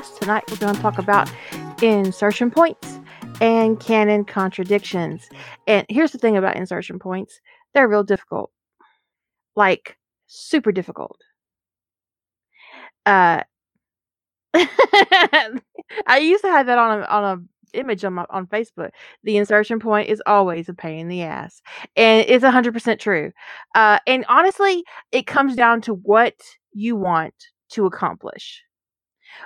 podcast. Tonight we're going to talk about insertion points and canon contradictions. And here's the thing about insertion points they're real difficult, like super difficult. Uh, I used to have that on a, on a image on my, on Facebook. The insertion point is always a pain in the ass, and it's hundred percent true. Uh, and honestly, it comes down to what you want to accomplish.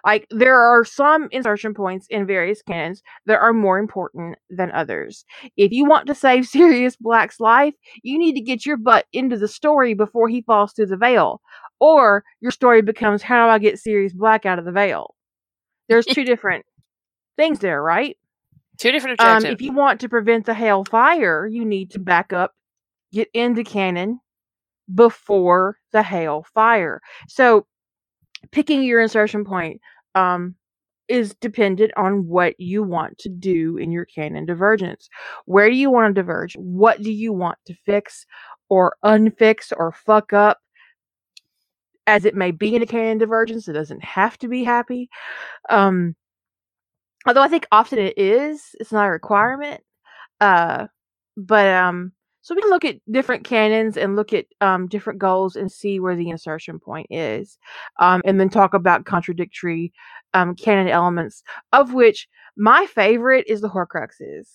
Like there are some insertion points in various canons that are more important than others. If you want to save Sirius Black's life, you need to get your butt into the story before he falls through the veil. Or your story becomes how do I get Sirius Black out of the veil? There's two different things there, right? Two different Um, objectives. if you want to prevent the Hale fire, you need to back up, get into canon before the Hale fire. So picking your insertion point um, is dependent on what you want to do in your canon divergence. Where do you want to diverge? What do you want to fix or unfix or fuck up? As it may be in a canon divergence, it doesn't have to be happy. Um, although I think often it is, it's not a requirement. Uh, but um, so we can look at different canons and look at um, different goals and see where the insertion point is, um, and then talk about contradictory um, canon elements, of which my favorite is the Horcruxes.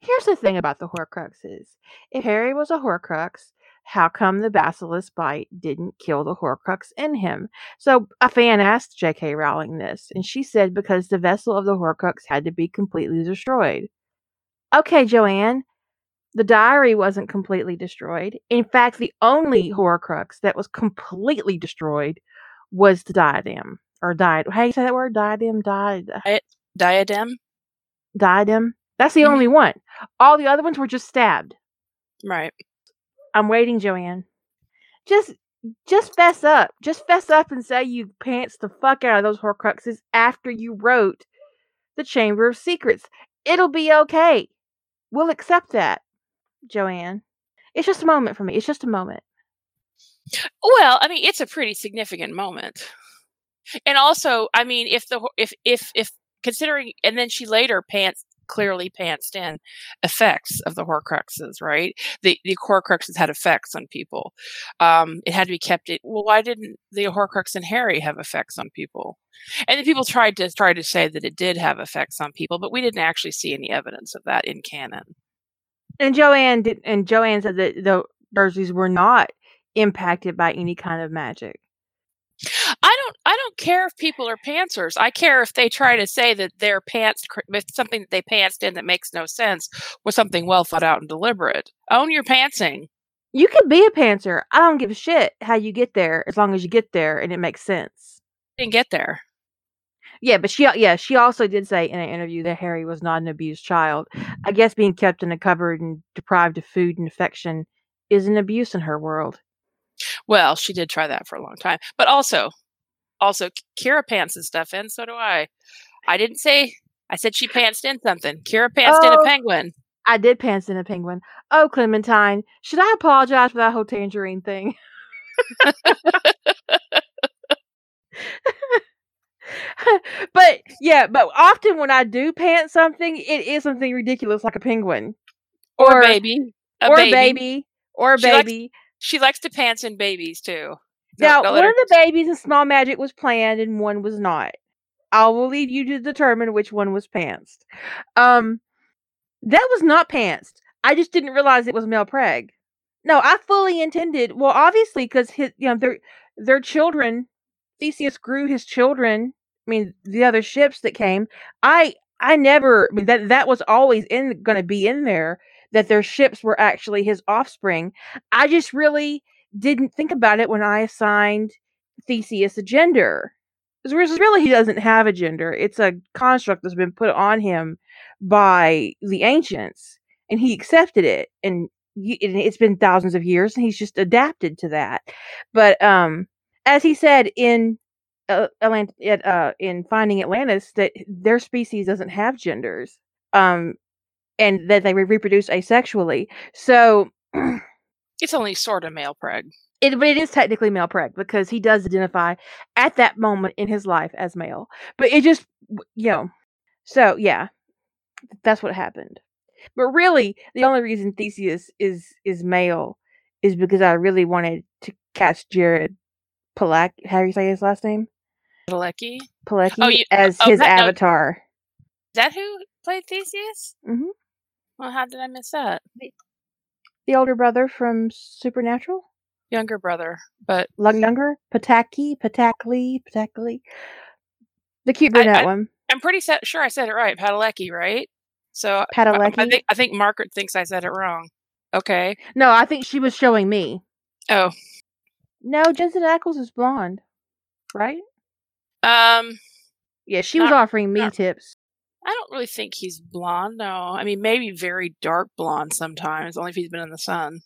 Here's the thing about the Horcruxes: if Harry was a Horcrux, how come the Basilisk bite didn't kill the Horcrux in him? So a fan asked J.K. Rowling this, and she said because the vessel of the Horcrux had to be completely destroyed. Okay, Joanne, the diary wasn't completely destroyed. In fact, the only Horcrux that was completely destroyed was the diadem. Or died. How do you say that word? Diadem? Died. Diadem. Diadem. That's the Mhm. only one. All the other ones were just stabbed. Right. I'm waiting, Joanne. Just just fess up. Just fess up and say you pants the fuck out of those Horcruxes after you wrote the Chamber of Secrets. It'll be okay. We'll accept that, Joanne. It's just a moment for me. It's just a moment. Well, I mean, it's a pretty significant moment. And also, I mean, if the if if if considering, and then she later pants clearly pantsed in effects of the Horcruxes, right? The the Horcruxes had effects on people. Um, it had to be kept. It, well, why didn't the Horcrux and Harry have effects on people? And the people tried to try to say that it did have effects on people, but we didn't actually see any evidence of that in canon. And Joanne did, and Joanne said that the Dursleys were not impacted by any kind of magic. I don't I don't care if people are pantsers. I care if they try to say that their pants if something that they pantsed in that makes no sense was something well thought out and deliberate. Own your pantsing. You could be a pantser. I don't give a shit how you get there, as long as you get there and it makes sense. Didn't get there. Yeah, but she yeah, she also did say in an interview that Harry was not an abused child. I guess being kept in a cupboard and deprived of food and affection is an abuse in her world. Well, she did try that for a long time. But also also Kira pants and stuff in, so do I. I didn't say I said she pantsed in something. Kira pantsed in a Oh. penguin. I did pants in a penguin. Oh, Clementine, should I apologize for that whole tangerine thing? but yeah, but often when I do pant something, it is something ridiculous like a penguin Or, Or- a baby. A or baby. a baby or a She likes- baby. She likes to pants in babies too. No, Now, one her- of the babies in Small Magic was planned and one was not. I will leave you to determine which one was pantsed. Um, that was not pantsed. I just didn't realize it was male preg. No, I fully intended. Well, obviously, because his, you know, their their children. Theseus grew his children. I mean, the other ships that came. I I never. I mean, that that was always in going to be in there. That their ships were actually his offspring. I just really didn't think about it when I assigned Theseus a gender. Whereas really he doesn't have a gender. It's a construct that's been put on him by the ancients, and he accepted it. And it's been thousands of years, and he's just adapted to that. But um, as he said in uh, Atlant- uh, in Finding Atlantis, that their species doesn't have genders. Um, and that they re- reproduce asexually. So It's only sort of male preg. It, but it is technically male preg because he does identify at that moment in his life as male. But it just, you know, so yeah, that's what happened. But really, the only reason Theseus is is male is because I really wanted to cast Jared Palak. How do you say his last name? Padalecki? Palecki Oh, you- as oh, his that- no. avatar. Is that who played Theseus? hmm Well, how did I miss that? The older brother from Supernatural. Younger brother, but Lung younger, Pataki, Patakli, Patakli. The cute brunette I- one. I'm pretty set, sure I said it right. Padalecki, right? So I, Padalecki. I think I think Margaret thinks I said it wrong. Okay. No, I think she was showing me. Oh, No, Jensen Ackles is blonde, right? um, Yeah, she was offering me not- tips. I don't really think he's blonde. No, I mean maybe very dark blonde sometimes. Only if he's been in the sun.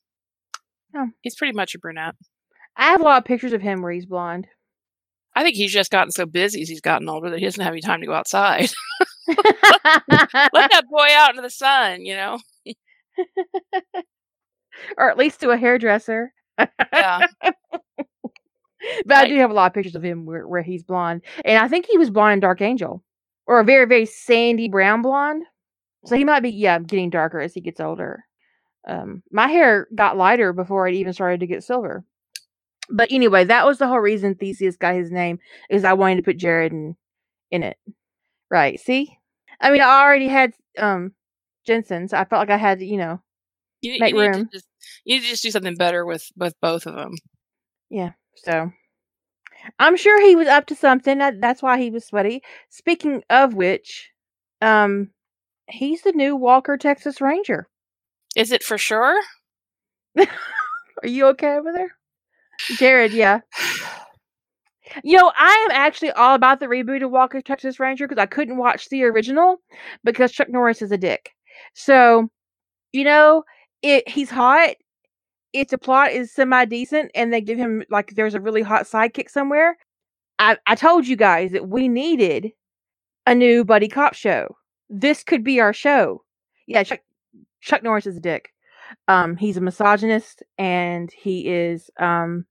Oh. He's pretty much a brunette. I have a lot of pictures of him where he's blonde. I think he's just gotten so busy as he's gotten older that he doesn't have any time to go outside. Let that boy out into the sun, you know. or at least to a hairdresser. Yeah. But I do have a lot of pictures of him where, where he's blonde. And I think he was blonde in Dark Angel. Or a very, very sandy brown blonde. So he might be, yeah, getting darker as he gets older. Um, my hair got lighter before it even started to get silver. But anyway, that was the whole reason Theseus got his name, is I wanted to put Jared in, in it. Right. See? I mean, I already had um Jensen, so I felt like I had to, you know, You, you Make need room. to just you need to just do something better with with both of them. Yeah. So I'm sure he was up to something. That, that's why he was sweaty. Speaking of which, um, he's the new Walker Texas Ranger. Is it for sure? Are you okay over there? Jared, yeah. You know, I am actually all about the reboot of Walker Texas Ranger because I couldn't watch the original because Chuck Norris is a dick. So, you know, it he's hot. If the plot is semi decent and they give him like there's a really hot sidekick somewhere, I I told you guys that we needed a new buddy cop show. This could be our show. Yeah, Chuck Chuck Norris is a dick. Um, he's a misogynist and he is um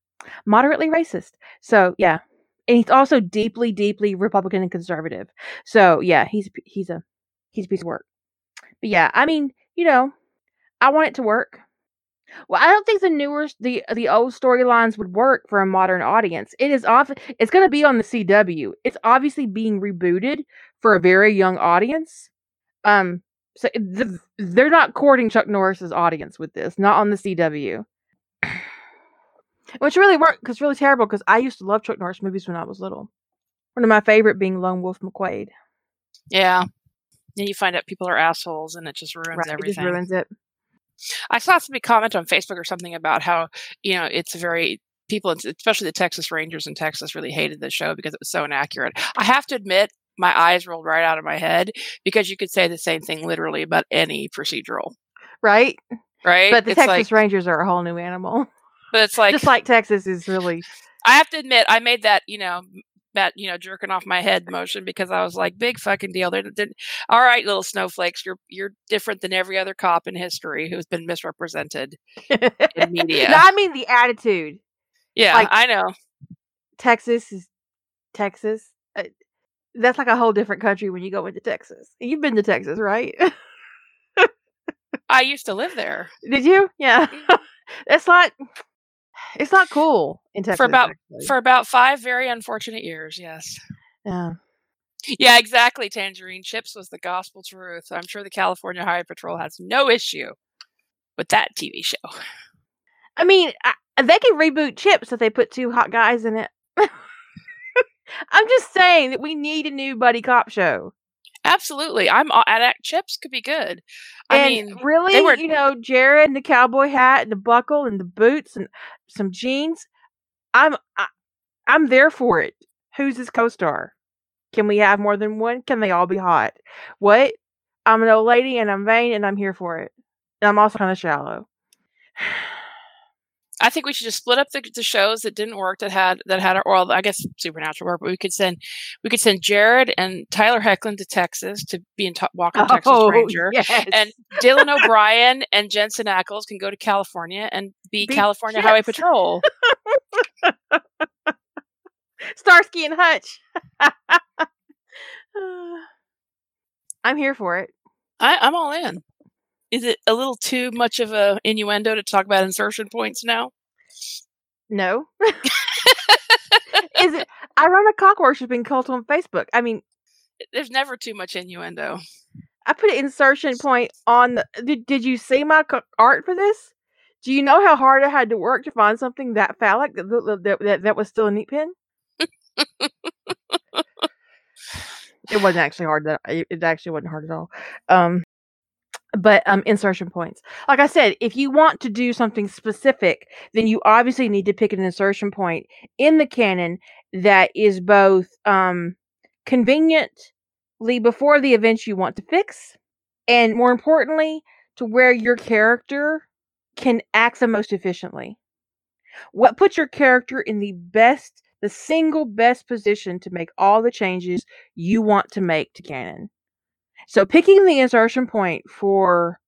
moderately racist. So yeah, and he's also deeply, deeply Republican and conservative. So yeah, he's he's a he's a piece of work. But yeah, I mean, you know, I want it to work. Well, I don't think the newer the the old storylines would work for a modern audience. It is off. It's going to be on the CW. It's obviously being rebooted for a very young audience. Um, so th- they're not courting Chuck Norris's audience with this. Not on the CW. Which really worked because really terrible because I used to love Chuck Norris movies when I was little. One of my favorite being Lone Wolf McQuade. Yeah. And you find out people are assholes and it just ruins Right, it just everything. ruins it. I saw somebody comment on Facebook or something about how, you know, it's very people, especially the Texas Rangers in Texas, really hated the show because it was so inaccurate. I have to admit, my eyes rolled right out of my head because you could say the same thing literally about any procedural, Right? right? But the it's Texas like, Rangers are a whole new animal. but it's like, just like Texas is really I have to admit, I made that, you know, that you know, jerking off my head motion because I was like, big fucking deal. They're, they're, all right, little snowflakes, you're you're different than every other cop in history who's been misrepresented in media. No, I mean the attitude. yeah, like- I know. Texas is Texas. Uh, that's like a whole different country when you go into Texas. You've been to Texas, right? I used to live there. Did you? Yeah. it's not. It's not cool in Texas. about- actually. for about five very unfortunate years. Yes. yeah. Yeah, exactly. Tangerine chips was the gospel truth. I'm sure the California Highway Patrol has no issue with that TV show. I mean, I, uh, they can reboot Chips if they put two hot guys in it. I'm just saying that we need a new buddy cop show. Absolutely, I'm all- at chips could be good. I and mean, really, they were- you know, Jared and the cowboy hat and the buckle and the boots and some jeans. I'm I, I'm there for it. Who's his co-star? Can we have more than one? Can they all be hot? What? I'm an old lady and I'm vain and I'm here for it. And I'm also kind of shallow. I think we should just split up the, the shows that didn't work that had that had our well, I guess Supernatural work, but we could send we could send Jared and Tyler Hoechlin to Texas to be in to- Walking Texas oh, Ranger. Oh, yes. And Dylan O'Brien and Jensen Ackles can go to California and be, Be California Highway. Patrol. Starsky and Hutch. I'm here for it. I, I'm all in. Is it a little too much of a innuendo to talk about insertion points now? No. Is it? I run a cock worshipping cult on Facebook. I mean, There's never too much innuendo. I put an insertion point on the. Did, did you see my co- art for this? Do you know how hard I had to work to find something that phallic that that, that, that was still a neat pin? it wasn't actually hard. That it it actually wasn't hard at all. Um, but um, insertion points. Like I said, if you want to do something specific, then you obviously need to pick an insertion point in the canon that is both um conveniently before the events you want to fix, and more importantly, to where your character can act the most efficiently. What puts your character in the best, the single best position to make all the changes you want to make to canon. So picking the insertion point for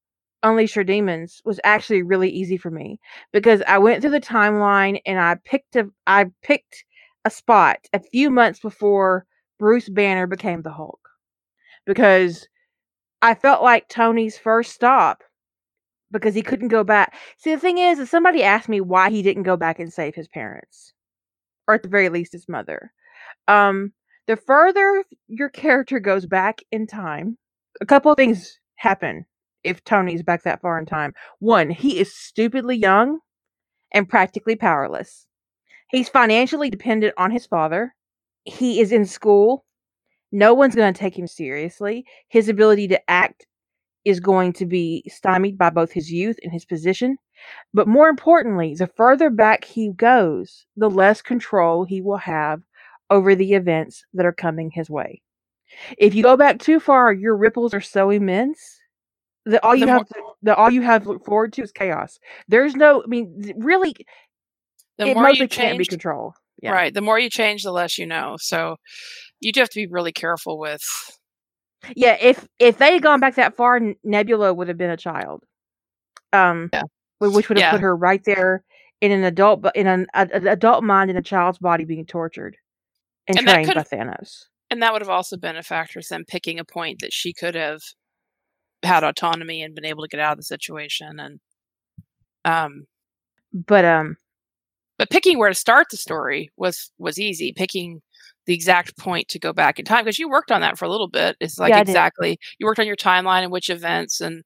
Unleash Your Demons was actually really easy for me because I went through the timeline and I picked a I picked a spot a few months before Bruce Banner became the Hulk. Because I felt like Tony's first stop because he couldn't go back. See, the thing is, if somebody asked me why he didn't go back and save his parents, or at the very least his mother, um, the further your character goes back in time, a couple of things happen if Tony's back that far in time. One, he is stupidly young and practically powerless. He's financially dependent on his father. He is in school. No one's going to take him seriously. His ability to act is going to be stymied by both his youth and his position. But more importantly, the further back he goes, the less control he will have over the events that are coming his way. If you go back too far, your ripples are so immense that all you The have to, that all you have look forward to is chaos. There's no, I mean, really, The it more mostly you can't be change, controlled. Yeah. right? The more you change, the less you know. So you do have to be really careful with. Yeah, if if they had gone back that far, Nebula would have been a child. Um, Yeah. which would have Yeah. put her right there in an adult, but in an an adult mind in a child's body being tortured and, And trained by Thanos. And that would have also been a factor of them picking a point that she could have had autonomy and been able to get out of the situation. And um, But um, but picking where to start the story was was easy. Picking the exact point to go back in time because you worked on that for a little bit. It's like Yeah, exactly you worked on your timeline and which events and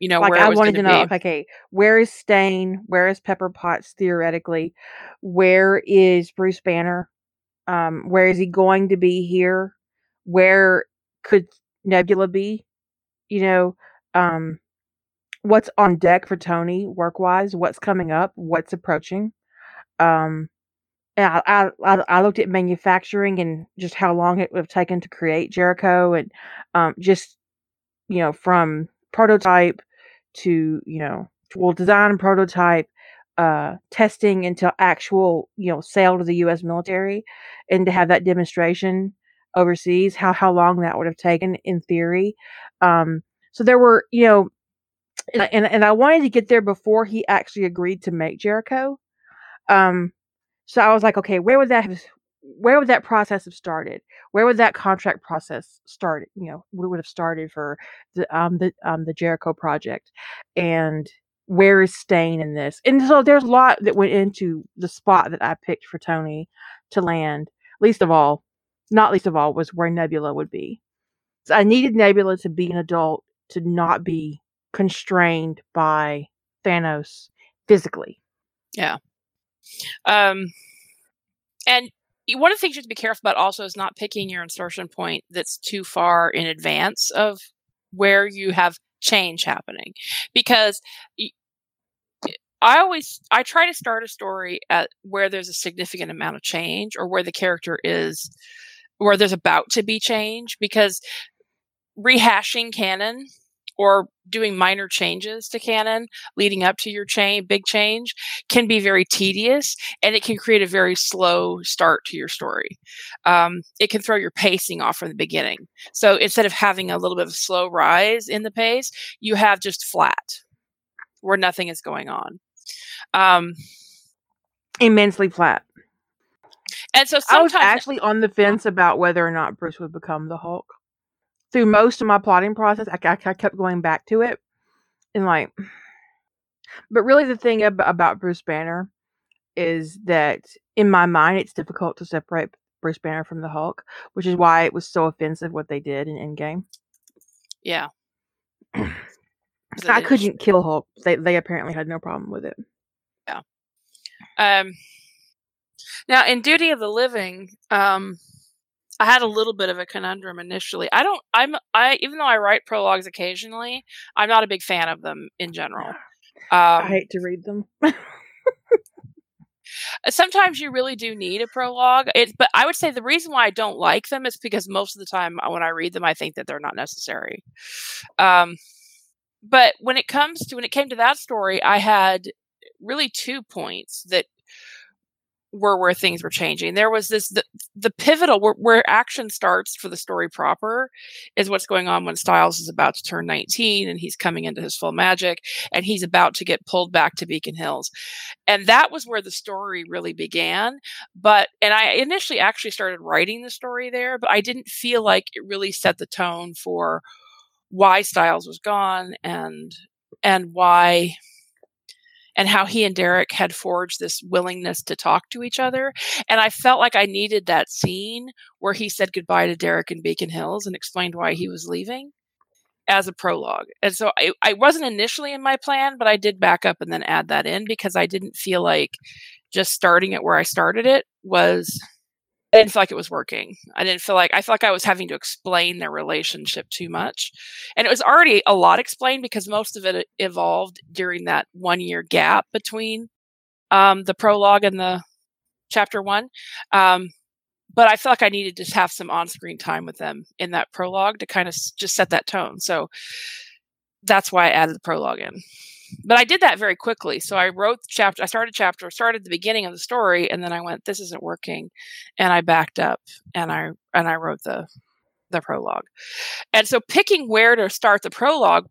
you know like where I it was wanted to know, be. okay, where is Stane? Where is Pepper Potts theoretically? Where is Bruce Banner? Um, where is he going to be here? Where could Nebula be? You know, um, what's on deck for Tony work wise? What's coming up? What's approaching? Um, and I, I I looked at manufacturing and just how long it would have taken to create Jericho, and um, just you know from prototype to you know well design and prototype uh testing until actual you know sale to the US military and to have that demonstration overseas how how long that would have taken in theory. Um so there were you know and, and and I wanted to get there before he actually agreed to make Jericho. Um so I was like okay where would that have where would that process have started? Where would that contract process start you know would have started for the um the um the Jericho project? And where is Stane in this? And so there's a lot that went into the spot that I picked for Tony to land. Least of all, not least of all, was where Nebula would be. So I needed Nebula to be an adult to not be constrained by Thanos physically. Yeah. Um, and one of the things you have to be careful about also is not picking your insertion point that's too far in advance of where you have change happening, because I always I try to start a story at where there's a significant amount of change or where the character is where there's about to be change because rehashing canon or doing minor changes to canon leading up to your chain big change can be very tedious and it can create a very slow start to your story. Um, it can throw your pacing off from the beginning. So instead of having a little bit of slow rise in the pace you have just flat where nothing is going on um, immensely flat. And so I was actually on the fence about whether or not Bruce would become the Hulk. Through most of my plotting process, I, I, I kept going back to it, and like, but really, the thing ab- about Bruce Banner is that in my mind, it's difficult to separate Bruce Banner from the Hulk, which is why it was so offensive what they did in Endgame. yeah. I couldn't kill Hulk. They they apparently had no problem with it. Um, now, in Duty of the Living, um, I had a little bit of a conundrum initially. I don't. I'm. I even though I write prologues occasionally, I'm not a big fan of them in general. I Um, hate to read them. sometimes you really do need a prologue. It, but I would say the reason why I don't like them is because most of the time uh, when I read them, I think that they're not necessary. Um, but when it comes to when it came to that story, I had really two points that were where things were changing. There was this the, the pivotal where, where action starts for the story proper is what's going on when Stiles is about to turn 19 and he's coming into his full magic and he's about to get pulled back to Beacon Hills. And that was where the story really began. But and I initially actually started writing the story there, but I didn't feel like it really set the tone for why Stiles was gone and and why and how he and Derek had forged this willingness to talk to each other. And I felt like I needed that scene where he said goodbye to Derek in Beacon Hills and explained why he was leaving as a prologue. And so I, I wasn't initially in my plan, but I did back up and then add that in because I didn't feel like just starting it where I started it was I didn't feel like it was working. I didn't feel like I felt like I was having to explain their relationship too much. And it was already a lot explained because most of it evolved during that one year gap between um, the prologue and the chapter one. Um, but I felt like I needed to have some on screen time with them in that prologue to kind of just set that tone. So that's why I added the prologue in. But I did that very quickly. So I wrote the chapter, I started chapter, started the beginning of the story, and then I went, this isn't working. And I backed up and I and I wrote the the prologue. And so picking where to start the prologue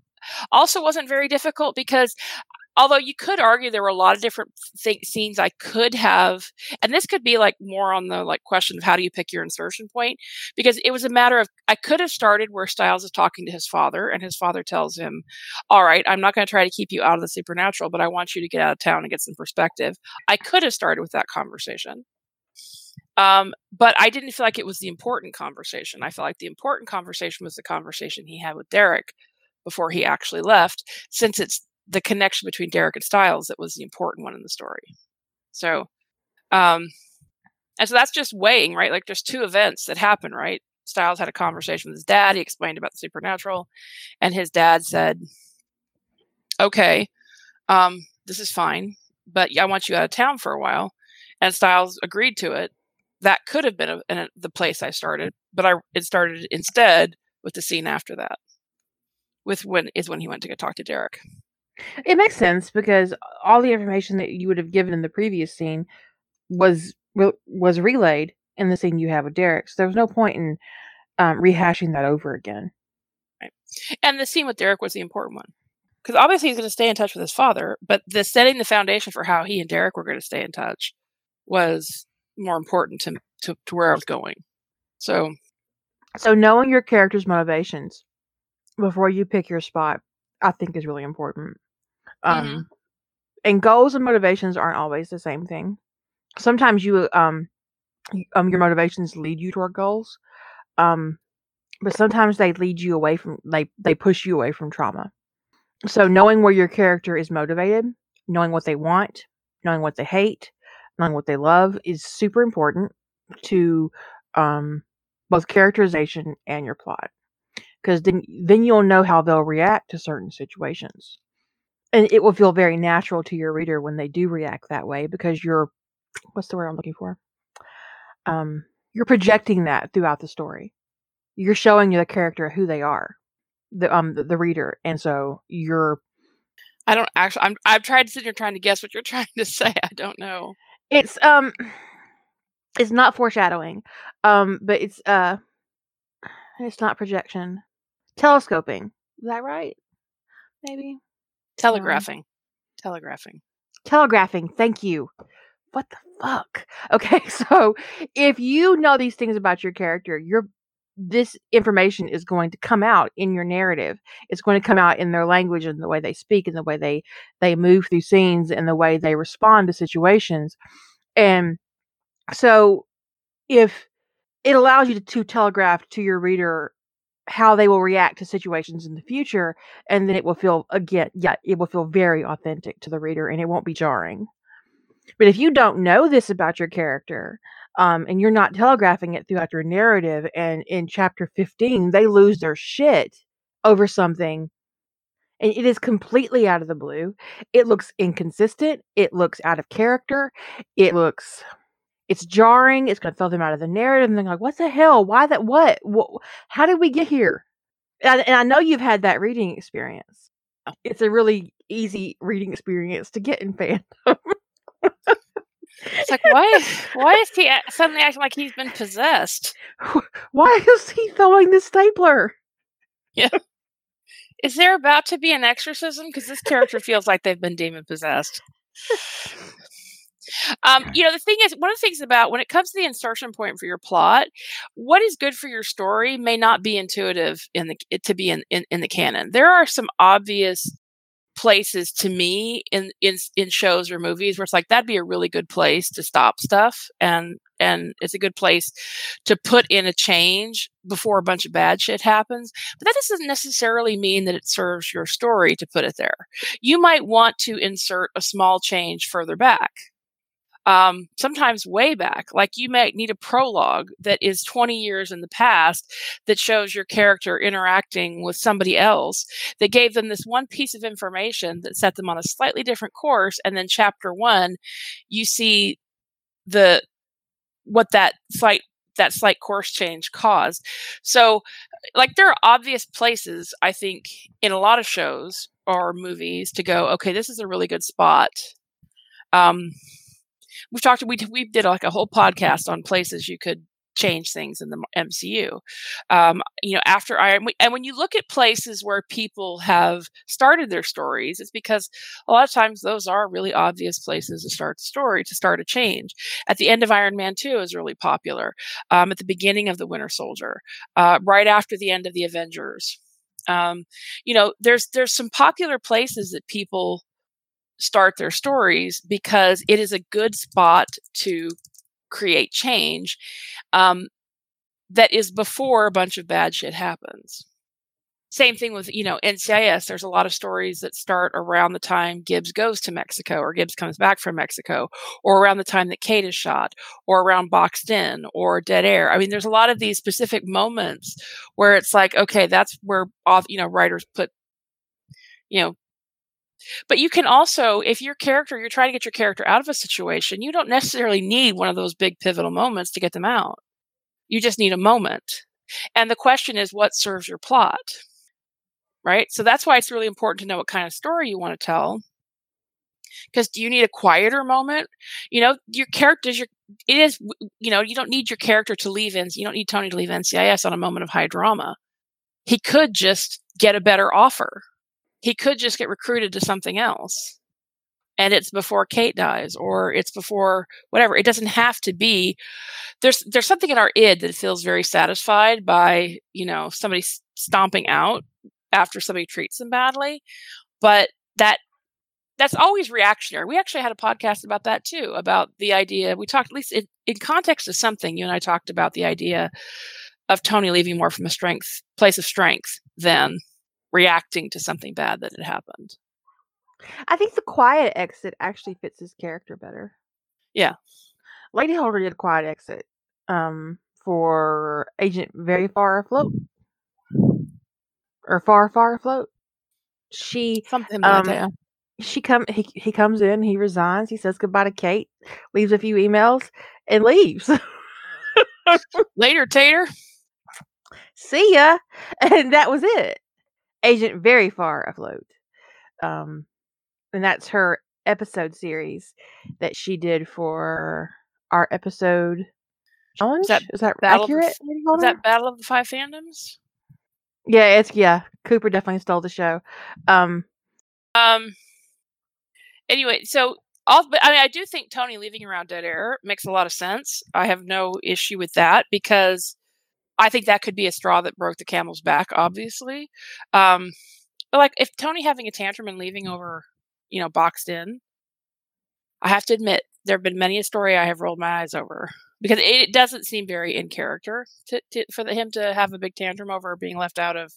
also wasn't very difficult because although you could argue there were a lot of different th- scenes I could have, and this could be like more on the like question of how do you pick your insertion point, because it was a matter of I could have started where Stiles is talking to his father, and his father tells him, "All right, I'm not going to try to keep you out of the supernatural, but I want you to get out of town and get some perspective." I could have started with that conversation. Um, but I didn't feel like it was the important conversation. I felt like the important conversation was the conversation he had with Derek before he actually left, since it's the connection between Derek and Stiles that was the important one in the story. So, um, and so that's just weighing, right? Like there's two events that happen, right? Stiles had a conversation with his dad. He explained about the supernatural, and his dad said, "Okay, um, this is fine, but I want you out of town for a while." And Stiles agreed to it. That could have been a, a, the place I started, but I it started instead with the scene after that. With when is when he went to go talk to Derek. It makes sense because all the information that you would have given in the previous scene was was relayed in the scene you have with Derek. So there was no point in um, rehashing that over again. Right. And the scene with Derek was the important one. Because obviously he's going to stay in touch with his father, but the setting the foundation for how he and Derek were going to stay in touch was more important to, to, to where I was going. So, So knowing your character's motivations before you pick your spot, I think is really important. Um, Mhm. And goals and motivations aren't always the same thing. Sometimes you um, um your motivations lead you toward goals, um, but sometimes they lead you away from they they push you away from trauma. So knowing where your character is motivated, knowing what they want, knowing what they hate, knowing what they love is super important to um, both characterization and your plot. Because then then you'll know how they'll react to certain situations. And it will feel very natural to your reader when they do react that way because you're what's the word I'm looking for? Um, you're projecting that throughout the story. You're showing the character who they are, the um the, the reader, and so you're I don't actually, I'm, I've tried to sit here trying to guess what you're trying to say. I don't know. it's um it's not foreshadowing, um, but it's uh it's not projection, telescoping. Is that right? Maybe Telegraphing. Telegraphing. telegraphing. Thank you. what the fuck? Okay, so if you know these things about your character, you're this information is going to come out in your narrative. It's going to come out in their language and the way they speak and the way they they move through scenes and the way they respond to situations. And so if it allows you to, to telegraph to your reader how they will react to situations in the future and then it will feel again yeah it will feel very authentic to the reader and it won't be jarring. But if you don't know this about your character um, and you're not telegraphing it throughout your narrative and in chapter 15 they lose their shit over something and it is completely out of the blue it looks inconsistent it looks out of character it looks it's jarring. It's going to throw them out of the narrative. And they're like, what the hell? Why that? What? what how did we get here? And, and I know you've had that reading experience. Oh. It's a really easy reading experience to get in fandom. it's like why? Why is he suddenly acting like he's been possessed? Why is he throwing the stapler? Yeah. Is there about to be an exorcism? Because this character feels like they've been demon possessed. Um, you know, the thing is, one of the things about when it comes to the insertion point for your plot, what is good for your story may not be intuitive in the to be in, in, in the canon. There are some obvious places to me in, in in shows or movies where it's like that'd be a really good place to stop stuff and and it's a good place to put in a change before a bunch of bad shit happens but that doesn't necessarily mean that it serves your story to put it there. You might want to insert a small change further back um, sometimes way back. Like you might need a prologue that is 20 years in the past that shows your character interacting with somebody else that gave them this one piece of information that set them on a slightly different course. And then chapter one, you see the what that slight that slight course change caused. So, like, there are obvious places I think in a lot of shows or movies to go. Okay, this is a really good spot. Um, we've talked we we did like a whole podcast on places you could change things in the MCU. Um, you know, after Iron, and when you look at places where people have started their stories, it's because a lot of times those are really obvious places to start a story, to start a change. At the end of Iron Man 2 is really popular. Um, at the beginning of the Winter Soldier, uh, right after the end of the Avengers. Um, you know, there's there's some popular places that people start their stories because it is a good spot to create change um, that is before a bunch of bad shit happens. Same thing with, you know, NCIS. There's a lot of stories that start around the time Gibbs goes to Mexico or Gibbs comes back from Mexico or around the time that Kate is shot or around Boxed In or Dead Air. I mean, there's a lot of these specific moments where it's like, okay, that's where, off you know, writers put, you know, but you can also, if your character, you're trying to get your character out of a situation, you don't necessarily need one of those big pivotal moments to get them out. You just need a moment. And the question is, what serves your plot? Right? So that's why it's really important to know what kind of story you want to tell. Because do you need a quieter moment? You know, your characters, your it is, you know, you don't need your character to leave in, you don't need Tony to leave NCIS on a moment of high drama. He could just get a better offer he could just get recruited to something else and it's before Kate dies or it's before whatever. It doesn't have to be. There's there's something in our id that feels very satisfied by you know somebody stomping out after somebody treats them badly, but that that's always reactionary. We actually had a podcast about that too, about the idea. We talked at least in, in context of something. You and I talked about the idea of Tony leaving more from a strength place of strength than reacting to something bad that had happened. I think the quiet exit actually fits his character better. Yeah. Lady Holder did a quiet exit um, for Agent Very Far Afloat. Or Far Far Afloat. She something um, that. She come he he comes in, he resigns, he says goodbye to Kate, leaves a few emails, and leaves. Later, Tater. See ya. And that was it agent very far afloat. Um, and that's her episode series that she did for our episode challenge. Is that, is that accurate? Is that Battle of the Five Fandoms? Yeah, it's yeah. Cooper definitely stole the show. Um, um. Anyway, so I'll, but I mean, I do think Tony leaving around dead air makes a lot of sense. I have no issue with that because I think that could be a straw that broke the camel's back. Obviously, um, but like if Tony having a tantrum and leaving over, you know, boxed in, I have to admit there have been many a story I have rolled my eyes over because it doesn't seem very in character to, to, for the, him to have a big tantrum over being left out of.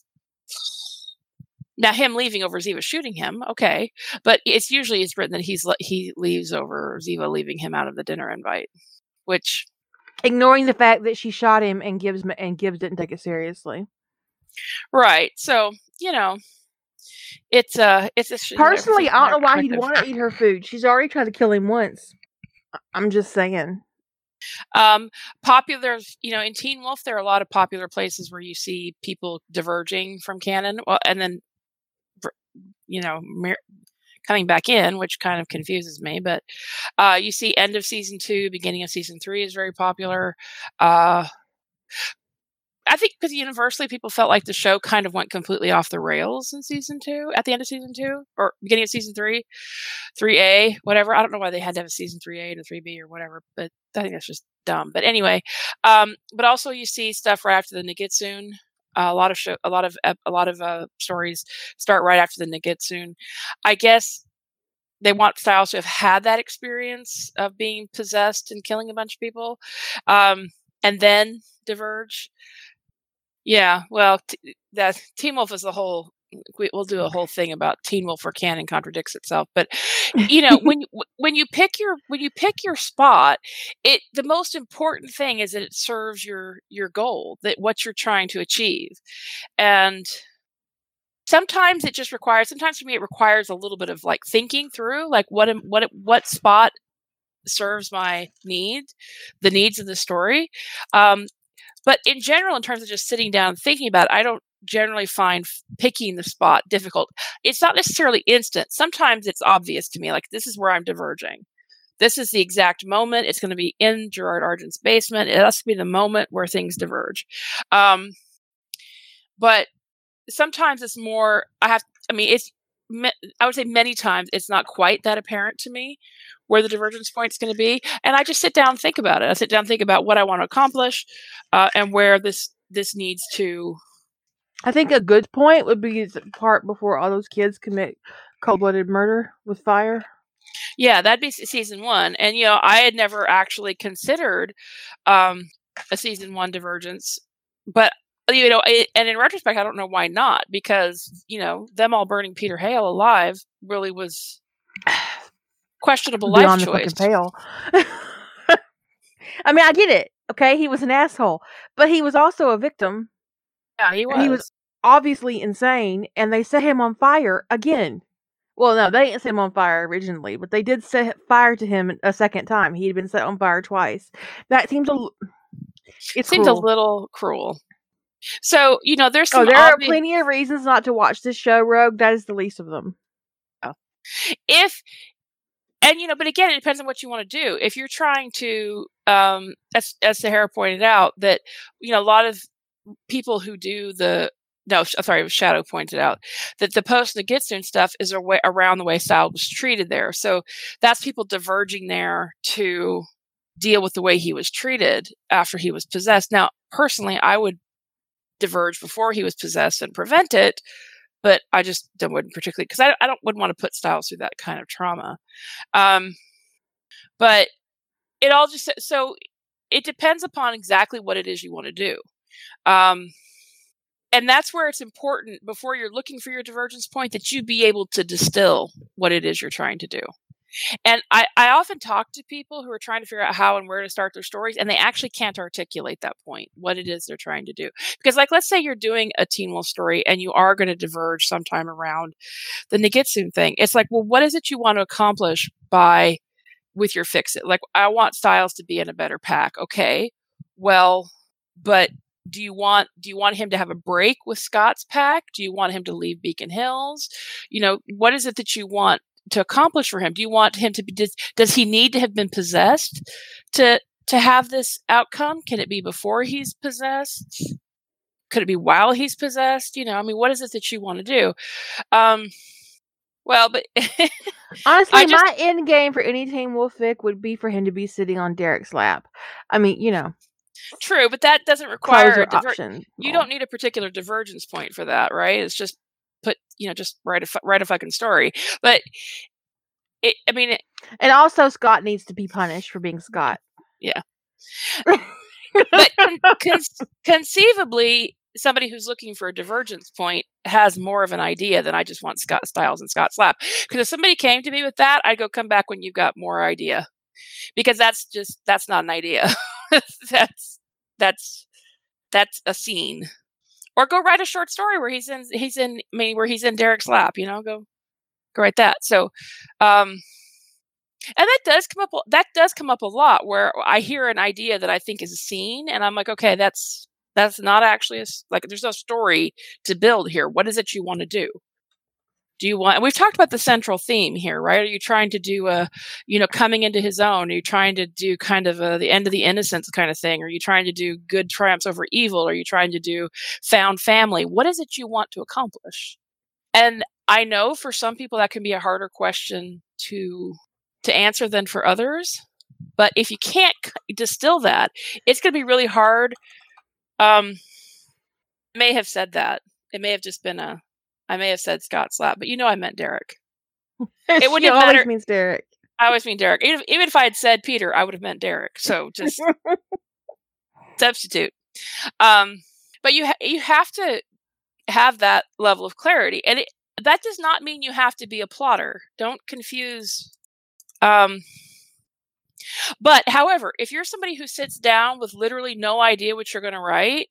Now, him leaving over Ziva shooting him, okay, but it's usually it's written that he's he leaves over Ziva leaving him out of the dinner invite, which ignoring the fact that she shot him and Gibbs and Gibbs didn't take it seriously. Right. So you know, it's uh it's a personally I don't know why he'd want to eat her food. She's already tried to kill him once. I'm just saying. Um, popular, you know, in Teen Wolf, there are a lot of popular places where you see people diverging from canon, well, and then, you know, coming back in, which kind of confuses me. But uh, you see, end of season two, beginning of season three is very popular. Uh, I think because universally people felt like the show kind of went completely off the rails in season two, at the end of season two, or beginning of season three, 3A, whatever. I don't know why they had to have a season 3A to 3B or whatever, but I think that's just dumb. But anyway, um, but also you see stuff right after the Nogitsune. A lot of show, a lot of a lot of uh, stories start right after the Nogitsune. I guess they want Stiles to have had that experience of being possessed and killing a bunch of people, um, and then diverge. Yeah, well, t- that Teen Wolf is a whole. We, will do a whole thing about Teen Wolf for canon contradicts itself, but you know when when you pick your when you pick your spot, it the most important thing is that it serves your your goal, that what you're trying to achieve, and sometimes it just requires. Sometimes for me, it requires a little bit of like thinking through, like what am, what what spot serves my need, the needs of the story. Um, but in general, in terms of just sitting down and thinking about it, I don't generally find picking the spot difficult. It's not necessarily instant. Sometimes it's obvious to me, like this is where I'm diverging. This is the exact moment. It's going to be in Gerard Argent's basement. It has to be the moment where things diverge. Um, but sometimes it's more. I have. I mean, it's. I would say many times it's not quite that apparent to me where the divergence point is going to be, and I just sit down and think about it. I sit down and think about what I want to accomplish, uh, and where this this needs to. I think a good point would be the part before all those kids commit cold blooded murder with fire. Yeah, that'd be season one, and you know I had never actually considered um, a season one divergence, but you know, it, and in retrospect, I don't know why not, because you know them all burning Peter Hale alive really was questionable life choice. The pale. I mean, I get it. Okay, he was an asshole, but he was also a victim. Yeah, he was. He was obviously insane, and they set him on fire again. Well, no, they didn't set him on fire originally, but they did set fire to him a second time. He had been set on fire twice. That seems a. It seems a little cruel. So you know, there's oh, some. Oh, there are plenty of reasons not to watch this show, Rogue. That is the least of them. Oh. If and you know but again it depends on what you want to do if you're trying to um as as sahara pointed out that you know a lot of people who do the no sorry shadow pointed out that the post Nogitsune stuff is way, around the way Stiles was treated there so that's people diverging there to deal with the way he was treated after he was possessed now personally i would diverge before he was possessed and prevent it but I just wouldn't particularly because I, I don't wouldn't want to put Stiles through that kind of trauma. Um, but it all just so it depends upon exactly what it is you want to do. Um, and that's where it's important before you're looking for your divergence point that you be able to distill what it is you're trying to do. And I, I often talk to people who are trying to figure out how and where to start their stories, and they actually can't articulate that point, what it is they're trying to do. Because, like, let's say you're doing a Teen Wolf story and you are going to diverge sometime around the Nogitsune thing. It's like, well, what is it you want to accomplish by with your fix it? Like, I want Stiles to be in a better pack. Okay. Well, but do you want do you want him to have a break with Scott's pack? Do you want him to leave Beacon Hills? You know, what is it that you want to accomplish for him? Do you want him to be does, does he need to have been possessed to to have this outcome? Can it be before he's possessed? Could it be while he's possessed? You know, I mean, what is it that you want to do? Um, Well, but Honestly, just my end game for any Teen Wolf fic would be for him to be sitting on Derek's lap. I mean, you know, true, but that doesn't require a diver- option. you don't need a particular divergence point for that, right? It's just put, you know, just write a fu- write a fucking story. But it, I mean, it, And also, Scott needs to be punished for being Scott. Yeah. but con- con- conceivably, somebody who's looking for a divergence point has more of an idea than I just want Scott Stiles and Scott Slap. Because if somebody came to me with that, I'd go come back when you've got more idea, because that's just that's not an idea. that's that's that's a scene. Or go write a short story where he's in he's in I mean where he's in Derek's lap, you know, go go write that. So um and that does come up that does come up a lot where I hear an idea that I think is a scene and I'm like, okay, that's that's not actually a, like there's no story to build here. What is it you want to do? Do you want we've talked about the central theme here, right? Are you trying to do a you know, coming into his own? Are you trying to do kind of a, the end of the innocence kind of thing? Are you trying to do good triumphs over evil? Are you trying to do found family? What is it you want to accomplish? And I know for some people that can be a harder question to to answer than for others. But if you can't distill that, it's going to be really hard. Um, I may have said that. It may have just been a. I may have said Scott Slap, but you know I meant Derek. It wouldn't have always mattered- means Derek. I always mean Derek. Even, even if I had said Peter, I would have meant Derek. So just substitute. Um, but you ha- you have to have that level of clarity, and it, that does not mean you have to be a plotter. Don't confuse. Um, but however, if you're somebody who sits down with literally no idea what you're going to write,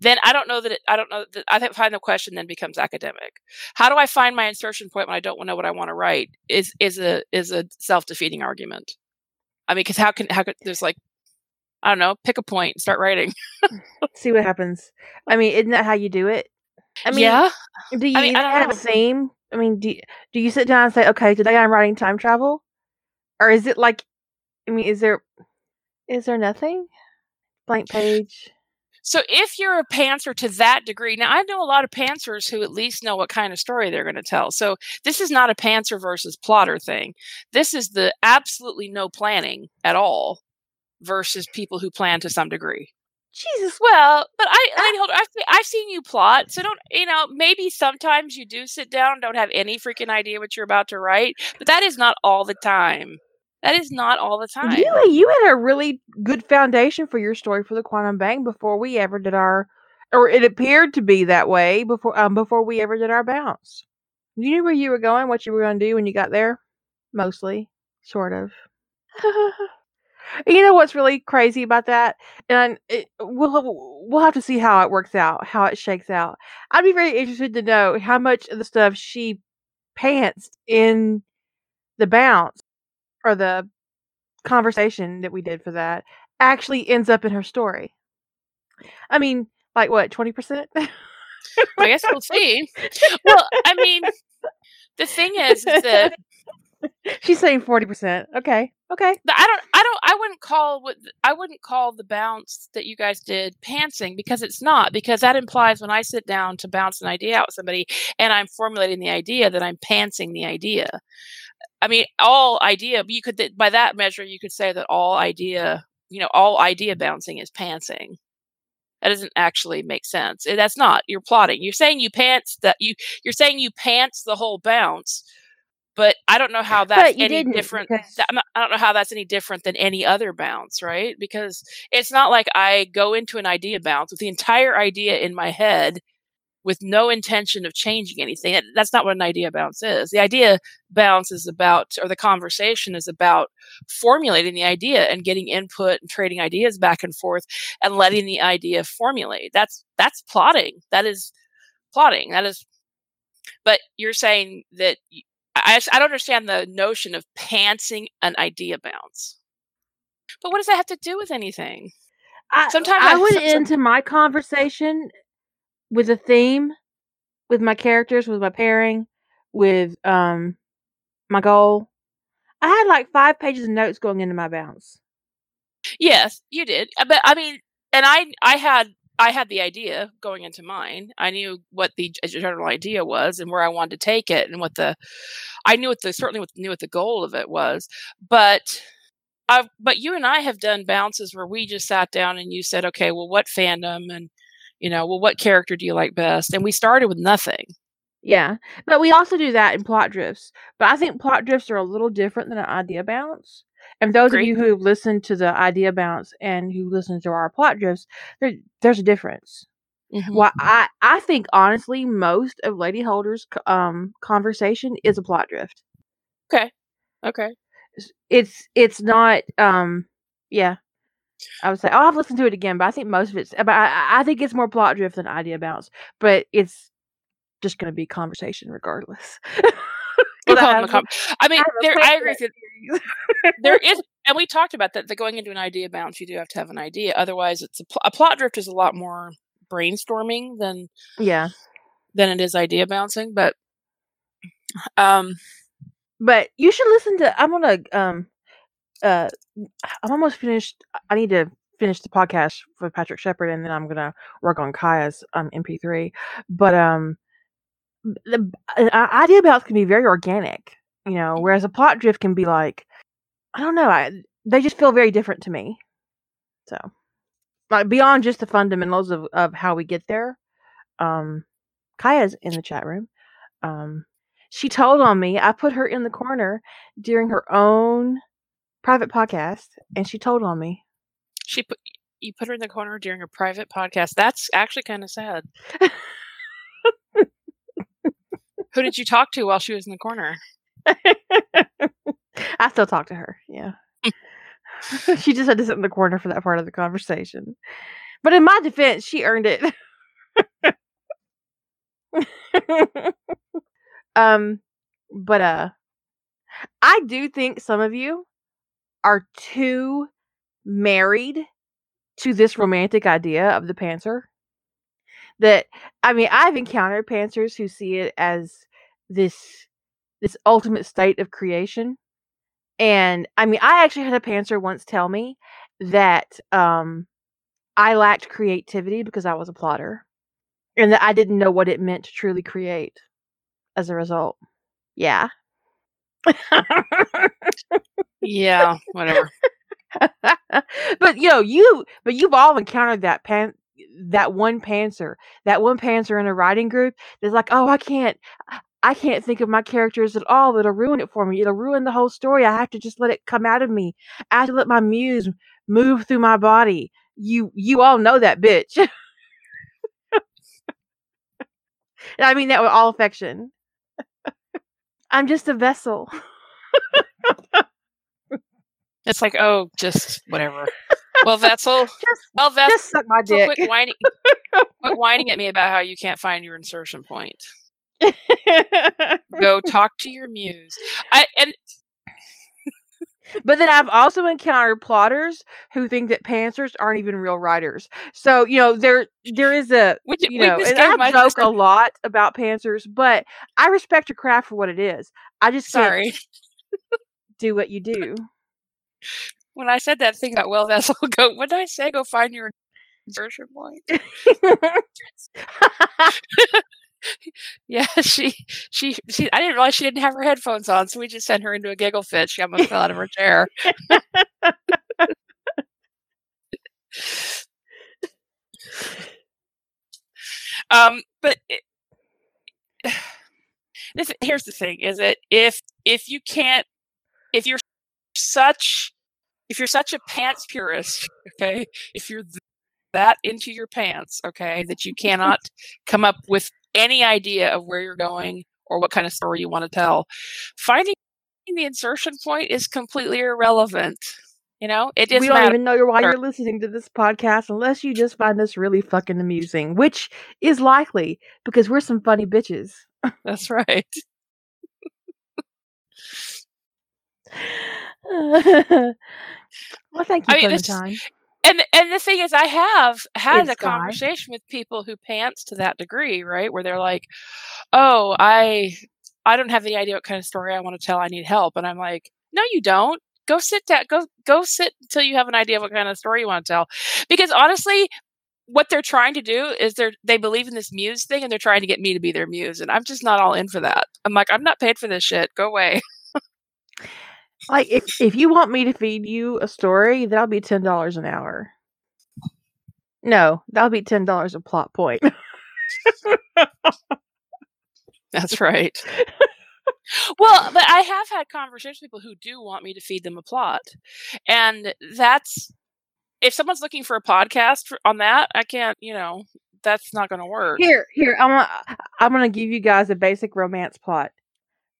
then I don't know that it, I don't know that I think find the question then becomes academic. How do I find my insertion point when I don't know what I want to write? Is is a is a self defeating argument. I mean, because how can how could there's like I don't know, pick a point start writing. See what happens. I mean, isn't that how you do it? I mean, yeah, do you mean, I don't have a theme? I mean, do do you sit down and say, okay, today I'm writing time travel, or is it like, I mean, is there is there nothing? Blank page. So if you're a pantser to that degree, now I know a lot of pantsers who at least know what kind of story they're going to tell. So this is not a pantser versus plotter thing. This is the absolutely no planning at all versus people who plan to some degree. Jesus, Well, but I, I ah. hold, I've, I've seen you plot, so don't you know? Maybe sometimes you do sit down, don't have any freaking idea what you're about to write, but that is not all the time. That is not all the time. you you had a really good foundation for your story for the quantum bang before we ever did our, or it appeared to be that way before um before we ever did our bounce. You knew where you were going, what you were going to do when you got there, mostly, sort of. you know what's really crazy about that, and it, we'll we'll have to see how it works out, how it shakes out. I'd be very interested to know how much of the stuff she pantsed in the bounce or the conversation that we did for that actually ends up in her story. I mean, like what, 20%? I guess we'll see. Well, I mean, the thing is, is that She's saying 40%. Okay. Okay. I don't, I don't, I wouldn't call what I wouldn't call the bounce that you guys did pantsing because it's not because that implies when I sit down to bounce an idea out with somebody and I'm formulating the idea that I'm pantsing the idea. I mean, all idea you could by that measure you could say that all idea, you know, all idea bouncing is pantsing. That doesn't actually make sense. That's not. You're plotting. You're saying you pants that you. You're saying you pants the whole bounce, but I don't know how that's any different. because- not- I don't know how that's any different than any other bounce, right? Because it's not like I go into an idea bounce with the entire idea in my head with no intention of changing anything. That's not what an idea bounce is. The idea bounce is about, or the conversation is about formulating the idea and getting input and trading ideas back and forth and letting the idea formulate. That's that's plotting. That is plotting. That is. But you're saying that I, I don't understand the notion of pantsing an idea bounce. But what does that have to do with anything? I, Sometimes I I- went some- into my conversation with a theme, with my characters, with my pairing, with um my goal. I had like five pages of notes going into my bounce. Yes, you did. Uh, But I mean, and I I had I had the idea going into mine. I knew what the uh, general idea was and where I wanted to take it, and what the I knew what the certainly what, knew what the goal of it was. But I, but you and I have done bounces where we just sat down and you said, okay, well, what fandom and you know, well, what character do you like best? And we started with nothing. Yeah, but we also do that in plot drifts. But I think plot drifts are a little different than an idea bounce. And those Great. of you who have listened to the idea bounce and who listen to our plot drifts, there, there's a difference. Mhm. Well, I I think honestly, most of Lady Holder's um conversation is a plot drift. Okay. Okay. It's- It's not um yeah. I would say oh, I've listened to it again, but I think most of it's. But I, I think it's more plot drift than idea bounce. But it's just going to be conversation regardless. We'll I call them a have- com- I mean, a there. I agree with series. there is, and we talked about that. That going into an idea bounce, you do have to have an idea. Otherwise, it's a, pl- a plot drift is a lot more brainstorming than yeah, than it is idea bouncing. But um, but you should listen to. I'm gonna um uh I'm almost finished. I need to finish the podcast for Patrick Shepard, and then I'm gonna work on Kaya's um MP3. But um, the an i- idea bounce can be very organic, you know, whereas a plot drift can be like, I don't know, I they just feel very different to me. So, like beyond just the fundamentals of of how we get there. Um, Kaya's in the chat room. Um, she told on me. I put her in the corner during her own private podcast, and she told on me. she put you put her in the corner during a private podcast. That's actually kind of sad. Who did you talk to while she was in the corner? I still talk to her. Yeah. she just had to sit in the corner for that part of the conversation. But in my defense, she earned it. um but uh I do think some of you are too married to this romantic idea of the pantser that I mean I've encountered pantsers who see it as this this ultimate state of creation and I mean I actually had a pantser once tell me that um I lacked creativity because I was a plotter and that I didn't know what it meant to truly create as a result. Yeah. Yeah, whatever. but you know, you but you've all encountered that pan that one pantser, that one pantser in a writing group that's like, oh, I can't, I can't think of my characters at all. It'll ruin it for me. It'll ruin the whole story. I have to just let it come out of me. I have to let my muse move through my body. You, you all know that bitch. I mean that with all affection. I'm just a vessel. It's like, oh, just whatever. Well, Vessel. Just, Well, Vessel. just suck my Quit dick. whining, quit whining at me about how you can't find your insertion point. Go talk to your muse. I and But then I've also encountered plotters who think that pantsers aren't even real writers. So you know there there is a ju- you know, and I joke sister- a lot about pantsers, but I respect your craft for what it is. I just can't Sorry, do what you do. When I said that thing about well, Vessel, go. What did I say? Go find your insertion point. Yeah, she, she, she. I didn't realize she didn't have her headphones on, so we just sent her into a giggle fit. She almost fell out of her chair. um, but it, this, here's the thing: is that if if you can't, if you're such, if you're such a pants purist, okay, if you're th- that into your pants, okay, that you cannot come up with any idea of where you're going or what kind of story you want to tell, finding the insertion point is completely irrelevant. You know, it we doesn't don't matter. even know why you're listening to this podcast unless you just find us really fucking amusing, which is likely because we're some funny bitches. That's right. well, thank you I mean, for the time. and and the thing is i have had It's a Guy. conversation with people who pants to that degree right? Where they're like oh i i don't have any idea what kind of story i want to tell. I need help. And i'm like no you don't. Go sit down go go sit until you have an idea of what kind of story you want to tell. Because honestly what they're trying to do is they're they believe in this muse thing and they're trying to get me to be their muse and i'm just not all in for that. I'm like i'm not paid for this shit. Go away Like if if you want me to feed you a story, that'll be ten dollars an hour. No, that'll be ten dollars a plot point. that's right well but i have had conversations with people who do want me to feed them a plot and that's if someone's looking for a podcast on that i can't you know that's not going to work Here, here, I'm gonna I'm gonna give you guys a basic romance plot.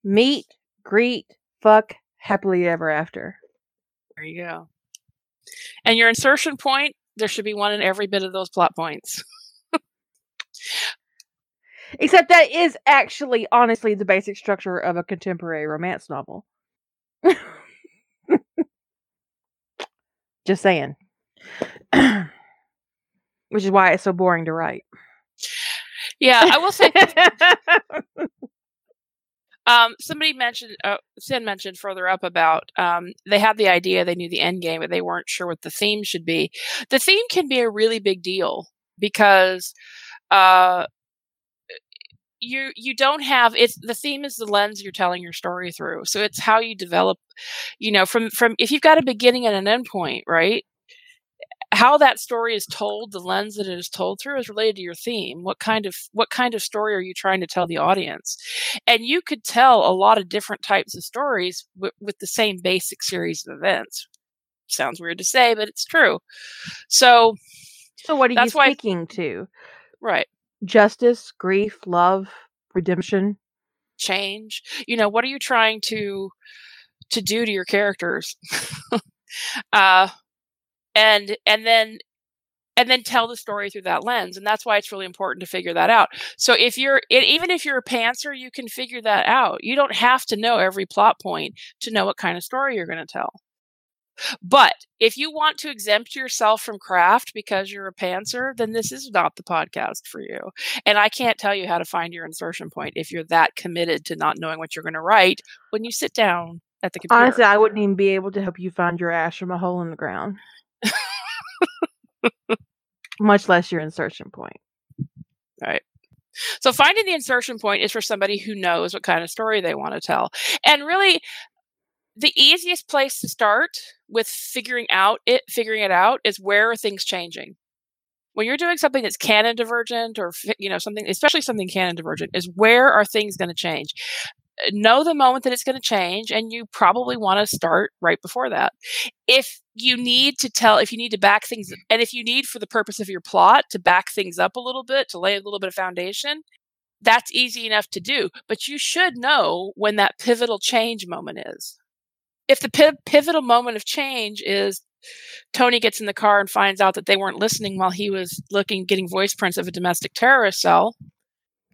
Meet, greet, fuck, happily ever after. there you go and your insertion point there should be one in every bit of those plot points Except that is actually honestly the basic structure of a contemporary romance novel. Just saying. Which is why it's so boring to write. yeah i will say Um, somebody mentioned, uh, Sin mentioned further up about um, they had the idea, they knew the end game, but they weren't sure what the theme should be. The theme can be a really big deal because uh, you you don't have it's the theme is the lens you're telling your story through. So it's how you develop, you know, from from if you've got a beginning and an end point, right? How that story is told the lens that it is told through is related to your theme. What kind of what kind of story are you trying to tell the audience? And you could tell a lot of different types of stories w- with the same basic series of events. Sounds weird to say but it's true. So So what are you speaking to? right. Justice, grief, love, redemption. change. You know what are you trying to to do to your characters? Uh and and then and then tell the story through that lens and that's why it's really important to figure that out. So if you're and even if you're a pantser you can figure that out. You don't have to know every plot point to know what kind of story you're going to tell. But if you want to exempt yourself from craft because you're a pantser then this is not the podcast for you. And i can't tell you how to find your insertion point if you're that committed to not knowing what you're going to write when you sit down at the computer. Honestly, I wouldn't even be able to help you find your ash from a hole in the ground. Much less your insertion point. Right. So finding the insertion point is for somebody who knows what kind of story they want to tell. And really the easiest place to start with figuring out it figuring it out is where are things changing. When you're doing something that's canon divergent or you know something especially something canon divergent is where are things going to change. Know the moment that it's going to change and you probably want to start right before that. If you need to tell if you need to back things and if you need for the purpose of your plot to back things up a little bit to lay a little bit of foundation that's easy enough to do but you should know when that pivotal change moment is if the pi- pivotal moment of change is tony gets in the car and finds out that they weren't listening while he was looking getting voice prints of a domestic terrorist cell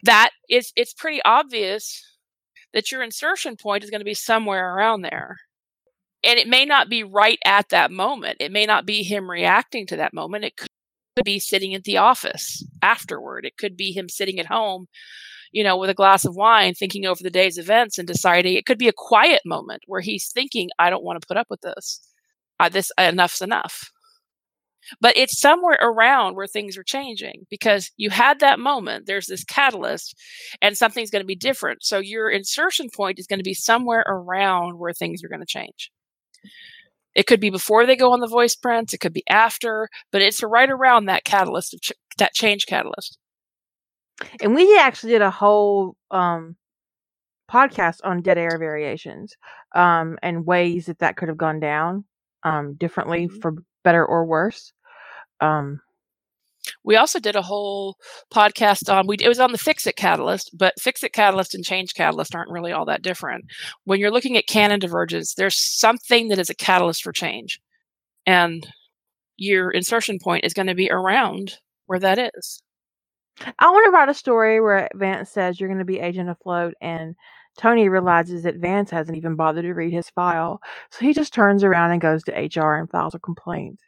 that is it's pretty obvious that your insertion point is going to be somewhere around there and it may not be right at that moment. It may not be him reacting to that moment. It could be sitting at the office afterward. It could be him sitting at home, you know, with a glass of wine, thinking over the day's events and deciding. It could be a quiet moment where he's thinking, "I don't want to put up with this. Uh, this enough's enough." But it's somewhere around where things are changing because you had that moment. There's this catalyst, and something's going to be different. So your insertion point is going to be somewhere around where things are going to change. It could be before they go on the voice prints. It could be after, but it's right around that catalyst of ch- that change catalyst. And we actually did a whole um podcast on dead air variations um and ways that that could have gone down um differently Mhm. for better or worse. Um We also did a whole podcast on we it was on the fix it catalyst, but fix it catalyst and change catalyst aren't really all that different. When you're looking at canon divergence, there's something that is a catalyst for change. And your insertion point is going to be around where that is. I want to write a story where Vance says you're going to be agent afloat, and Tony realizes that Vance hasn't even bothered to read his file, so he just turns around and goes to HR and files a complaint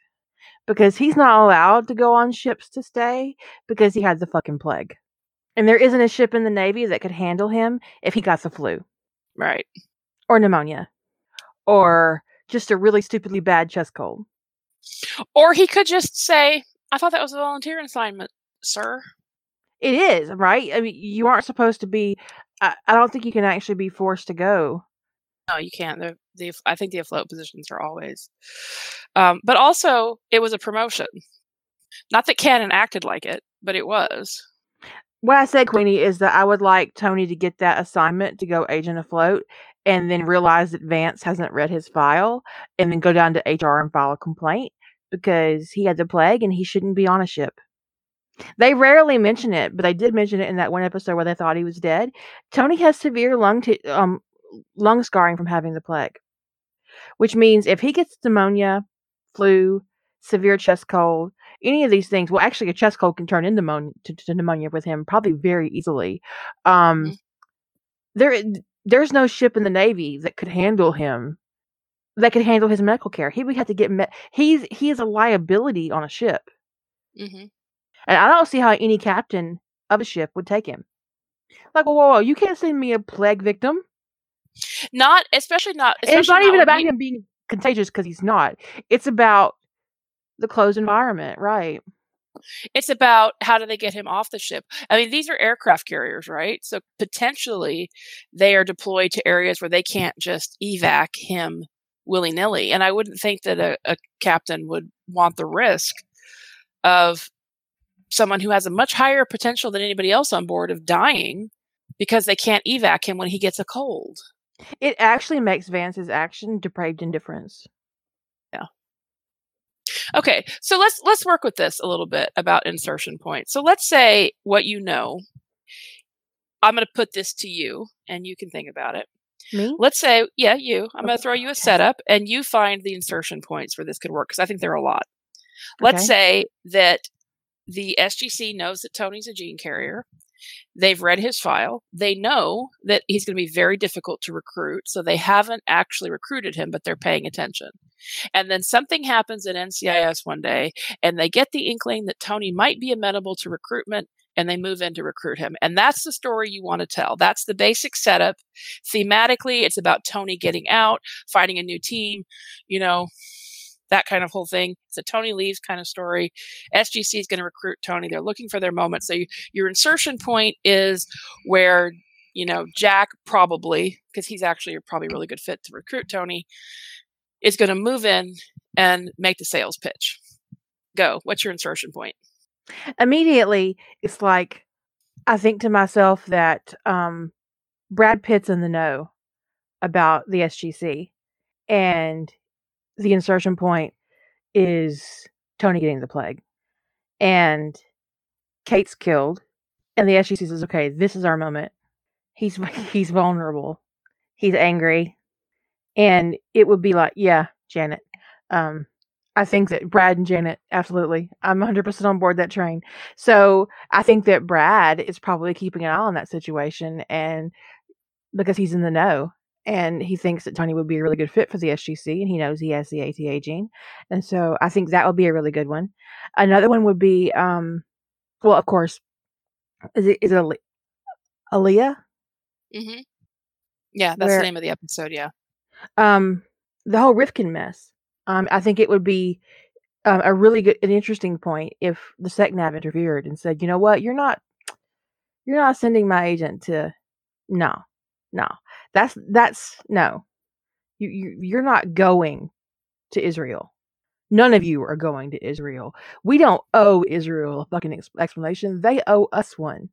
because he's not allowed to go on ships to stay because he had the fucking plague, and there isn't a ship in the navy that could handle him if he got the flu Right. or pneumonia or just a really stupidly bad chest cold. Or he could just say, I thought that was a volunteer assignment, sir. It is, right? I mean, you aren't supposed to be. I, I don't think you can actually be forced to go. No, you can't. The, the I think the afloat positions are always. Um, but also, it was a promotion. Not that canon acted like it, but it was. What I said, Queenie, is that I would like Tony to get that assignment to go agent afloat and then realize that Vance hasn't read his file and then go down to HR and file a complaint because he had the plague and he shouldn't be on a ship. They rarely mention it, but they did mention it in that one episode where they thought he was dead. Tony has severe lung t- um, lung scarring from having the plague, which means if he gets pneumonia, flu, severe chest cold, any of these things, well, actually, a chest cold can turn into pneumonia, to, to pneumonia with him probably very easily. Um, mm-hmm. There, there's no ship in the Navy that could handle him, that could handle his medical care. He would have to get met. He's he is a liability on a ship. Mm-hmm. And I don't see how any captain of a ship would take him. Like, whoa, whoa, whoa you can't send me a plague victim. Not, especially not. Especially it's not, not even about him being contagious because he's not. It's about the closed environment, right? It's about how do they get him off the ship. I mean, these are aircraft carriers, right? So potentially they are deployed to areas where they can't just evac him willy nilly. And I wouldn't think that a, a captain would want the risk of someone who has a much higher potential than anybody else on board of dying because they can't evac him when he gets a cold. It actually makes Vance's action depraved indifference. Yeah. Okay, so let's let's work with this a little bit about insertion points. So let's say what you know. I'm going to put this to you, and you can think about it. Me? Let's say, yeah, you. I'm going to throw you a setup, and you find the insertion points where this could work because I think there are a lot. Let's okay. say that the SGC knows that Tony's a gene carrier. They've read his file. They know that he's going to be very difficult to recruit. So they haven't actually recruited him, but they're paying attention. And then something happens at NCIS one day, and they get the inkling that Tony might be amenable to recruitment, and they move in to recruit him. And that's the story you want to tell. That's the basic setup. Thematically, it's about Tony getting out, finding a new team, you know, that kind of whole thing. It's a Tony leaves kind of story. SGC is going to recruit Tony. They're looking for their moment. So you, your insertion point is where you know Jack probably because he's actually a probably really good fit to recruit Tony is going to move in and make the sales pitch. Go. What's your insertion point? Immediately, it's like I think to myself that um, Brad Pitt's in the know about the SGC, and the insertion point is Tony getting the plague. And Kate's killed. And the SGC says, okay, this is our moment. He's he's vulnerable. He's angry. And it would be like, yeah, Janet. Um, I think that Brad and Janet, absolutely. I'm 100% on board that train. So I think that Brad is probably keeping an eye on that situation and because he's in the know and he thinks that Tony would be a really good fit for the SGC, and he knows he has the ATA gene, and so I think that would be a really good one. Another one would be, um, well, of course, is it is it Aliyah? Mm-hmm. Yeah, that's Where, the name of the episode. Yeah. Um, the whole Rivkin mess. Um, I think it would be um, a really good, an interesting point if the SecNav interfered and said, you know what, you're not, you're not sending my agent to, no, no. That's that's no. You, you you're not going to Israel. None of you are going to Israel. We don't owe Israel a fucking ex- explanation. They owe us one.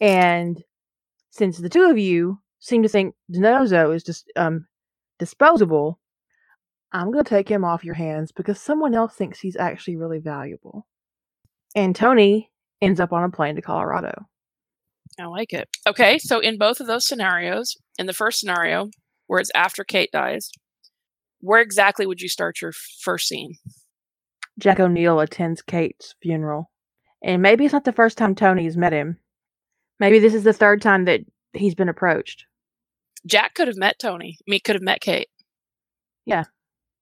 And since the two of you seem to think DiNozzo is just um disposable, I'm going to take him off your hands because someone else thinks he's actually really valuable. And Tony ends up on a plane to Colorado. I like it. Okay, so in both of those scenarios, in the first scenario, where it's after Kate dies, where exactly would you start your first scene? Jack O'Neill attends Kate's funeral. And maybe it's not the first time Tony's met him. Maybe this is the third time that he's been approached. Jack could have met Tony. I mean, could have met Kate. Yeah.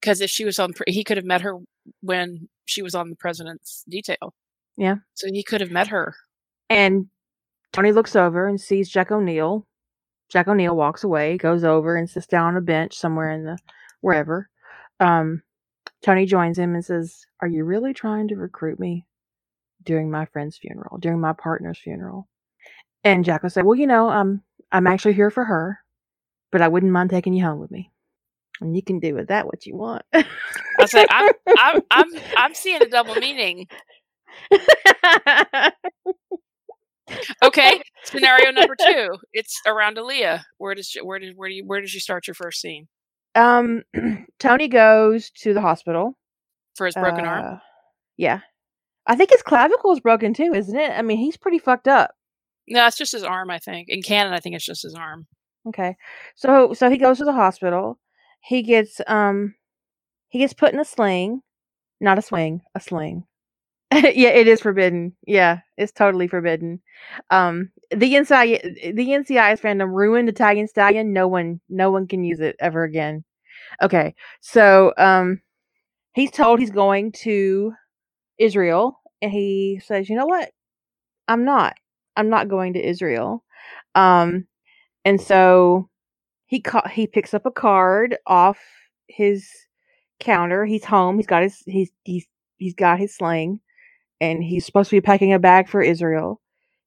Because if she was on, he could have met her when she was on the president's detail. Yeah. So he could have met her. And Tony looks over and sees Jack O'Neill. Jack O'Neill walks away, goes over and sits down on a bench somewhere in the wherever. Um, Tony joins him and says, Are you really trying to recruit me? during my friend's funeral, during my partner's funeral. And Jack would say, Well, you know, um, I'm actually here for her, but I wouldn't mind taking you home with me. And you can do with that what you want. I say, I'm, I'm, I'm, I'm seeing a double meaning. okay, scenario number two. It's around Aliyah. Where does where did where do you where did you start your first scene? Um, Tony goes to the hospital for his broken uh, arm. Yeah, I think his clavicle is broken too, isn't it? I mean, he's pretty fucked up. No, it's just his arm. I think in canon, I think it's just his arm. Okay, so so he goes to the hospital. He gets um, he gets put in a sling, not a swing, a sling. yeah, it is forbidden. Yeah, it's totally forbidden. Um, the inside, the NCIS fandom ruined Italian Stallion. No one, no one can use it ever again. Okay, so um, he's told he's going to Israel, and he says, "You know what? I'm not. I'm not going to Israel." Um, and so he ca- he picks up a card off his counter. He's home. He's got his he's he's he's got his sling and he's supposed to be packing a bag for Israel.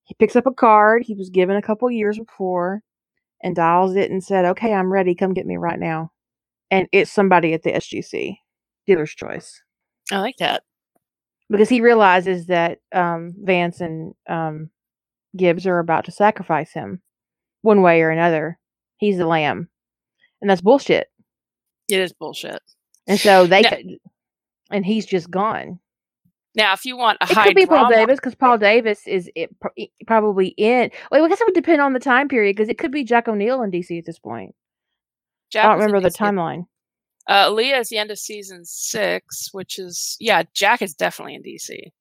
He picks up a card he was given a couple years before and dials it and said, Okay, I'm ready. Come get me right now. And it's somebody at the SGC, dealer's choice. I like that. Because he realizes that um, Vance and um, Gibbs are about to sacrifice him one way or another. He's the lamb. And that's bullshit. It is bullshit. And so they, now, and he's just gone. Now, if you want a it high could be drama, Paul Davis because Paul Davis is it, probably in. Well, I guess it would depend on the time period because it could be Jack O'Neill in DC at this point. Jack I don't remember the timeline. Uh, Leah is the end of season six, which is yeah. Jack is definitely in DC.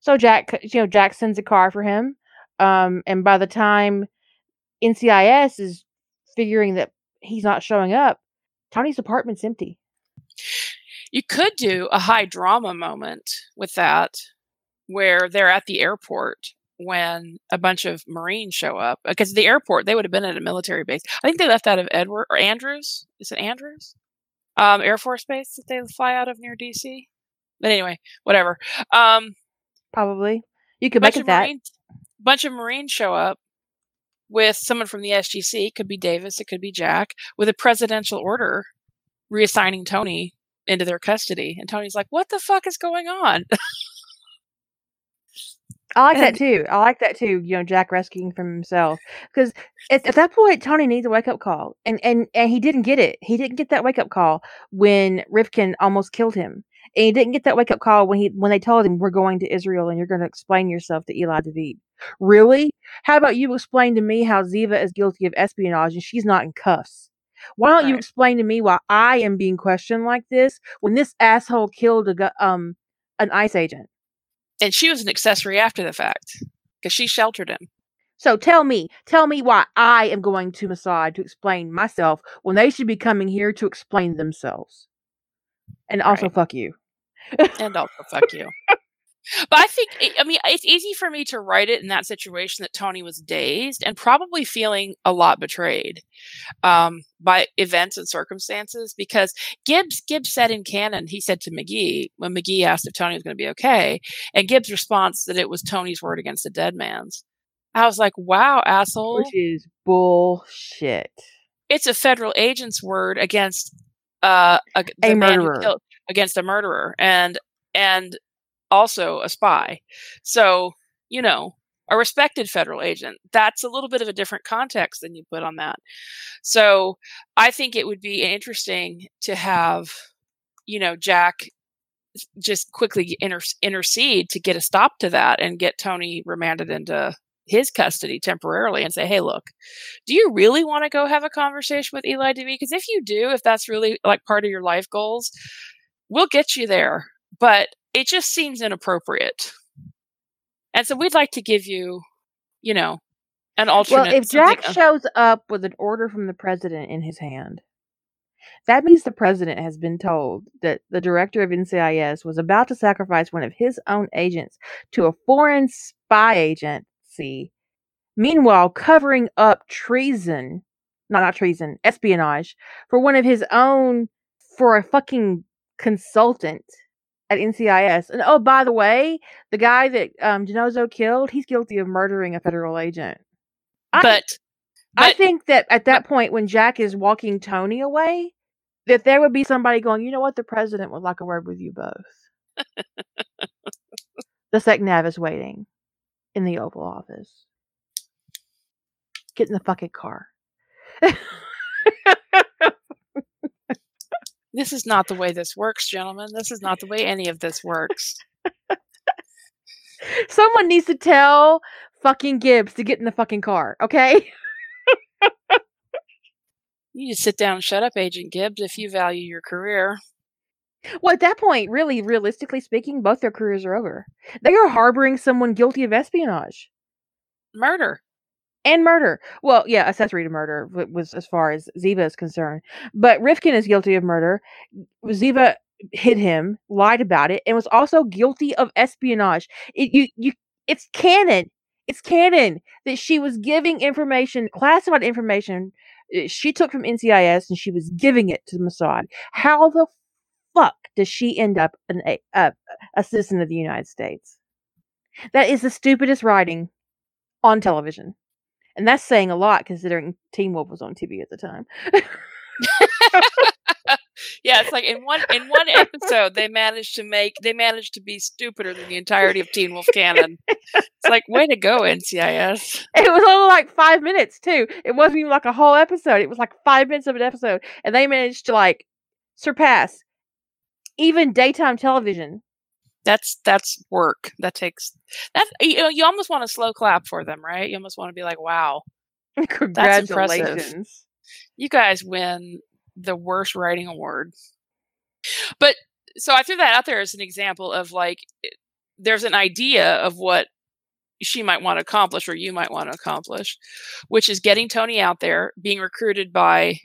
So Jack, you know, Jack sends a car for him, um, and by the time NCIS is figuring that he's not showing up, Tony's apartment's empty. You could do a high drama moment with that where they're at the airport when a bunch of Marines show up. Because the airport, they would have been at a military base. I think they left out of Edward or Andrews. Is it Andrews? Um, Air Force Base that they fly out of near DC. But anyway, whatever. Um, Probably. You could make it that. Marines, bunch of Marines show up with someone from the SGC. It could be Davis. It could be Jack with a presidential order reassigning Tony into their custody. And Tony's like, what the fuck is going on? I like and, that too. I like that too. You know, Jack rescuing from himself because at, at, that point, Tony needs a wake up call, and and and he didn't get it. He didn't get that wake up call when Rivkin almost killed him, and he didn't get that wake up call when he when they told him we're going to Israel and you're going to explain yourself to Eli David. Really? How about you explain to me how Ziva is guilty of espionage and she's not in cuffs? Why don't right. you explain to me why I am being questioned like this when this asshole killed a um an ICE agent? And she was an accessory after the fact because she sheltered him. So tell me, tell me why I am going to Mossad to explain myself when they should be coming here to explain themselves. And also right. fuck you. and also fuck you. But I think, I mean, it's easy for me to write it in that situation that Tony was dazed and probably feeling a lot betrayed um, by events and circumstances because Gibbs Gibbs said in canon, he said to McGee when McGee asked if Tony was going to be okay, and Gibbs' response that it was Tony's word against the dead man's. I was like, wow, asshole. Which is bullshit. It's a federal agent's word against uh, a, a murderer. Killed, against a murderer. And and also a spy. So, you know, a respected federal agent. That's a little bit of a different context than you put on that. So, I think it would be interesting to have, you know, Jack just quickly inter- intercede to get a stop to that and get Tony remanded into his custody temporarily and say, hey, look, do you really want to go have a conversation with Eli David? Because if you do, if that's really like part of your life goals, we'll get you there. But it just seems inappropriate. And so we'd like to give you, you know, an alternate. Well, if Jack shows up with an order from the president in his hand, that means the president has been told that the director of NCIS was about to sacrifice one of his own agents to a foreign spy agency, meanwhile covering up treason, not not treason, espionage for one of his own for a fucking consultant at NCIS. And oh, by the way, the guy that um, DiNozzo killed, he's guilty of murdering a federal agent. I, But I think that at that point, when Jack is walking Tony away, that there would be somebody going, you know what, the president would like a word with you both. the SecNav is waiting in the Oval Office. Get in the fucking car. this is not the way this works, gentlemen. This is not the way any of this works. Someone needs to tell fucking Gibbs to get in the fucking car, okay? You to sit down and shut up, Agent Gibbs, if you value your career. Well, at that point, really, realistically speaking, both their careers are over. They are harboring someone guilty of espionage Murder. And murder. Well, yeah, accessory to murder was as far as Ziva is concerned. But Rivkin is guilty of murder. Ziva hid him, lied about it, and was also guilty of espionage. It, you, you, it's canon. It's canon that she was giving information, classified information, uh, she took from NCIS and she was giving it to Mossad. How the fuck does she end up an, a, a, a citizen of the United States? That is the stupidest writing on television. And that's saying a lot considering Teen Wolf was on TV at the time. Yeah, it's like in one in one episode they managed to make they managed to be stupider than the entirety of Teen Wolf canon. It's like way to go, NCIS. It was only like five minutes too. It wasn't even like a whole episode. It was like five minutes of an episode, and they managed to like surpass even daytime television. That's that's work. That takes that you know you almost want to slow clap for them, right? You almost want to be like, wow, impressive. Congratulations! you guys win the worst writing award. But so I threw that out there as an example of like there's an idea of what she might want to accomplish or you might want to accomplish, which is getting Tony out there, being recruited by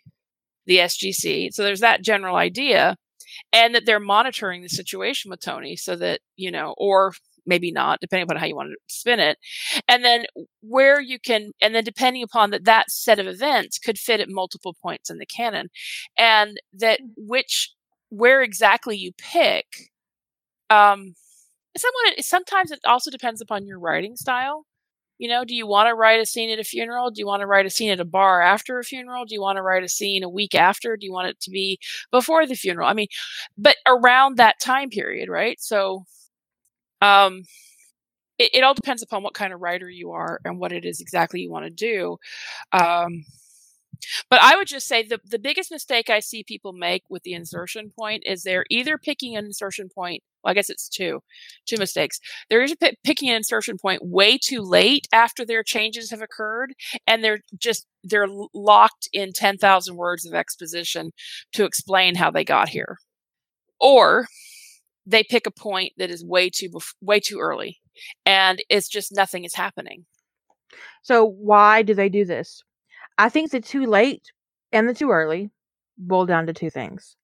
the SGC. So there's that general idea and that they're monitoring the situation with Tony so that, you know, or maybe not, depending upon how you want to spin it. And then where you can, and then depending upon that, that set of events could fit at multiple points in the canon. And that which, where exactly you pick, um, someone, sometimes it also depends upon your writing style. You know, do you want to write a scene at a funeral? Do you want to write a scene at a bar after a funeral? Do you want to write a scene a week after? Do you want it to be before the funeral? I mean, but around that time period, right? So, um, it, it all depends upon what kind of writer you are and what it is exactly you want to do. Um, but I would just say the, the biggest mistake I see people make with the insertion point is they're either picking an insertion point. Well, I guess it's two, two mistakes. They're either pi- picking an insertion point way too late after their changes have occurred, and they're just they're locked in ten thousand words of exposition to explain how they got here, or they pick a point that is way too bef- way too early, and it's just nothing is happening. So why do they do this? I think the too late and the too early boil down to two things.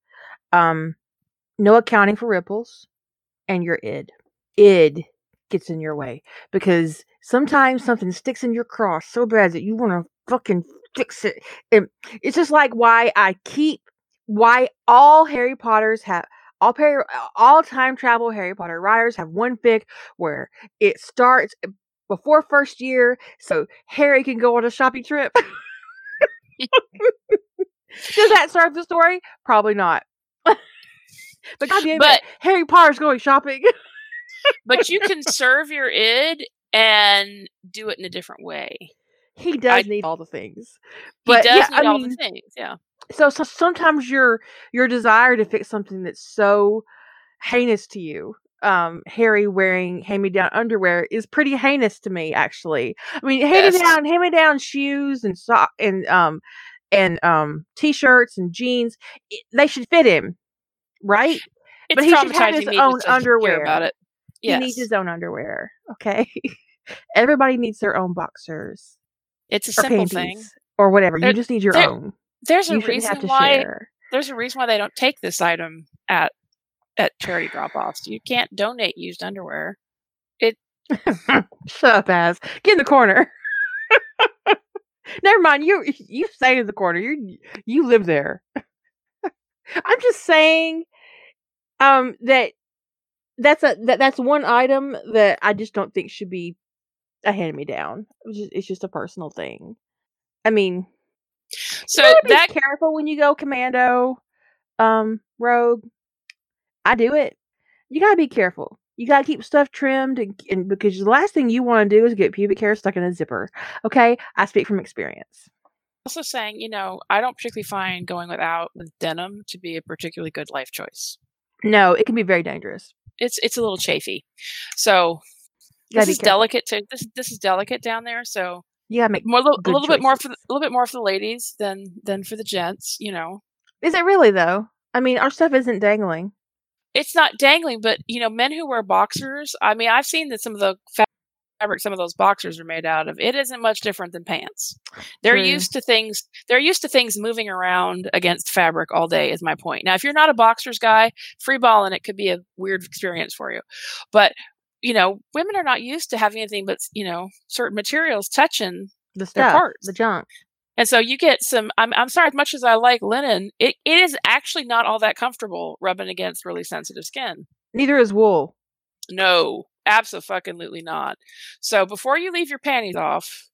Um, no accounting for ripples and your id. Id gets in your way because sometimes something sticks in your cross so bad that you want to fucking fix it. And it's just like why I keep why all Harry Potters have all Perry, all time travel Harry Potter writers have one fic where it starts before first year so Harry can go on a shopping trip. Does that serve the story? Probably not. but goddamn But- it, Harry Potter's going shopping. but you can serve your id and do it in a different way. he does I- need all the things. He does yeah, need I all mean- the things. Yeah. So, so sometimes your your desire to fix something that's so heinous to you um harry wearing hand-me-down underwear is pretty heinous to me actually i mean Yes. hand-me-down hand-me-down shoes and so and um and um t-shirts and jeans i- they should fit him right It's But he should have his own just to hear underwear. about it. he needs his own underwear okay everybody needs their own boxers it's a simple thing. or whatever There- you just need your there- own There's a you shouldn't reason why share there's a reason why they don't take this item at at charity drop offs. You can't donate used underwear. It Shut up, ass. Get in the corner. Never mind. You you stay in the corner. You you live there. I'm just saying, um, that that's a that, that's one item that I just don't think should be a hand me down. It's just, it's just a personal thing. I mean, So that careful when you go commando, um, rogue. I do it. You gotta be careful. You gotta keep stuff trimmed, and, and because the last thing you want to do is get pubic hair stuck in a zipper. Okay, I speak from experience. also saying, you know, I don't particularly find going without with denim to be a particularly good life choice. No, it can be very dangerous. It's it's a little chafy. So this is careful. delicate to this this is delicate down there. So yeah, make. more a little, a little bit more for the, a little bit more for the ladies than than for the gents. You know, Is it really though? I mean, our stuff isn't dangling. It's not dangling, but you know, men who wear boxers. I mean, I've seen that some of the fabric some of those boxers are made out of. It isn't much different than pants. They're True. used to things. They're used to things moving around against fabric all day. Is my point. Now, if you're not a boxers guy, free balling it could be a weird experience for you. But you know, women are not used to having anything but you know certain materials touching The Their stuff, parts. the junk. And so you get some. I'm I'm sorry. As much as I like linen, it, it is actually not all that comfortable rubbing against really sensitive skin. Neither is wool. No, absolutely not. So before you leave your panties off,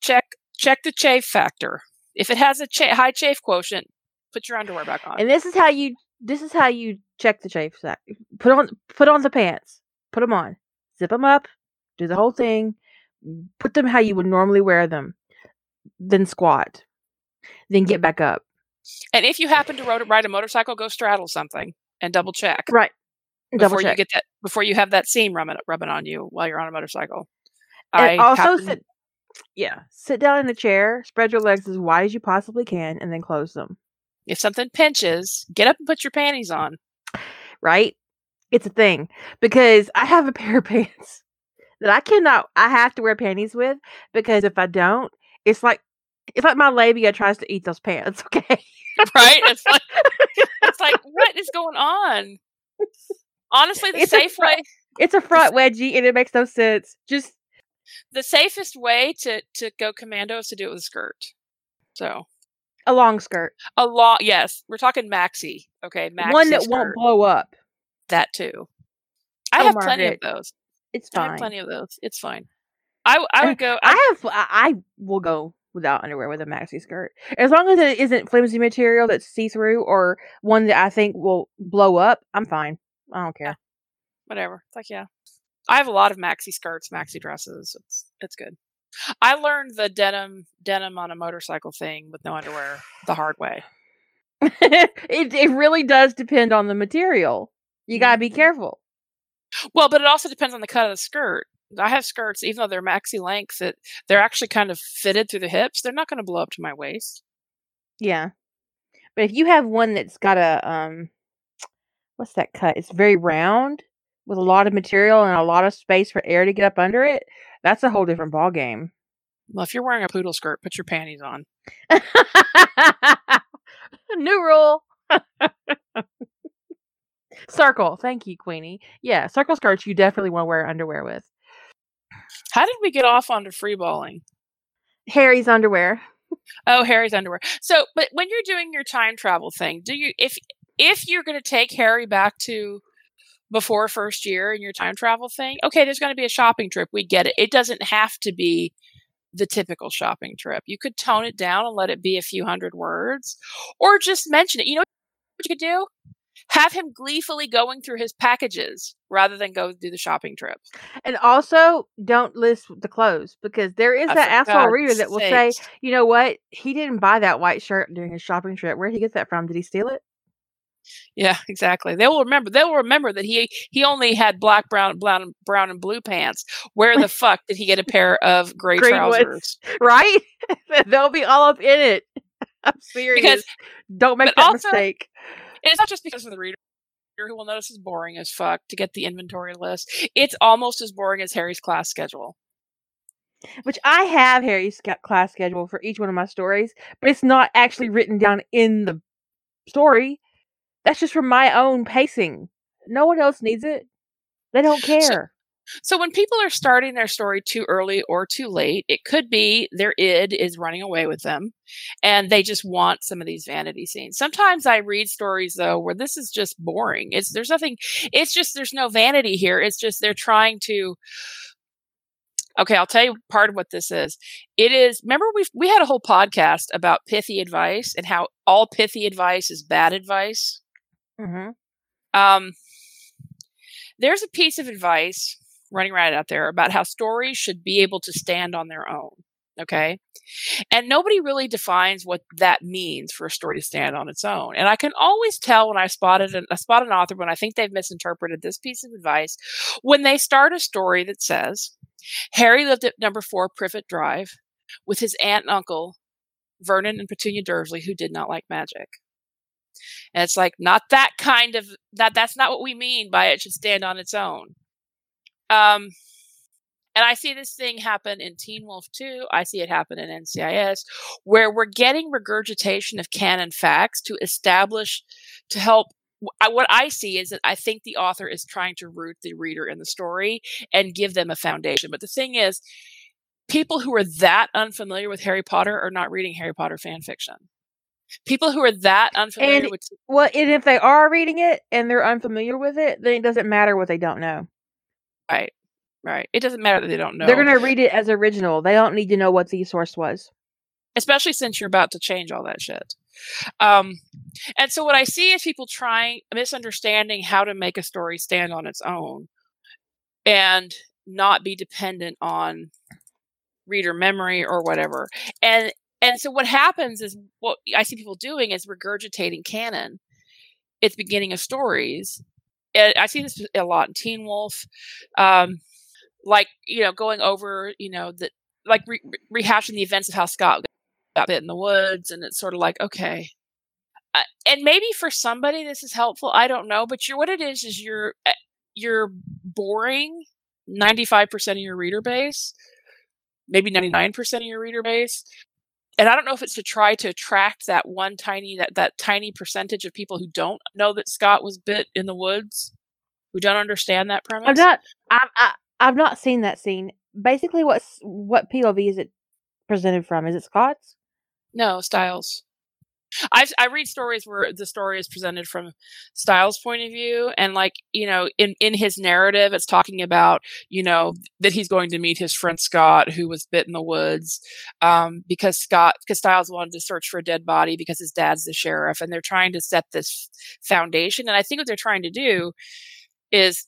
check check the chafe factor. If it has a cha- high chafe quotient, put your underwear back on. And this is how you this is how you check the chafe factor. Put on put on the pants. Put them on. Zip them up. Do the whole thing. Put them how you would normally wear them. Then squat. Then get mm-hmm. back up. And if you happen to ride, ride a motorcycle, go straddle something and double check Right. Double before you get that before you have that seam rubbing rubbing on you while you're on a motorcycle. and also happen- sit yeah. Sit down in a chair, spread your legs as wide as you possibly can, and then close them. if something pinches, get up and put your panties on. Right? It's a thing. Because I have a pair of pants that I cannot I have to wear panties with because if I don't, it's like it's like my labia tries to eat those pants, okay? right? It's like it's like what is going on? Honestly, the It's safe way, It's a front wedgie and it makes no sense. Just the safest way to to go commando is to do it with a skirt. So a long skirt. a long, yes, we're talking maxi. Okay, maxi One that skirt, won't blow up. that too. I Oh, have plenty of those. It's fine. I have plenty of those. It's fine. I I would go. I, I have I will go without underwear with a maxi skirt. As long as it isn't flimsy material that's see through or one that I think will blow up, I'm fine. I don't care. whatever. It's like yeah, I have a lot of maxi skirts, maxi dresses. It's it's good. I learned the denim denim on a motorcycle thing with no underwear the hard way. it it really does depend on the material. You gotta be Mhm. careful. Well, but it also depends on the cut of the skirt. I have skirts, even though they're maxi length, that they're actually kind of fitted through the hips. They're not going to blow up to my waist. Yeah. But if you have one that's got a um what's that cut? It's very round with a lot of material and a lot of space for air to get up under it. That's a whole different ball game. Well, if you're wearing a poodle skirt, put your panties on. New rule. circle. Thank you, Queenie. Yeah, circle skirts you definitely want to wear underwear with. How did we get off onto free balling? Harry's underwear. Oh, Harry's underwear. So, but when you're doing your time travel thing, do you if if you're going to take Harry back to before first year in your time travel thing, okay, there's going to be a shopping trip. We get it. It doesn't have to be the typical shopping trip. You could tone it down and let it be a few hundred words, or just mention it. You know what you could do? Have him gleefully going through his packages rather than go do the shopping trip. And also, don't list the clothes because there is that asshole God's reader that will say, you know what? He didn't buy that white shirt during his shopping trip. Where did he get that from? Did he steal it? Yeah, exactly. They will remember. They will remember that he he only had black, brown, brown, brown, and blue pants. Where the fuck did he get a pair of gray trousers? Right? They'll be all up in it. I'm serious. don't make that also- mistake. It's not just because of the reader who will notice is boring as fuck to get the inventory list. It's almost as boring as Harry's class schedule. Which I have Harry's class schedule for each one of my stories, but it's not actually written down in the story. That's just from my own pacing. No one else needs it. They don't care. So when people are starting their story too early or too late, it could be their id is running away with them and they just want some of these vanity scenes. Sometimes I read stories though where this is just boring. It's there's nothing it's just there's no vanity here. It's just they're trying to Okay, I'll tell you part of what this is. It is remember we we had a whole podcast about pithy advice and how all pithy advice is bad advice. Mm-hmm. Um, there's a piece of advice running around out there about how stories should be able to stand on their own. Okay. And nobody really defines what that means for a story to stand on its own. And I can always tell when I spotted an, I spot an author when I think they've misinterpreted this piece of advice when they start a story that says Harry lived at number four Privet Drive with his aunt and uncle, Vernon and Petunia Dursley, who did not like magic. And it's like not that kind of that that's not what we mean by it should stand on its own. Um and I see this thing happen in Teen Wolf too. I see it happen in NCIS, where we're getting regurgitation of canon facts to establish, to help. What I see is that I think the author is trying to root the reader in the story and give them a foundation. But the thing is, people who are that unfamiliar with Harry Potter are not reading Harry Potter fan fiction. People who are that unfamiliar And with well, and if they are reading it and they're unfamiliar with it, then it doesn't matter what they don't know. Right, right, it doesn't matter that they don't know. They're gonna read it as original. They don't need to know what the source was. especially since you're about to change all that shit. Um, and so what I see is people trying misunderstanding how to make a story stand on its own and not be dependent on reader memory or whatever. And and so what happens is what I see people doing is regurgitating canon. It's beginning of stories. And I see this a lot in Teen Wolf. Um, like, you know, going over, you know, the like re- re- rehashing the events of how Scott got bit in the woods and it's sort of like okay uh, and maybe for somebody this is helpful i don't know but you're what it is is you're uh, you're boring 95% of your reader base maybe 99% of your reader base and i don't know if it's to try to attract that one tiny that that tiny percentage of people who don't know that scott was bit in the woods who don't understand that premise I've not. I've I, I've not seen that scene. Basically, what's what POV is it presented from? Is it Scott's? No, Stiles. I I read stories where the story is presented from Stiles' point of view, and like you know, in in his narrative, it's talking about you know that he's going to meet his friend Scott, who was bit in the woods, um, because Scott because Stiles wanted to search for a dead body because his dad's the sheriff, and they're trying to set this foundation. And I think what they're trying to do is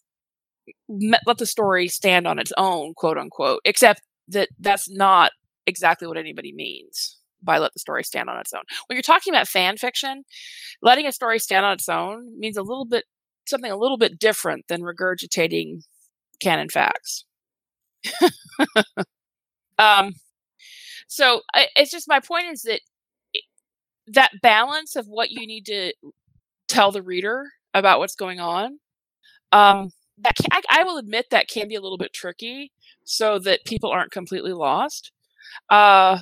let the story stand on its own, quote unquote. Except that that's not exactly what anybody means by let the story stand on its own. When you're talking about fan fiction, letting a story stand on its own means a little bit something a little bit different than regurgitating canon facts. um, so I, it's just my point is that that balance of what you need to tell the reader about what's going on. Um, that can, I, I will admit that can be a little bit tricky, so that people aren't completely lost. Uh,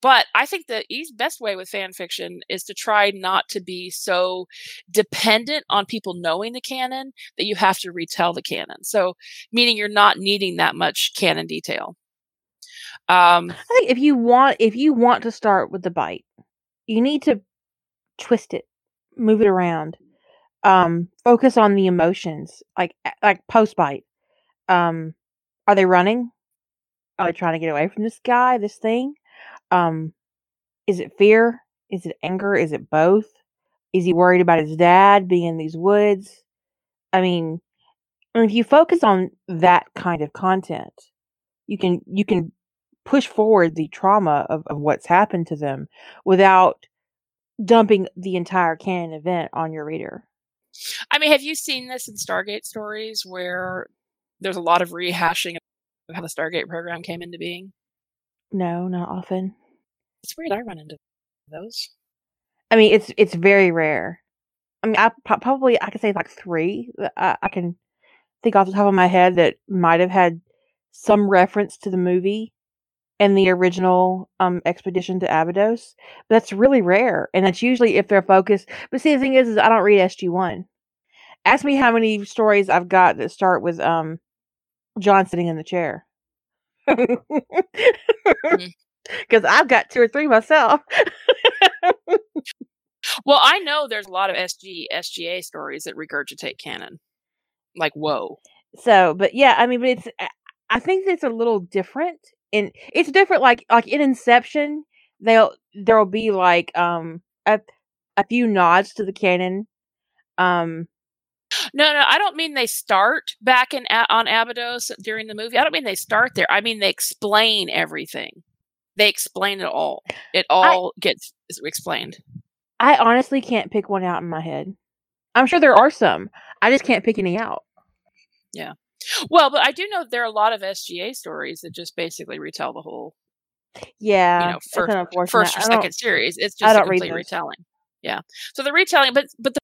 but I think the best way with fan fiction is to try not to be so dependent on people knowing the canon that you have to retell the canon. So, meaning you're not needing that much canon detail. Um, I think if you want, if you want to start with the bite, you need to twist it, move it around, um, focus on the emotions, like like post bite. Um, are they running? Are they trying to get away from this guy, this thing? Um, is it fear? Is it anger? Is it both? Is he worried about his dad being in these woods? I mean, if you focus on that kind of content, you can you can push forward the trauma of, of what's happened to them without dumping the entire canon event on your reader. I mean, have you seen this in Stargate stories where there's a lot of rehashing of how the Stargate program came into being? No, not often. It's weird. I run into those. I mean, it's it's very rare. I mean, I probably I could say like three I, I can think off the top of my head that might have had some reference to the movie and the original um expedition to Abydos. But that's really rare, and that's usually if they're focused. But see, the thing is, is I don't read SG one. Ask me how many stories I've got that start with um Jon sitting in the chair. Because I've got two or three myself. Well, I know there's a lot of SG SGA stories that regurgitate canon. Like, whoa. So, but yeah, I mean, but it's I- I think it's a little different. In it's different, like like in Inception, they'll there'll be like um a a few nods to the canon. Um, No, no, I don't mean they start back in on Abydos during the movie. I don't mean they start there. I mean they explain everything. They explain it all. It all gets explained. I honestly can't pick one out in my head. I'm sure there are some. I just can't pick any out. Yeah. Well, but I do know there are a lot of SGA stories that just basically retell the whole Yeah, you know first first or second series. It's just a complete retelling. Yeah. So the retelling, but but the,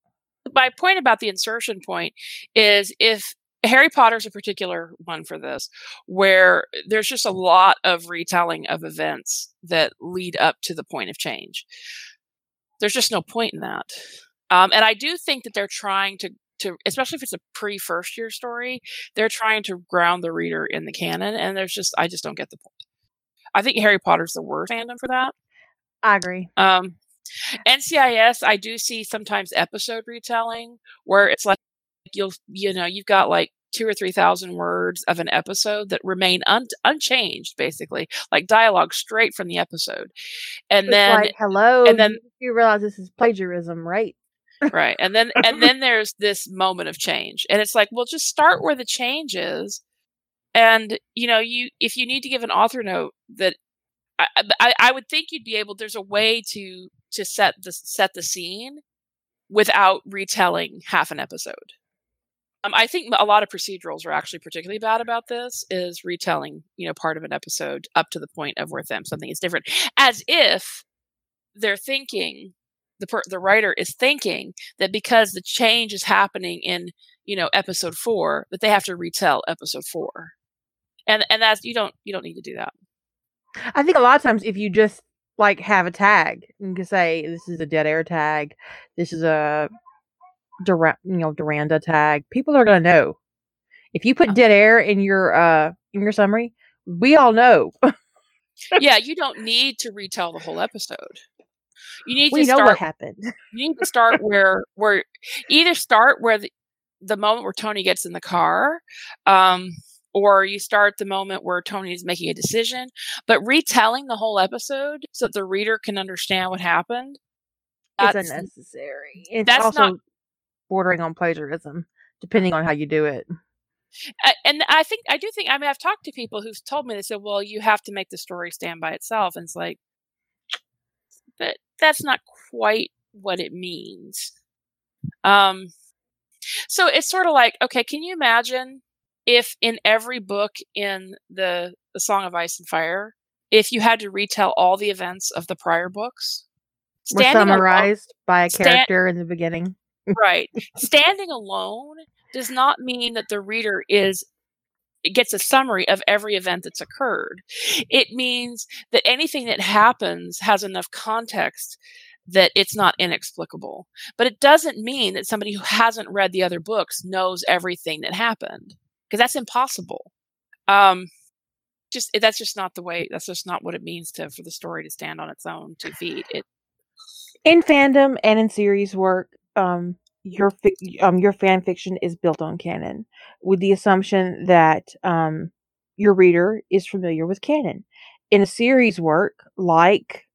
my point about the insertion point is if Harry Potter's a particular one for this, where there's just a lot of retelling of events that lead up to the point of change. There's just no point in that. Um, and I do think that they're trying to to especially if it's a pre first year story, they're trying to ground the reader in the canon, and there's just I just don't get the point. I think Harry Potter's the worst fandom for that. I agree. Um, NCIS, I do see sometimes episode retelling where it's like you'll you know you've got like two or three thousand words of an episode that remain un- unchanged, basically like dialogue straight from the episode, and It's then like, hello, and then- you, realize this is plagiarism, right? right and then and then there's this moment of change and it's like well just start where the change is and you know you if you need to give an author note that I, I i would think you'd be able there's a way to to set the set the scene without retelling half an episode. Um, i think a lot of procedurals are actually particularly bad about this is retelling you know part of an episode up to the point of where them something is different. As if they're thinking the per- the writer is thinking that because the change is happening in you know episode 4 that they have to retell episode 4 and and that's you don't you don't need to do that. I think a lot of times if you just like have a tag, you can say this is a dead air tag, this is a Dura- you know Duranda tag. People are gonna know. If you put dead air in your uh in your summary, we all know. yeah you don't need to retell the whole episode you need we to know what happened. you need to start where where either start where the, the moment where Tony gets in the car, um, or you start the moment where Tony is making a decision, but retelling the whole episode so that the reader can understand what happened. It's unnecessary. It's that's also not- bordering on plagiarism, depending on how you do it. And I think I do think I mean I've talked to people who've told me they said, "Well, you have to make the story stand by itself," and it's like, but that's not quite what it means. Um, so it's sort of like, okay, can you imagine if in every book in the the Song of Ice and Fire, if you had to retell all the events of the prior books, Were standing alone- summarized by a character in the beginning. right. Standing alone does not mean that the reader is gets a summary of every event that's occurred. It means that anything that happens has enough context that it's not inexplicable. But it doesn't mean that somebody who hasn't read the other books knows everything that happened because that's impossible um just that's just not the way that's just not what it means to for the story to stand on its own two feet it in fandom and in series work, um, your fic- um your fan fiction is built on canon, with the assumption that um your reader is familiar with canon. In a series work like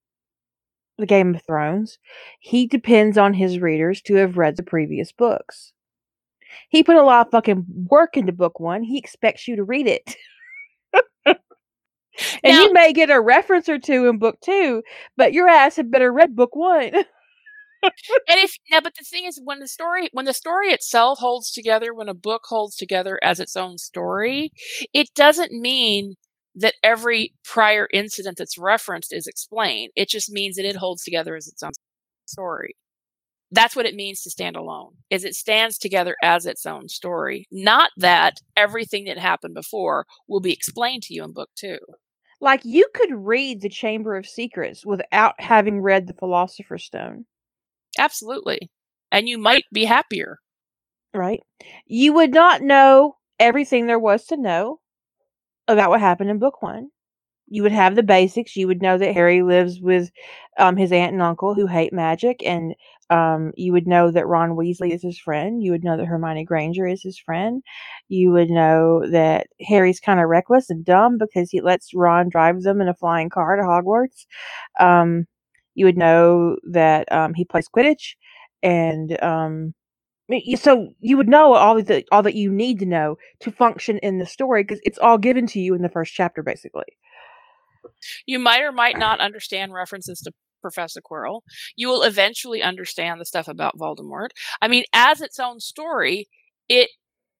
the Game of Thrones, he depends on his readers to have read the previous books. He put a lot of fucking work into book one. He expects you to read it. and Now- you may get a reference or two in book two, but your ass had better read book one. and if now but the thing is when the story when the story itself holds together when a book holds together as its own story it doesn't mean that every prior incident that's referenced is explained it just means that it holds together as its own story that's what it means to stand alone is it stands together as its own story not that everything that happened before will be explained to you in book two like you could read the Chamber of Secrets without having read the Philosopher's Stone, absolutely and you might be happier right? You would not know everything there was to know, about what happened in book one. You would have the basics. You would know that Harry lives with um, his aunt and uncle who hate magic, and um, you would know that Ron Weasley is his friend. You would know that Hermione Granger is his friend. You would know that Harry's kind of reckless and dumb because he lets Ron drive them in a flying car to Hogwarts. Um, you would know that um, he plays Quidditch, and um, so you would know all all that you need to know to function in the story because it's all given to you in the first chapter, basically. You might or might not understand references to Professor Quirrell. You will eventually understand the stuff about Voldemort. I mean, as its own story, it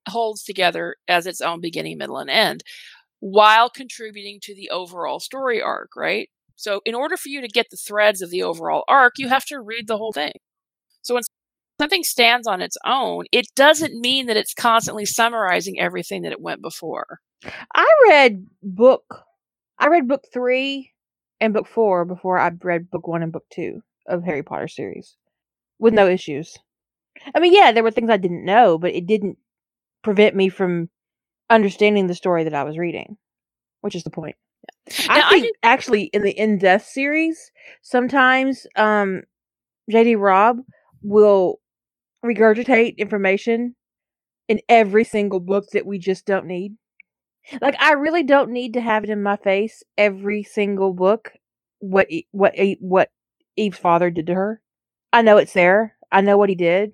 holds together as its own beginning, middle, and end, while contributing to the overall story arc, right? So, in order for you to get the threads of the overall arc, you have to read the whole thing. So, when something stands on its own, it doesn't mean that it's constantly summarizing everything that it went before. I read book I read book 3 and book 4 before I read book 1 and book 2 of Harry Potter series with no issues. I mean, yeah, there were things I didn't know, but it didn't prevent me from understanding the story that I was reading, which is the point. I Now, I think did actually in the In Death series, sometimes um JD Robb will regurgitate information in every single book that we just don't need. Like I really don't need to have it in my face every single book what what what Eve's father did to her. I know it's there. I know what he did.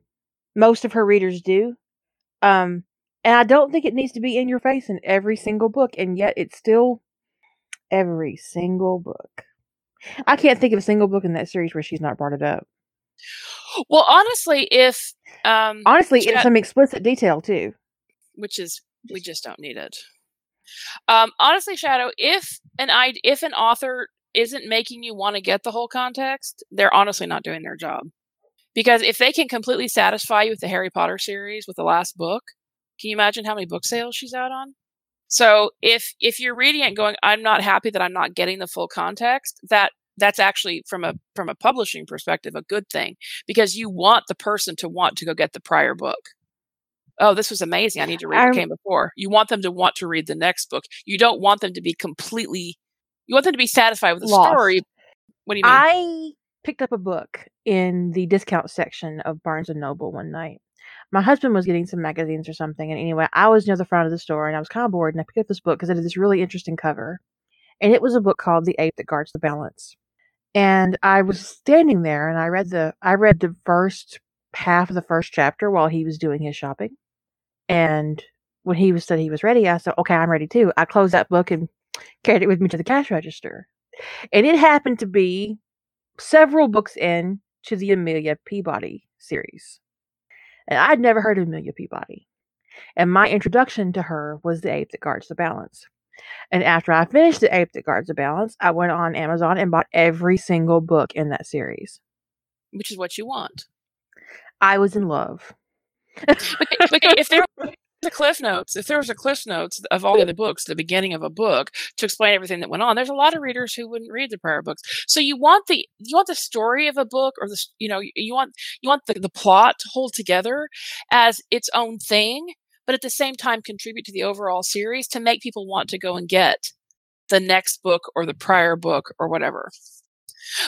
Most of her readers do. Um and I don't think it needs to be in your face in every single book and yet it's still every single book. I can't think of a single book in that series where she's not brought it up. well, honestly, if um, Honestly, in some explicit detail too. which is we just don't need it. Um, honestly, Shadow, if an if an author isn't making you want to get the whole context, they're honestly not doing their job. Because if they can completely satisfy you with the Harry Potter series with the last book, can you imagine how many book sales she's out on? So if if you're reading it and going, I'm not happy that I'm not getting the full context, that that's actually from a from a publishing perspective a good thing because you want the person to want to go get the prior book. Oh, this was amazing. I need to read what came before. You want them to want to read the next book. You don't want them to be completely you want them to be satisfied with the Lost. story. What do you mean? I picked up a book in the discount section of Barnes and Noble one night. My husband was getting some magazines or something, and anyway, I was near the front of the store and I was kind of bored, and I picked up this book because it had this really interesting cover, and it was a book called "The Ape That Guards the Balance." And I was standing there, and I read the I read the first half of the first chapter while he was doing his shopping, and when he was said he was ready, I said, "Okay, I'm ready too." I closed that book and carried it with me to the cash register, and it happened to be several books in to the Amelia Peabody series. And I'd never heard of Amelia Peabody. And my introduction to her was The Ape That Guards the Balance. And after I finished The Ape That Guards the Balance, I went on Amazon and bought every single book in that series. Which is what you want. I was in love. If there was a cliff notes, if there was a cliff notes of all the other books, the beginning of a book to explain everything that went on, there's a lot of readers who wouldn't read the prior books. So you want the you want the story of a book, or the you know you want you want the, the plot to hold together as its own thing, but at the same time contribute to the overall series to make people want to go and get the next book or the prior book or whatever.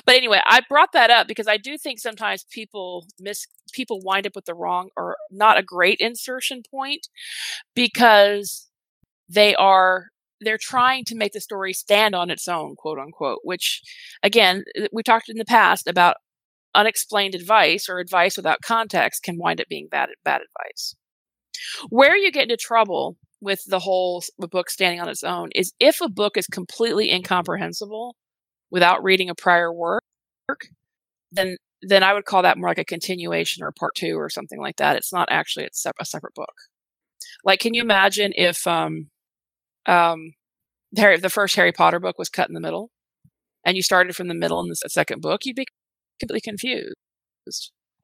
But anyway, I brought that up because I do think sometimes people miss people wind up with the wrong or not a great insertion point because they are they're trying to make the story stand on its own, quote unquote, which again, we talked in the past about unexplained advice or advice without context can wind up being bad bad advice. Where you get into trouble with the whole book standing on its own is if a book is completely incomprehensible without reading a prior work, then then I would call that more like a continuation or a part two or something like that. It's not actually it's a separate book. Like, can you imagine if um um Harry the first Harry Potter book was cut in the middle, and you started from the middle in the second book, you'd be completely confused.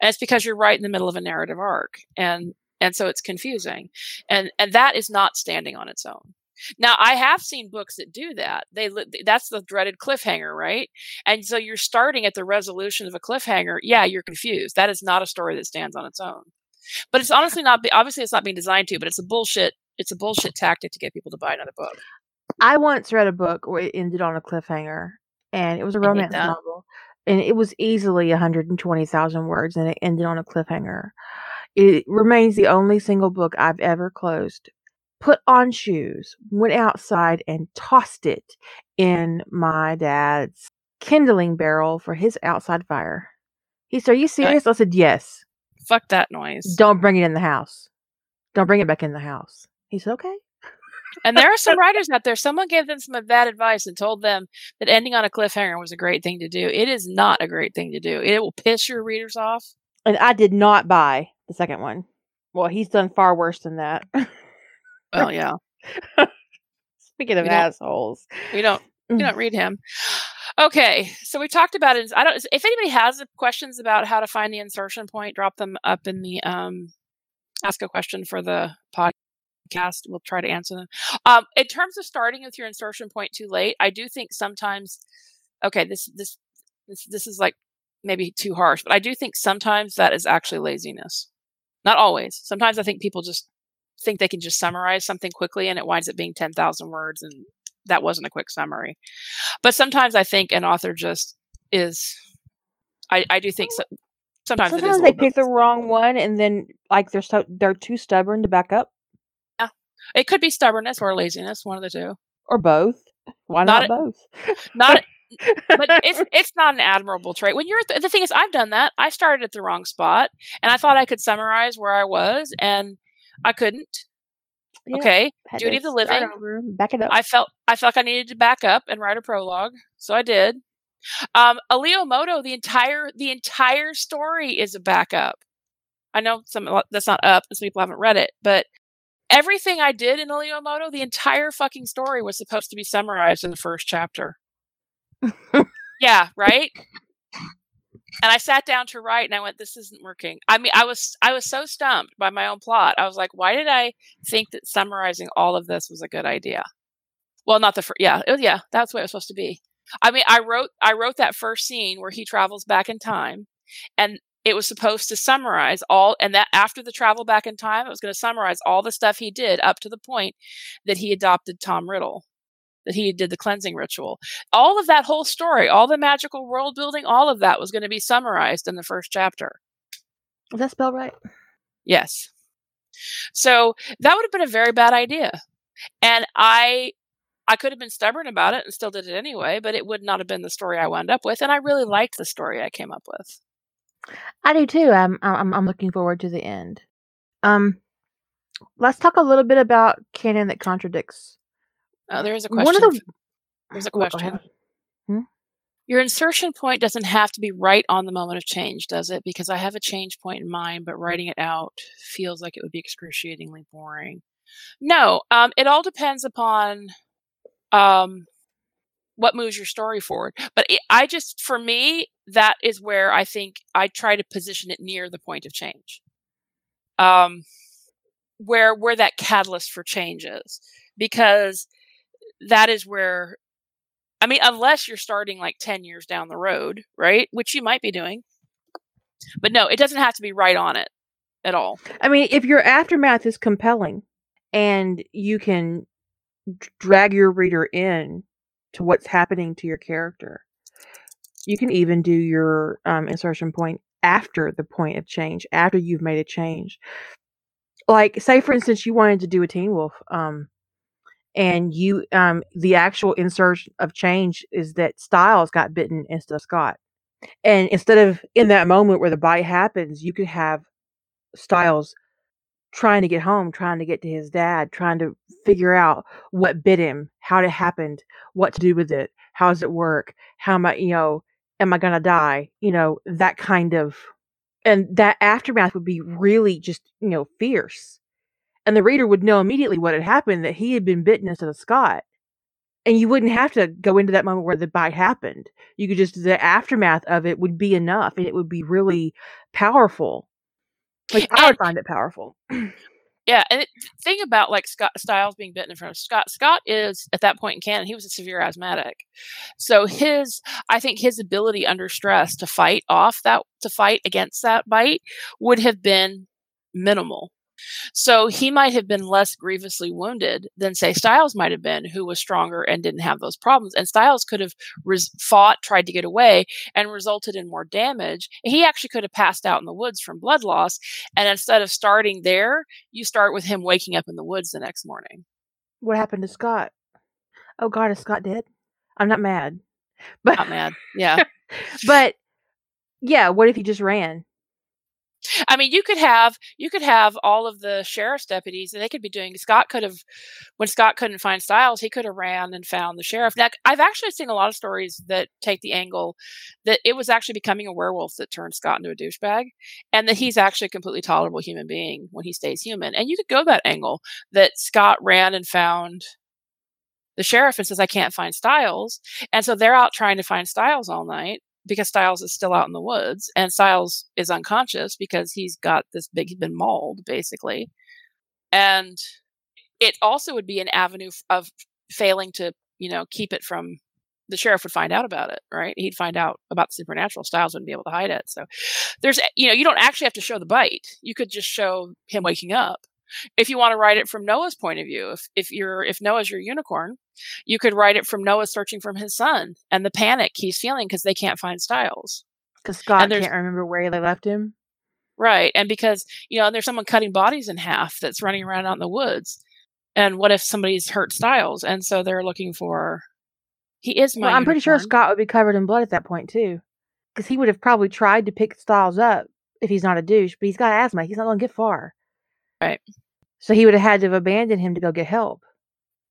And it's because you're right in the middle of a narrative arc, and and so it's confusing, and and that is not standing on its own. Now, I have seen books that do that. They that's the dreaded cliffhanger, right? And so you're starting at the resolution of a cliffhanger. Yeah, you're confused. That is not a story that stands on its own. But it's honestly not. Obviously, it's not being designed to. But it's a bullshit. It's a bullshit tactic to get people to buy another book. I once read a book where it ended on a cliffhanger, and it was a romance novel, and it was easily 120,000 words, and it ended on a cliffhanger. It remains the only single book I've ever closed. Put on shoes, went outside, and tossed it in my dad's kindling barrel for his outside fire. He said, Are you serious? I said, Yes. Fuck that noise. Don't bring it in the house. Don't bring it back in the house. He said, Okay. And there are some writers out there. Someone gave them some bad advice and told them that ending on a cliffhanger was a great thing to do. It is not a great thing to do. It will piss your readers off. And I did not buy the second one. Well, he's done far worse than that. Well, yeah, Speaking of We assholes. we don't we Mm. don't read him. Okay, so we talked about it. I don't. If anybody has questions about how to find the insertion point, drop them up in the um, ask a question for the podcast. We'll try to answer them. Um, in terms of starting with your insertion point too late, I do think sometimes. Okay, this this this this is like maybe too harsh, but I do think sometimes that is actually laziness. Not always. Sometimes I think people just think they can just summarize something quickly and it winds up being 10,000 words and that wasn't a quick summary. But sometimes I think an author just is I, I do think so, sometimes, it is Sometimes they pick the wrong one, and then like they're so they're too stubborn to back up, Yeah. it could be stubbornness or laziness, one of the two. or both. Why Not not, both? Not but it's it's not an admirable trait. When you're the thing is I've done that. I started at the wrong spot and I thought I could summarize where I was and I couldn't. Yeah, Okay. duty of the living. over, back it up. I felt I felt like I needed to back up and write a prologue, so I did. Um, Aleo Moto, the entire the entire story is a backup. I know some that's not up, and some people haven't read it, but everything I did in Aleo Moto, the entire fucking story was supposed to be summarized in the first chapter. yeah, right. And I sat down to write, and I went, "This isn't working." I mean, I was I was so stumped by my own plot. I was like, "Why did I think that summarizing all of this was a good idea?" Well, not the first. Yeah, was, yeah, that's what it was supposed to be. I mean, I wrote I wrote that first scene where he travels back in time, and it was supposed to summarize all. And that after the travel back in time, it was going to summarize all the stuff he did up to the point that he adopted Tom Riddle, that he did the cleansing ritual. All of that whole story, all the magical world building, all of that was going to be summarized in the first chapter. Is that spelled right? Yes. So that would have been a very bad idea. And I I could have been stubborn about it and still did it anyway, but it would not have been the story I wound up with. And I really liked the story I came up with. I do too. I'm I'm I'm looking forward to the end. Um, let's talk a little bit about canon that contradicts. Uh, there is a One question. of the There's a Oh, question. ahead. Your insertion point doesn't have to be right on the moment of change, does it? Because I have a change point in mind, but writing it out feels like it would be excruciatingly boring. No, um, it all depends upon um, what moves your story forward. But it, I just, for me, that is where I think I try to position it near the point of change, um, where where that catalyst for change is, because that is where I mean, unless you're starting like 10 years down the road, right? Which you might be doing. But no, it doesn't have to be right on it at all. I mean, if your aftermath is compelling, and you can drag your reader in to what's happening to your character, you can even do your um, insertion point after the point of change, after you've made a change. Like, say for instance, you wanted to do a Teen Wolf, um, and you um, the actual insertion of change is that Stiles got bitten instead of Scott, and instead of in that moment where the bite happens, you could have Stiles trying to get home, trying to get to his dad, trying to figure out what bit him, how it happened, what to do with it, how does it work, how am I, you know, am I gonna die, you know, that kind of, and that aftermath would be really just, you know, fierce, and the reader would know immediately what had happened that he had been bitten instead of Scott. And you wouldn't have to go into that moment where the bite happened. You could just the aftermath of it would be enough, and it would be really powerful. Like I would find it powerful. Yeah, and it, thing about like Scott Stiles being bitten in front of Scott. Scott is at that point in canon, he was a severe asthmatic, so his I think his ability under stress to fight off that to fight against that bite would have been minimal. So he might have been less grievously wounded than, say, Stiles might have been, who was stronger and didn't have those problems. And Stiles could have res- fought, tried to get away, and resulted in more damage. He actually could have passed out in the woods from blood loss. And instead of starting there, you start with him waking up in the woods the next morning. What happened to Scott? Oh God, is Scott dead? I'm not mad, but Not mad. Yeah. but yeah, what if he just ran? I mean, you could have you could have all of the sheriff's deputies, and they could be doing. Scott could have, when Scott couldn't find Stiles, he could have ran and found the sheriff. Now, I've actually seen a lot of stories that take the angle that it was actually becoming a werewolf that turned Scott into a douchebag, and that mm. he's actually a completely tolerable human being when he stays human. And you could go that angle that Scott ran and found the sheriff and says, "I can't find Stiles," and so they're out trying to find Stiles all night because Stiles is still out in the woods and Stiles is unconscious because he's got this big, he's been mauled basically. And it also would be an avenue of failing to, you know, keep it from the sheriff would find out about it, right? He'd find out about the supernatural. Stiles wouldn't be able to hide it. So there's, you know, you don't actually have to show the bite. You could just show him waking up if you want to write it from Noah's point of view, if if you're if Noah's your unicorn, you could write it from Noah searching from his son and the panic he's feeling because they can't find Stiles. Because Scott can't remember where they left him. Right, and because you know there's someone cutting bodies in half that's running around out in the woods, and what if somebody's hurt Stiles? and so they're looking for. He is my. Well, I'm unicorn. pretty sure Scott would be covered in blood at that point too, because he would have probably tried to pick Stiles up if he's not a douche, but he's got asthma. He's not going to get far. Right. So he would have had to have abandoned him to go get help.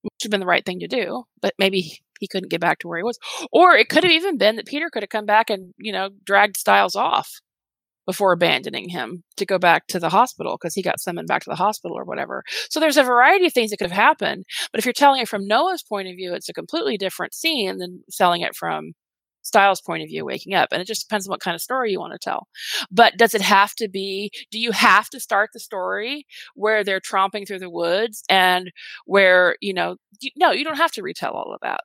Which have been the right thing to do, but maybe he couldn't get back to where he was. Or it could have even been that Peter could have come back and, you know, dragged Stiles off before abandoning him to go back to the hospital because he got summoned back to the hospital or whatever. So there's a variety of things that could have happened. But if you're telling it from Noah's point of view, it's a completely different scene than selling it from Stiles' point of view waking up. And it just depends on what kind of story you want to tell. But does it have to be, do you have to start the story where they're tromping through the woods and where, you know, you, no, you don't have to retell all of that.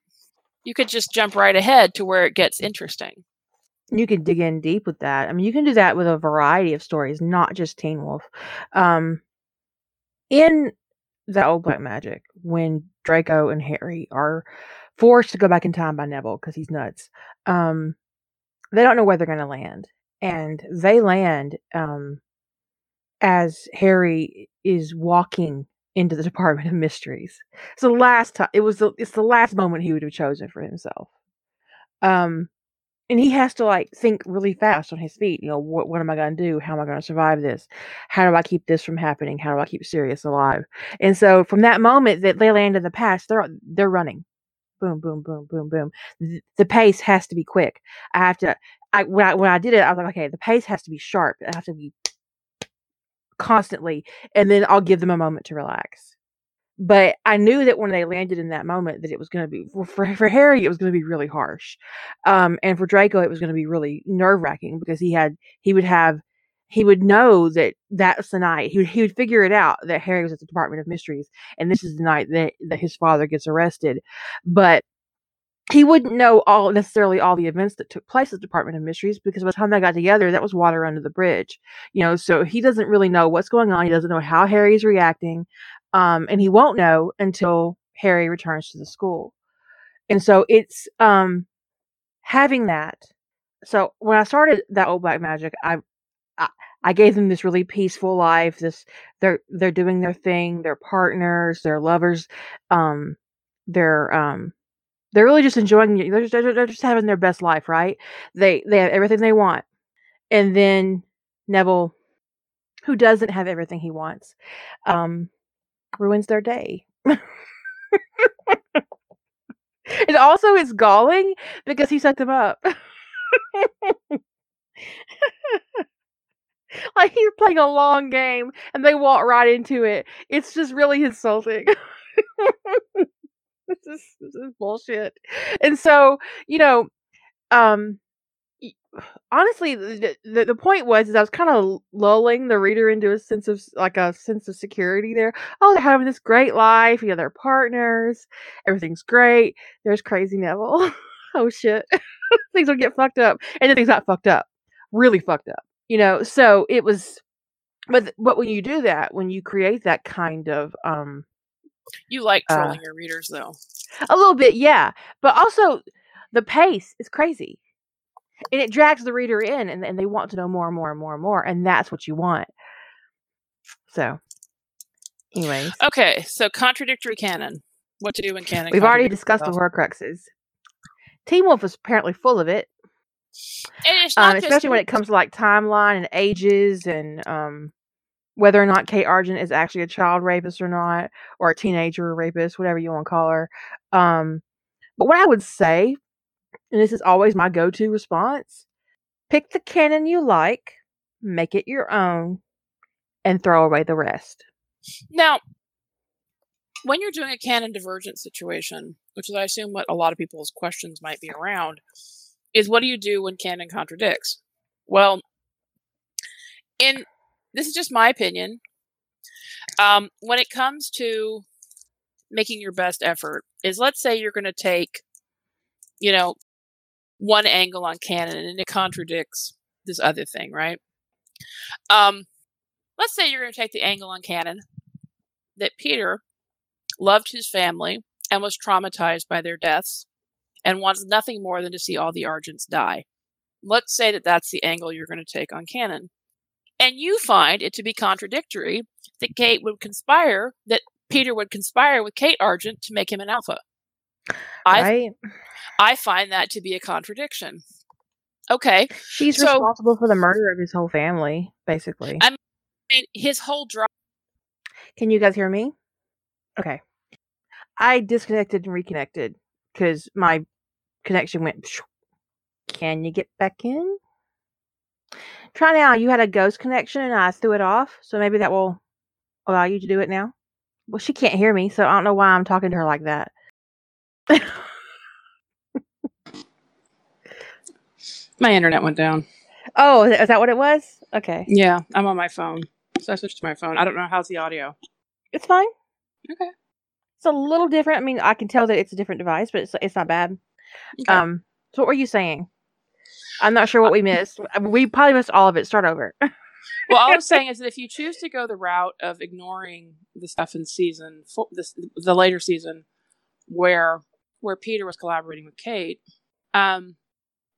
You could just jump right ahead to where it gets interesting. You can dig in deep with that. I mean, you can do that with a variety of stories, not just Teen Wolf. Um, in the old Black Magic, when Draco and Harry are forced to go back in time by Neville because he's nuts. Um, they don't know where they're going to land, and they land um, as Harry is walking into the Department of Mysteries. It's the last time it was, the, it's the last moment he would have chosen for himself. Um, and he has to like think really fast on his feet. You know, what what am I going to do? How am I going to survive this? How do I keep this from happening? How do I keep Sirius alive? And so from that moment that they land in the past, they're they're running boom, boom, boom, boom, boom. The, pace has to be quick. I have to. I when I when I did it, I was like, okay, the pace has to be sharp. It has to be constantly, and then I'll give them a moment to relax. But I knew that when they landed in that moment, that it was going to be for for Harry, it was going to be really harsh, um, and for Draco, it was going to be really nerve wracking because he had he would have he would know that that's the night he would, he would figure it out that Harry was at the Department of Mysteries and this is the night that, that his father gets arrested. But he wouldn't know all necessarily all the events that took place at the Department of Mysteries because by the time they got together, that was water under the bridge. You know, so he doesn't really know what's going on. He doesn't know how Harry's reacting. Um, and he won't know until Harry returns to the school. And so it's um having that. So when I started that old black magic, I I, gave them this really peaceful life. This they're they're doing their thing. They're partners. They're lovers. Um, they're um, they're really just enjoying. They're just, they're just having their best life, right? They they have everything they want, and then Neville, who doesn't have everything he wants, um, ruins their day. it also is galling because he set them up. like he's playing a long game and they walk right into it. It's just really insulting. this is this is bullshit. And so, you know, um honestly the, the, the point was is I was kind of lulling the reader into a sense of like a sense of security there. Oh, they're having this great life, you know, they're partners, everything's great. There's crazy Neville. oh shit. things will get fucked up. And then things got fucked up. Really fucked up you know so it was but but when you do that, when you create that kind of um You like Uh, trolling your readers, though. a little bit, yeah, but also the pace is crazy. And it drags the reader in and, and they want to know more and more and more and more, and that's what you want. So anyway Okay, so contradictory canon. What to do when canon? We've already discussed the. Horcruxes. Teen Wolf is apparently full of it, um, not just especially when it comes to like timeline and ages and um, whether or not Kate Argent is actually a child rapist or not, or a teenager rapist, whatever you want to call her. Um, but what I would say, and this is always my go-to response: pick the canon you like, make it your own, and throw away the rest. Now, when you're doing a canon divergent situation, which is, I assume, what a lot of people's questions might be around, is what do you do when canon contradicts? Well, in this is just my opinion. Um, when it comes to making your best effort, is let's say you're going to take, you know, one angle on canon and it contradicts this other thing, right? Um, let's say you're going to take the angle on canon that Peter loved his family and was traumatized by their deaths and wants nothing more than to see all the Argents die. Let's say that that's the angle you're going to take on canon. And you find it to be contradictory that Kate would conspire, that Peter would conspire with Kate Argent to make him an alpha. I, right? I find that to be a contradiction. Okay. She's so- responsible for the murder of his whole family, basically. I mean, his whole drive. Can you guys hear me? Okay. I disconnected and reconnected because my connection went. Can you get back in? Try now. You had a ghost connection and I threw it off, so maybe that will allow you to do it now. Well, she can't hear me, so I don't know why I'm talking to her like that. My internet went down. oh, is that what it was? Okay, Yeah, I'm on my phone. So I switched to my phone. I don't know how's the audio. it's fine. Okay. It's a little different. I mean, I can tell that it's a different device, but it's it's not bad. Okay. Um, so what were you saying? I'm not sure what we missed. We probably missed all of it. Start over. well, all I'm saying is that if you choose to go the route of ignoring the stuff in season four, this, the later season, where where Peter was collaborating with Kate, um,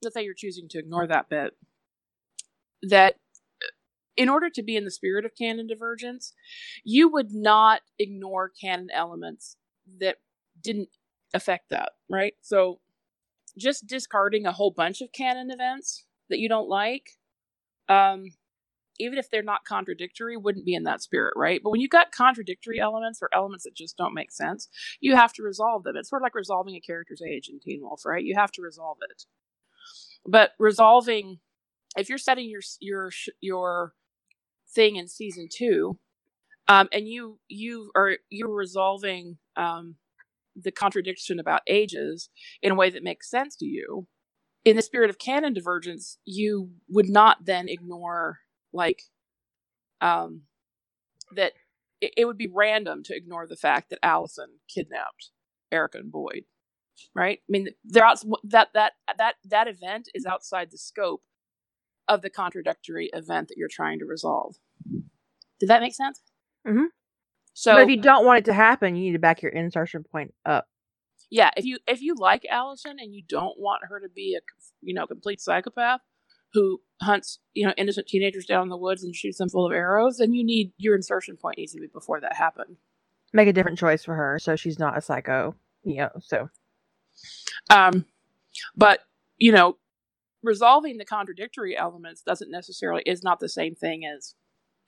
let's say you're choosing to ignore that bit, that in order to be in the spirit of canon divergence, you would not ignore canon elements that didn't affect that, right? So just discarding a whole bunch of canon events that you don't like, um, even if they're not contradictory, wouldn't be in that spirit, right? But when you've got contradictory elements or elements that just don't make sense, you have to resolve them. It's sort of like resolving a character's age in Teen Wolf, right? You have to resolve it. But resolving, if you're setting your your your thing in season two, um, and you you are you're resolving um, the contradiction about ages in a way that makes sense to you, in the spirit of canon divergence, you would not then ignore like um that it, it would be random to ignore the fact that Allison kidnapped Erica and Boyd. Right? I mean they're out that that that that event is outside the scope of the contradictory event that you're trying to resolve. Did that make sense? Mhm. So but if you don't want it to happen, you need to back your insertion point up. yeah, if you if you like Allison and you don't want her to be a you know complete psychopath who hunts you know innocent teenagers down in the woods and shoots them full of arrows, then you need your insertion point needs to be before that happened. Make a different choice for her, so she's not a psycho. You know, so Um, but you know, resolving the contradictory elements doesn't necessarily is not the same thing as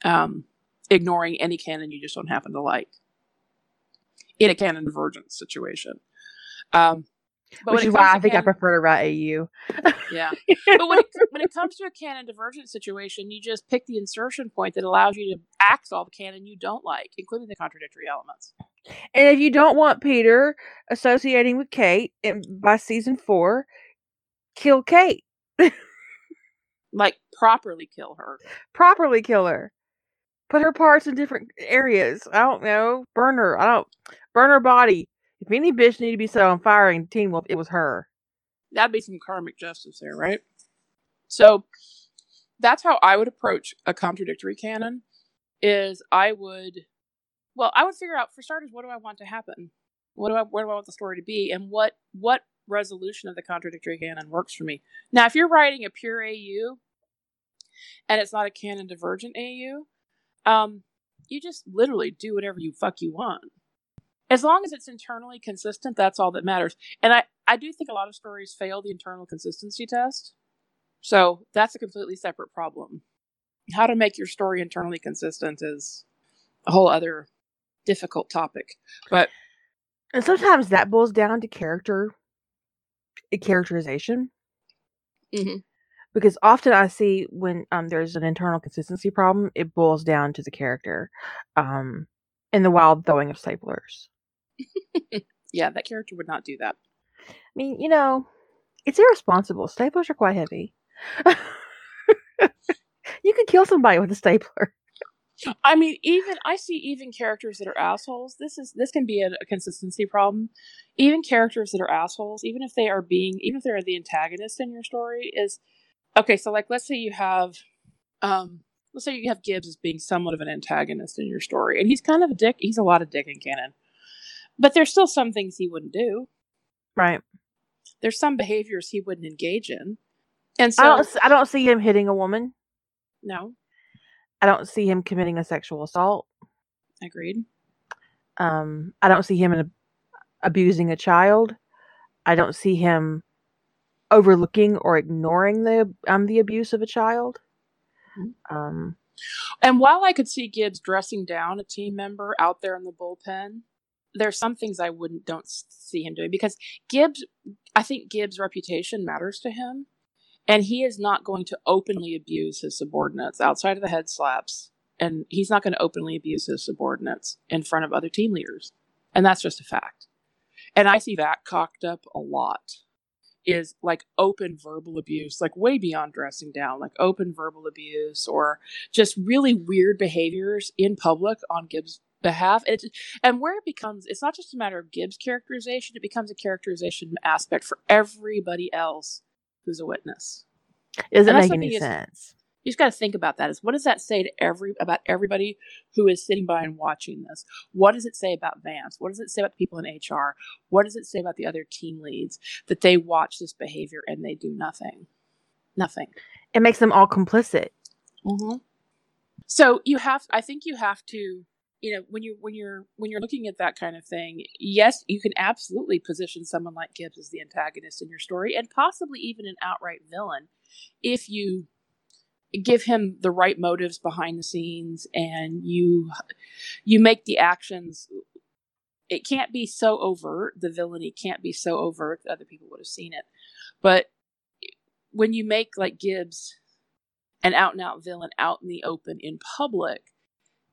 um, ignoring any canon you just don't happen to like in a canon divergence situation. Um, but which is why I think I prefer to write AU. Yeah. but when it, when it comes to a canon divergent situation, you just pick the insertion point that allows you to axe all the canon you don't like, including the contradictory elements. And if you don't want Peter associating with Kate in, by season four, kill Kate. Like properly kill her. Properly kill her. Put her parts in different areas. I don't know. Burn her. I don't burn her body. If any bitch needed to be set on fire in Teen Wolf, it was her. That'd be some karmic justice there, right? So that's how I would approach a contradictory canon. is I would, well, I would figure out for starters what do I want to happen, what do I where do I want the story to be, and what what resolution of the contradictory canon works for me. Now, if you're writing a pure AU and it's not a canon divergent AU, um, you just literally do whatever you fuck you want. As long as it's internally consistent, that's all that matters. And I, I do think a lot of stories fail the internal consistency test. So that's a completely separate problem. How to make your story internally consistent is a whole other difficult topic. But and sometimes that boils down to character eh, characterization. mm-hmm. Because often I see when um, there's an internal consistency problem, it boils down to the character, um, in the wild throwing of staplers. yeah, that character would not do that. I mean, you know, it's irresponsible. Staplers are quite heavy. you could kill somebody with a stapler. I mean, even I see even characters that are assholes. This is this can be a, a, consistency problem. Even characters that are assholes, even if they are being, even if they're the antagonist in your story, is okay. So, like, let's say you have, um, let's say you have Gibbs as being somewhat of an antagonist in your story, and he's kind of a dick. He's a lot of dick in canon, but there's still some things he wouldn't do. Right. There's some behaviors he wouldn't engage in, and so I don't, I don't see him hitting a woman. No. I don't see him committing a sexual assault. Agreed. Um, I don't see him in a, abusing a child. I don't see him overlooking or ignoring the um the abuse of a child. Mm-hmm. Um, and while I could see Gibbs dressing down a team member out there in the bullpen, there's some things I wouldn't don't see him doing because Gibbs. I think Gibbs' reputation matters to him. And he is not going to openly abuse his subordinates outside of the head slaps. And he's not going to openly abuse his subordinates in front of other team leaders. And that's just a fact. And I see that cocked up a lot is like open verbal abuse, like way beyond dressing down, like open verbal abuse or just really weird behaviors in public on Gibbs' behalf. And, and where it becomes, it's not just a matter of Gibbs' characterization, it becomes a characterization aspect for everybody else who's a witness. It doesn't make any sense. You just got to think about that. Is what does that say to every about everybody who is sitting by and watching this? What does it say about Vance? What does it say about the people in HR? What does it say about the other team leads that they watch this behavior and they do nothing? Nothing. It makes them all complicit. Mm-hmm. So you have, I think you have to you know when you when you're when you're looking at that kind of thing yes you can absolutely position someone like gibbs as the antagonist in your story and possibly even an outright villain if you give him the right motives behind the scenes and you you make the actions it can't be so overt the villainy can't be so overt that other people would have seen it but when you make like gibbs an out and out villain out in the open in public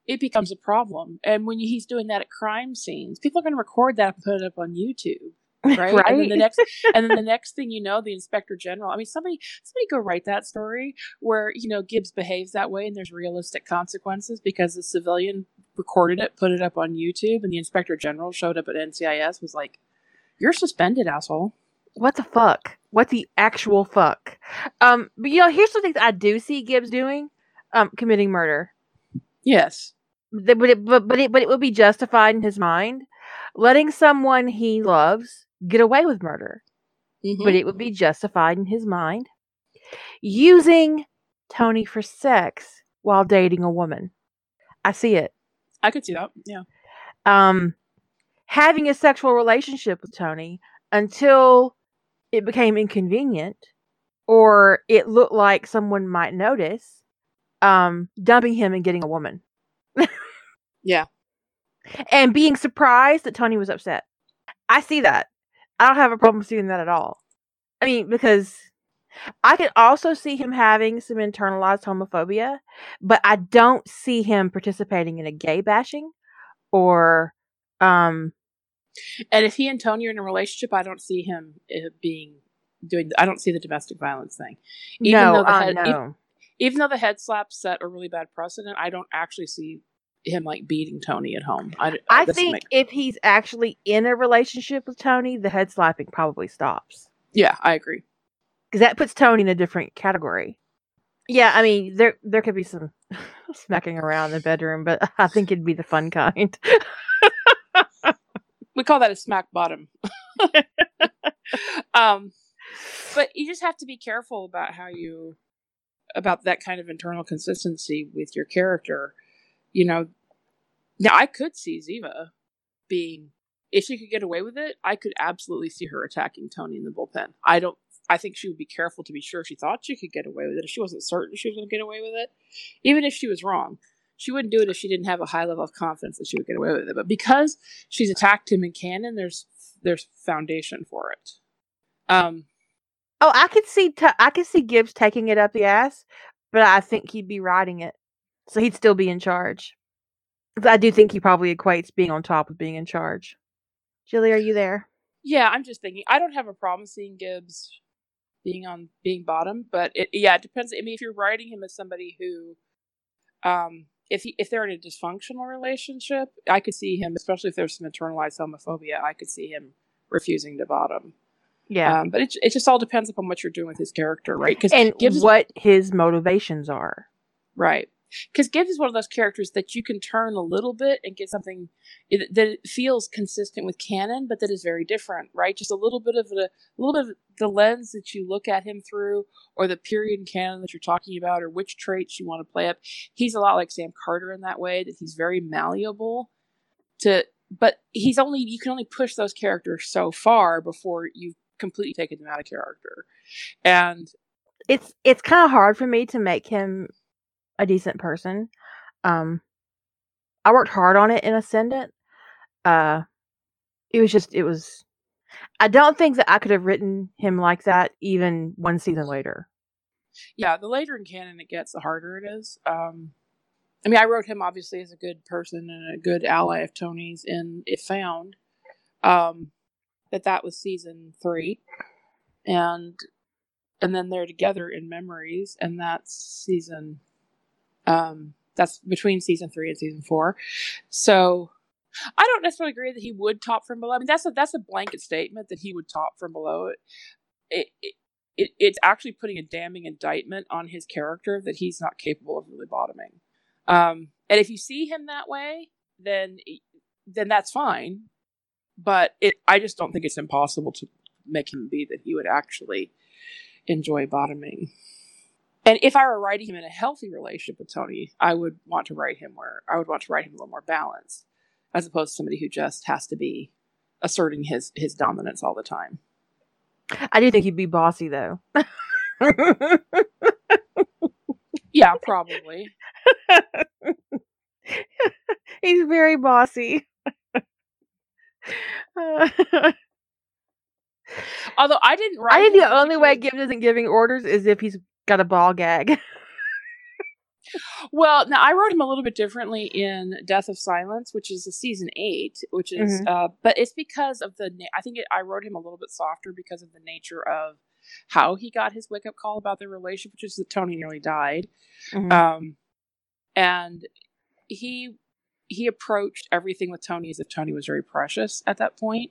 it becomes a problem. And when he's doing that at crime scenes, people are going to record that and put it up on YouTube. Right? right? And then the next and then the next thing you know, the inspector general I mean somebody somebody go write that story where, you know, Gibbs behaves that way and there's realistic consequences because the civilian recorded it, put it up on YouTube, and the inspector general showed up at NCIS was like, You're suspended, asshole. What the fuck? What the actual fuck? Um, but you know, here's the things I do see Gibbs doing. Um, committing murder. Yes but it, but but it, but it would be justified in his mind, letting someone he loves get away with murder. Mm-hmm. But it would be justified in his mind, using Tony for sex while dating a woman. I see it. I could see that. Yeah. Um, having a sexual relationship with Tony until it became inconvenient, or it looked like someone might notice. Um, dumping him and getting a woman. Yeah. And being surprised that Tony was upset. I see that. I don't have a problem seeing that at all. I mean, because I could also see him having some internalized homophobia, but I don't see him participating in a gay bashing or um and if he and Tony are in a relationship, I don't see him uh, being doing I don't see the domestic violence thing. Even no, though the uh, head, no. even, even though the head slap set a really bad precedent, I don't actually see him like beating Tony at home. I, I think make... if he's actually in a relationship with Tony, the head slapping probably stops. Yeah, I agree. Because that puts Tony in a different category. Yeah, I mean there there could be some smacking around in the bedroom, but I think it'd be the fun kind. we call that a smack bottom. um, but you just have to be careful about how you about that kind of internal consistency with your character. You know, now I could see Ziva being if she could get away with it, I could absolutely see her attacking Tony in the bullpen. I don't I think she would be careful to be sure she thought she could get away with it. If she wasn't certain she was going to get away with it, even if she was wrong, she wouldn't do it if she didn't have a high level of confidence that she would get away with it. But because she's attacked him in canon, there's there's foundation for it. Um, oh, I could see t- I could see Gibbs taking it up the ass, but I think he'd be riding it, so he'd still be in charge. I do think he probably equates being on top with being in charge. Julie, are you there? Yeah, I'm just thinking. I don't have a problem seeing Gibbs being on being bottom, but it, yeah, it depends. I mean, if you're writing him as somebody who, um, if he, if they're in a dysfunctional relationship, I could see him, especially if there's some internalized homophobia, I could see him refusing to bottom. Yeah, um, but it it just all depends upon what you're doing with his character, right? Because and what his motivations are, right? Because Gibbs is one of those characters that you can turn a little bit and get something that feels consistent with canon, but that is very different, right? Just a little bit of the, a little bit of the lens that you look at him through, or the period in canon that you're talking about, or which traits you want to play up. He's a lot like Sam Carter in that way that he's very malleable. To, but he's only you can only push those characters so far before you've completely taken them out of character, and it's it's kind of hard for me to make him a decent person. Um, I worked hard on it in Ascendant. Uh, it was just, it was. I don't think that I could have written him like that even one season later. Yeah, the later in canon it gets, the harder it is. Um, I mean, I wrote him obviously as a good person and a good ally of Tony's, and it found um, that that was season three, and and then they're together in memories, and that's season um, that's between season three and season four. So I don't necessarily agree that he would top from below. I mean, that's a that's a blanket statement that he would top from below. It, it, it it's actually putting a damning indictment on his character that he's not capable of really bottoming. Um, and if you see him that way, then then that's fine. But it, I just don't think it's impossible to make him be that he would actually enjoy bottoming. And if I were writing him in a healthy relationship with Tony, I would want to write him where I would want to write him a little more balanced, as opposed to somebody who just has to be asserting his his dominance all the time. I do think he'd be bossy though. yeah, probably. He's very bossy. Although I didn't write. I think the only way Gibbs isn't giving orders is if he's got a ball gag. well, now I wrote him a little bit differently in Death of Silence, which is a season eight, which is, mm-hmm. uh, but it's because of the. I think it, I wrote him a little bit softer because of the nature of how he got his wake up call about their relationship, which is that Tony nearly died, mm-hmm. um, and he he approached everything with Tony as if Tony was very precious at that point.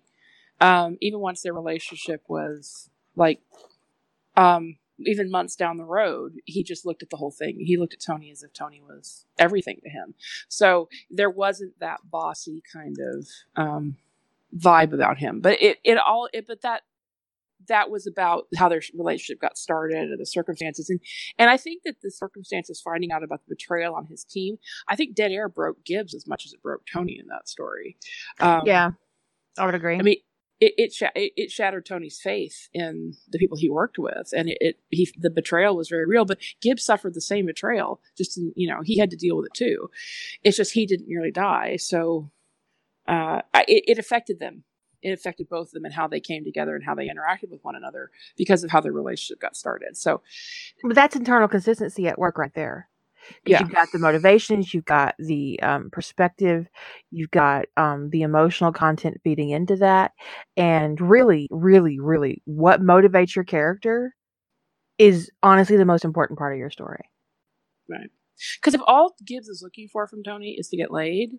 Um, even once their relationship was like um, even months down the road, he just looked at the whole thing. He looked at Tony as if Tony was everything to him. So there wasn't that bossy kind of um, vibe about him. But it, it all, it, but that, that was about how their relationship got started and the circumstances. And, and I think that the circumstances finding out about the betrayal on his team, I think Dead Air broke Gibbs as much as it broke Tony in that story. Um, yeah, I would agree. I mean, it it, sh- it, shattered Tony's faith in the people he worked with, and it, it, he the betrayal was very real. But Gibbs suffered the same betrayal. Just in, you know, he had to deal with it too. It's just he didn't nearly die, so uh, it, it affected them. It affected both of them and how they came together and how they interacted with one another because of how their relationship got started. So, but that's internal consistency at work right there yeah. you've got the motivations, you've got the um, perspective, you've got um, the emotional content feeding into that, and really, really, really, what motivates your character is honestly the most important part of your story. Right. Because if all Gibbs is looking for from Tony is to get laid,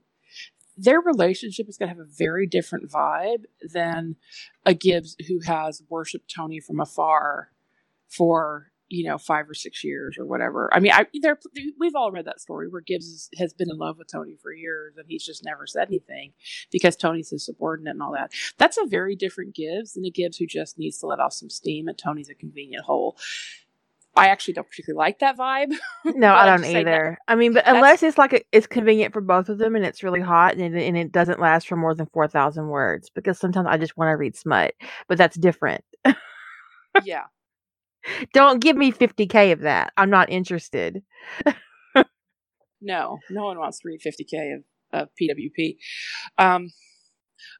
their relationship is going to have a very different vibe than a Gibbs who has worshipped Tony from afar for you know, five or six years or whatever. I mean, I there we've all read that story where Gibbs has been in love with Tony for years and he's just never said anything because Tony's his subordinate and all that. That's a very different Gibbs than a Gibbs who just needs to let off some steam and Tony's a convenient hole. I actually don't particularly like that vibe. No, I don't either. I mean, but unless it's like a, it's convenient for both of them and it's really hot and it, and it doesn't last for more than four thousand words, because sometimes I just want to read smut, but that's different. yeah. Don't give me fifty k of that. I'm not interested. No, no one wants to read 50k of, of PWP. Um,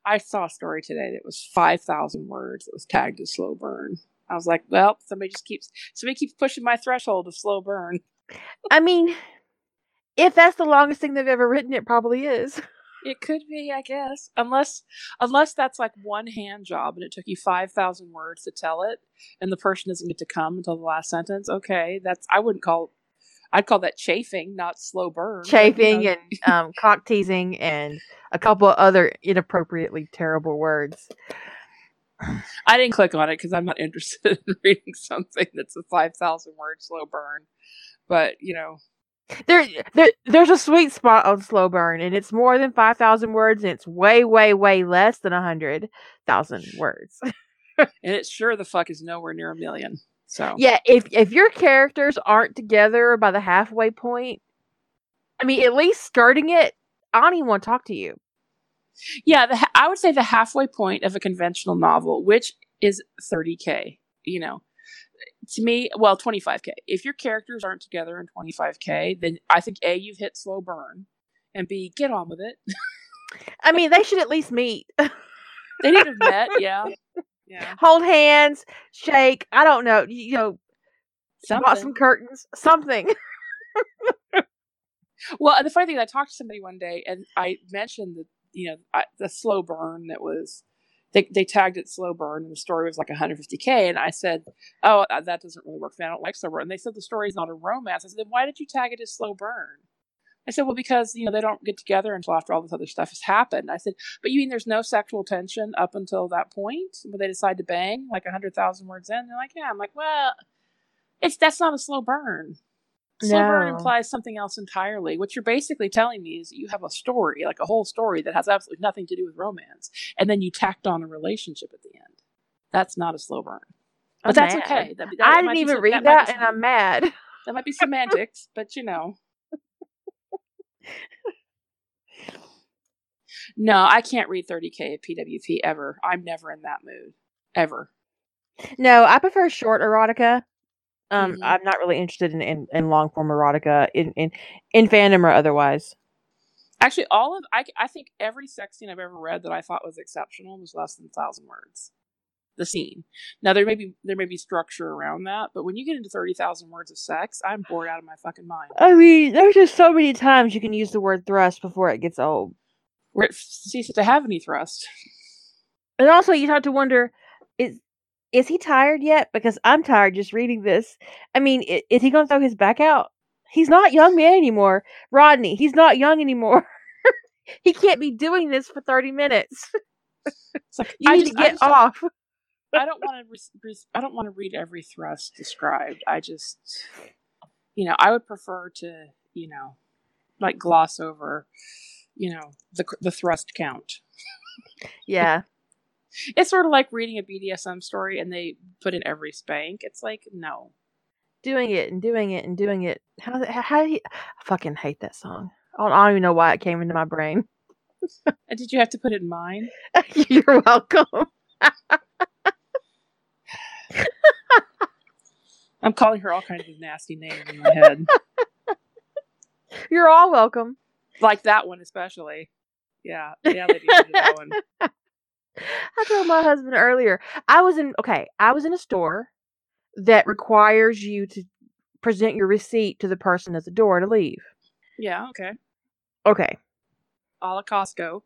I saw a story today that was 5,000 words It was tagged as slow burn. I was like, well, somebody just keeps somebody keeps pushing my threshold of slow burn. I mean, if that's the longest thing they've ever written, it probably is. It could be, I guess, unless unless that's like one hand job and it took you five thousand words to tell it, and the person doesn't get to come until the last sentence. Okay, that's I wouldn't call. I'd call that chafing, not slow burn. Chafing you know. and um, cock teasing and a couple of other inappropriately terrible words. I didn't click on it because I'm not interested in reading something that's a five thousand word slow burn. But you know, there, there, there's a sweet spot on slow burn, and it's more than five thousand words, and it's way, way, way less than a hundred thousand words. and it sure the fuck is nowhere near a million. So yeah, if if your characters aren't together by the halfway point, I mean, at least starting it, I don't even want to talk to you. Yeah, the, I would say the halfway point of a conventional novel, which is 30k. You know, to me, well, 25k. If your characters aren't together in 25k, then I think a you've hit slow burn, and b get on with it. I mean, they should at least meet. they need to have met, yeah. Yeah. Hold hands, shake. I don't know. You know, something. some curtains, something. well, the funny thing, is I talked to somebody one day, and I mentioned that you know I, the slow burn that was they, they tagged it slow burn and the story was like 150k and i said oh uh, that doesn't really work for me. I don't like slow burn. And they said the story is not a romance. I said then why did you tag it as slow burn? I said well because you know they don't get together until after all this other stuff has happened. I said but you mean there's no sexual tension up until that point where they decide to bang? Like 100000 words in they're like yeah. I'm like well it's that's not a slow burn Slow no. burn implies something else entirely. What you're basically telling me is that you have a story, like a whole story that has absolutely nothing to do with romance, and then you tacked on a relationship at the end. That's not a slow burn. But I'm that's mad. okay. That, that, I didn't even read that, that and I'm mad. That might be semantics, but you know. No, I can't read 30k at PWP ever. I'm never in that mood. Ever. No, I prefer short erotica. Um, mm-hmm. I'm not really interested in, in, in long form erotica in, in in fandom or otherwise. Actually, all of I I think every sex scene I've ever read that I thought was exceptional was less than a thousand words. The scene. Now there may be there may be structure around that, but when you get into thirty thousand words of sex, I'm bored out of my fucking mind. I mean, there's just so many times you can use the word thrust before it gets old. Where it ceases to have any thrust. And also, you have to wonder: is is he tired yet? Because I'm tired just reading this. I mean, is, is he going to throw his back out? He's not young man anymore. Rodney, he's not young anymore. he can't be doing this for 30 minutes. It's like, you I need just, to get I off. I don't want to. Re- I don't want to read every thrust described. I just, you know, I would prefer to, you know, like gloss over, you know, the the thrust count. Yeah, it's sort of like reading a BDSM story and they put in every spank. It's like no, doing it and doing it and doing it. How how do you? I fucking hate that song. I don't, I don't even know why it came into my brain. and did you have to put it in mine? You're welcome. I'm calling her all kinds of nasty names in my head. You're all welcome. Like that one especially. Yeah, yeah, they do that one. I told my husband earlier. I was in okay, I was in a store that requires you to present your receipt to the person at the door to leave. Yeah, okay. Okay. A la Costco.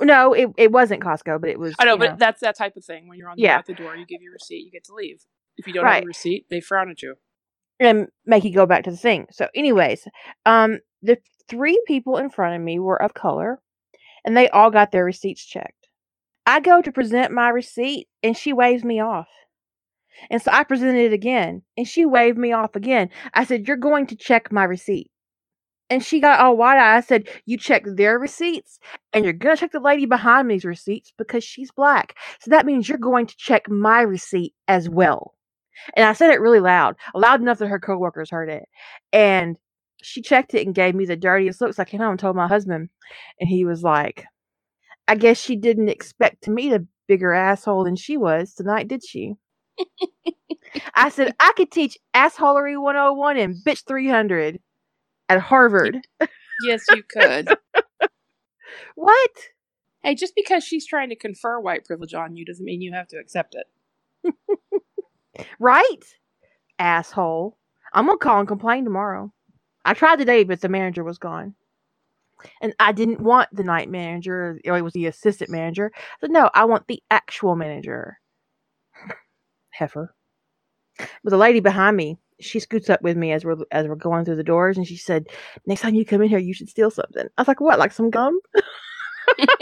No, it, it wasn't Costco, but it was. I know, but know. that's that type of thing. When you're on the, yeah. at the door, you give your receipt, you get to leave. If you don't right. have a receipt, they frown at you and make you go back to the thing. So, anyways, um, the three people in front of me were of color, and they all got their receipts checked. I go to present my receipt and she waves me off. And so I presented it again, and she waved me off again. I said, You're going to check my receipt. And she got all wide eyed. I said, You check their receipts, and you're going to check the lady behind me's receipts because she's black. So that means you're going to check my receipt as well. And I said it really loud, loud enough that her coworkers heard it. And she checked it and gave me the dirtiest looks. I came home and told my husband, and he was like, I guess she didn't expect to meet a bigger asshole than she was tonight, did she? I said, I could teach assholery 101 and bitch 300 at Harvard. Yes, you could. what? hey, just because she's trying to confer white privilege on you doesn't mean you have to accept it. Right? Asshole. I'm going to call and complain tomorrow. I tried today, but the manager was gone. And I didn't want the night manager, or it was the assistant manager. I said, no, I want the actual manager. Heifer. But the lady behind me, she scoots up with me as we're as we're going through the doors, and she said, "Next time you come in here, you should steal something." I was like, "What? Like some gum?" it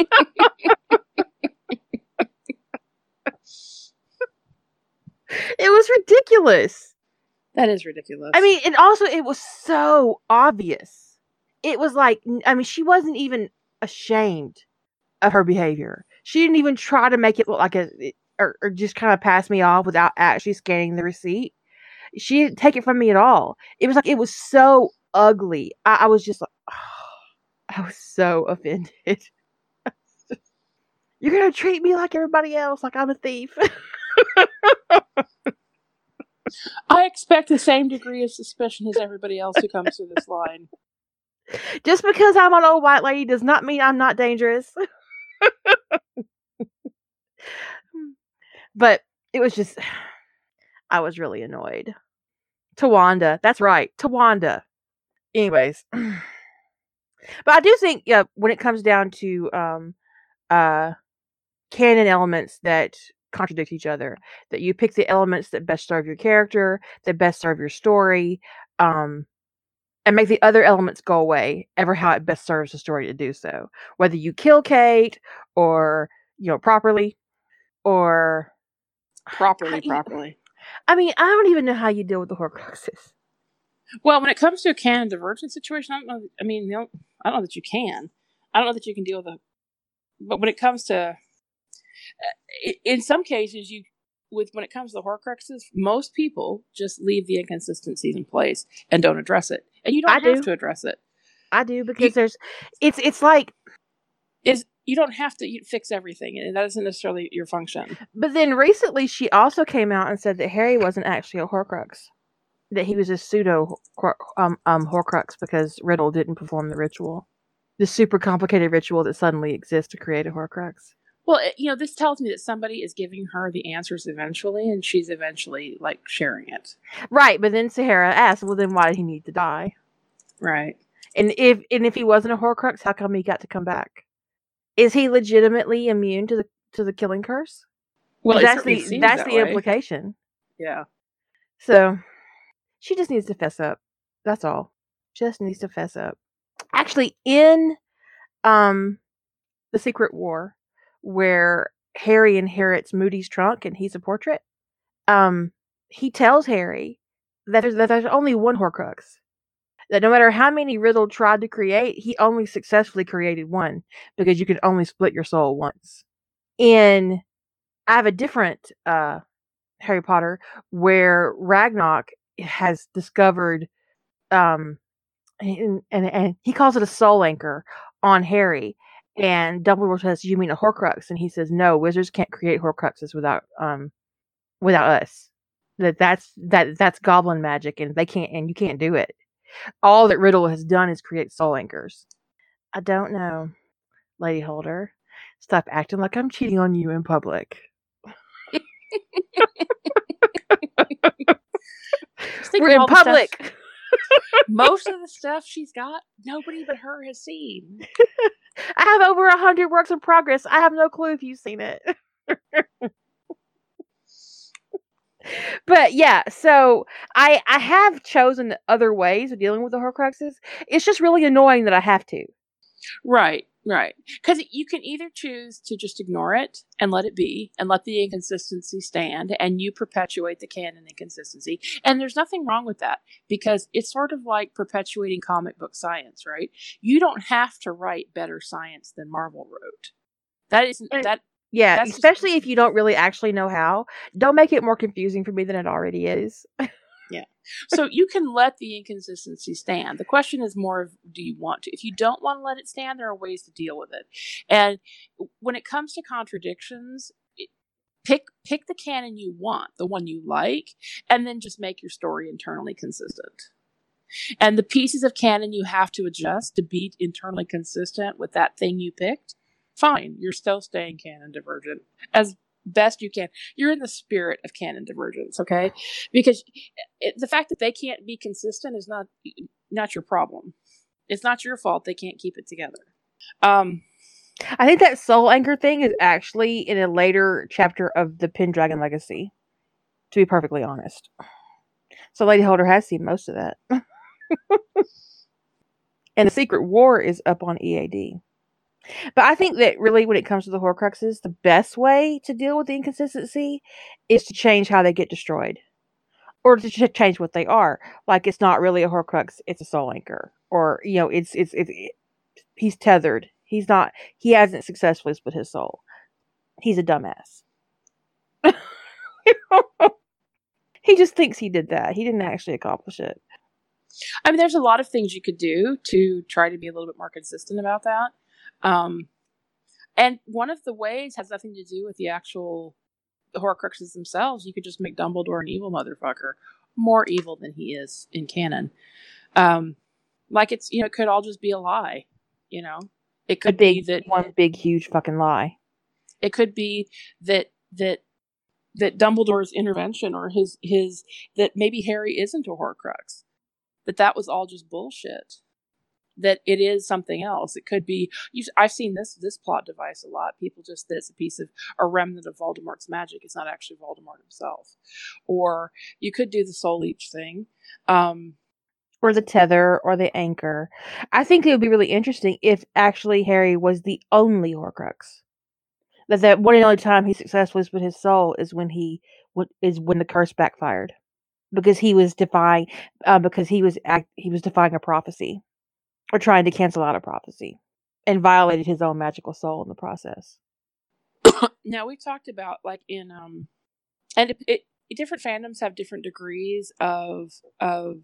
was ridiculous. That is ridiculous. I mean, and also it was so obvious. It was like, I mean, she wasn't even ashamed of her behavior. She didn't even try to make it look like a, or, or just kind of pass me off without actually scanning the receipt. She didn't take it from me at all. It was like, it was so ugly. I, I was just like, I was so offended. You're to treat me like everybody else, like I'm a thief. I expect the same degree of suspicion as everybody else who comes through this line. Just because I'm an old white lady does not mean I'm not dangerous. but it was just, I was really annoyed. Towanda, that's right, Towanda. Anyways, but I do think, yeah, when it comes down to um, uh, canon elements that contradict each other, that you pick the elements that best serve your character, that best serve your story, um, and make the other elements go away ever how it best serves the story to do so. Whether you kill Kate or you know properly or Properly, I- properly. I mean, I don't even know how you deal with the Horcruxes. Well, when it comes to a canon divergent situation, I don't know. I mean, I don't know that you can. I don't know that you can deal with a. But when it comes to, uh, in some cases, you with when it comes to the Horcruxes, most people just leave the inconsistencies in place and don't address it, and you don't I have do. to address it. I do because there's, it's it's like, Is you don't have to fix everything, and that isn't necessarily your function. but then recently she also came out and said that Harry wasn't actually a Horcrux, that he was a pseudo um, um, Horcrux because Riddle didn't perform the ritual, the super complicated ritual that suddenly exists to create a Horcrux. Well, you know, this tells me that somebody is giving her the answers eventually, and she's eventually like sharing it. Right, but then Sahara asked, well, then why did he need to die? Right. And if and if he wasn't a Horcrux, how come he got to come back? Is he legitimately immune to the to the killing curse? Well, that's the that's that the way. implication. Yeah. So she just needs to fess up. That's all. Just needs to fess up. Actually, in um the Secret War, where Harry inherits Moody's trunk and he's a portrait, um, he tells Harry that there's, that there's only one Horcrux. That no matter how many Riddle tried to create, he only successfully created one because you can only split your soul once. In I have a different uh Harry Potter where Ragnarok has discovered um and, and and he calls it a soul anchor on Harry and Dumbledore says you mean a Horcrux? And he says no wizards can't create Horcruxes without um without us. That that's that that's goblin magic and they can't and you can't do it. All that Riddle has done is create soul anchors. I don't know Lady Holder. Stop acting like I'm cheating on you in public. We're in public most of the stuff she's got, nobody but her has seen. I have over a hundred works in progress. I have no clue if you've seen it. but yeah, so I I have chosen other ways of dealing with the Horcruxes. It's just really annoying that I have to. Right, right. Because you can either choose to just ignore it and let it be and let the inconsistency stand and you perpetuate the canon inconsistency. And there's nothing wrong with that because it's sort of like perpetuating comic book science, right? You don't have to write better science than Marvel wrote. That isn't that Yeah, That's just- especially if you don't really actually know how. Don't make it more confusing for me than it already is. so you can let the inconsistency stand. The question is more of do you want to? If you don't want to let it stand, there are ways to deal with it. And when it comes to contradictions, pick pick the canon you want, the one you like, and then just make your story internally consistent. And the pieces of canon you have to adjust to be internally consistent with that thing you picked, fine, you're still staying canon divergent as best you can. You're in the spirit of canon divergence, okay? Because it, the fact that they can't be consistent is not not your problem. It's not your fault they can't keep it together. Um, I think that soul anchor thing is actually in a later chapter of the Pendragon Legacy, to be perfectly honest. So Lady Holder has seen most of that. and the Secret War is up on EAD. But I think that really, when it comes to the Horcruxes, the best way to deal with the inconsistency is to change how they get destroyed, or to ch- change what they are. Like it's not really a Horcrux; it's a Soul Anchor, or you know, it's it's it's he's tethered. He's not. He hasn't successfully split his soul. He's a dumbass. he just thinks he did that. He didn't actually accomplish it. I mean, there's a lot of things you could do to try to be a little bit more consistent about that. Um, and one of the ways has nothing to do with the actual Horcruxes themselves. You could just make Dumbledore an evil motherfucker, more evil than he is in canon. Um, like it's you know, it could all just be a lie. You know, it could be that one, big huge fucking lie. it could be that that that Dumbledore's intervention or his his that maybe Harry isn't a Horcrux. That that was all just bullshit. That it is something else. It could be. I've seen this this plot device a lot. People just that it's a piece of a remnant of Voldemort's magic. It's not actually Voldemort himself. Or you could do the Soul Leech thing. Um, or the tether or the anchor. I think it would be really interesting if actually Harry was the only Horcrux. That that one and only time he successfully split his soul is when he is when the curse backfired, because he was defying, uh, because he was act, he was defying a prophecy, or trying to cancel out a prophecy, and violated his own magical soul in the process. now we've talked about like in um and it, it different fandoms have different degrees of of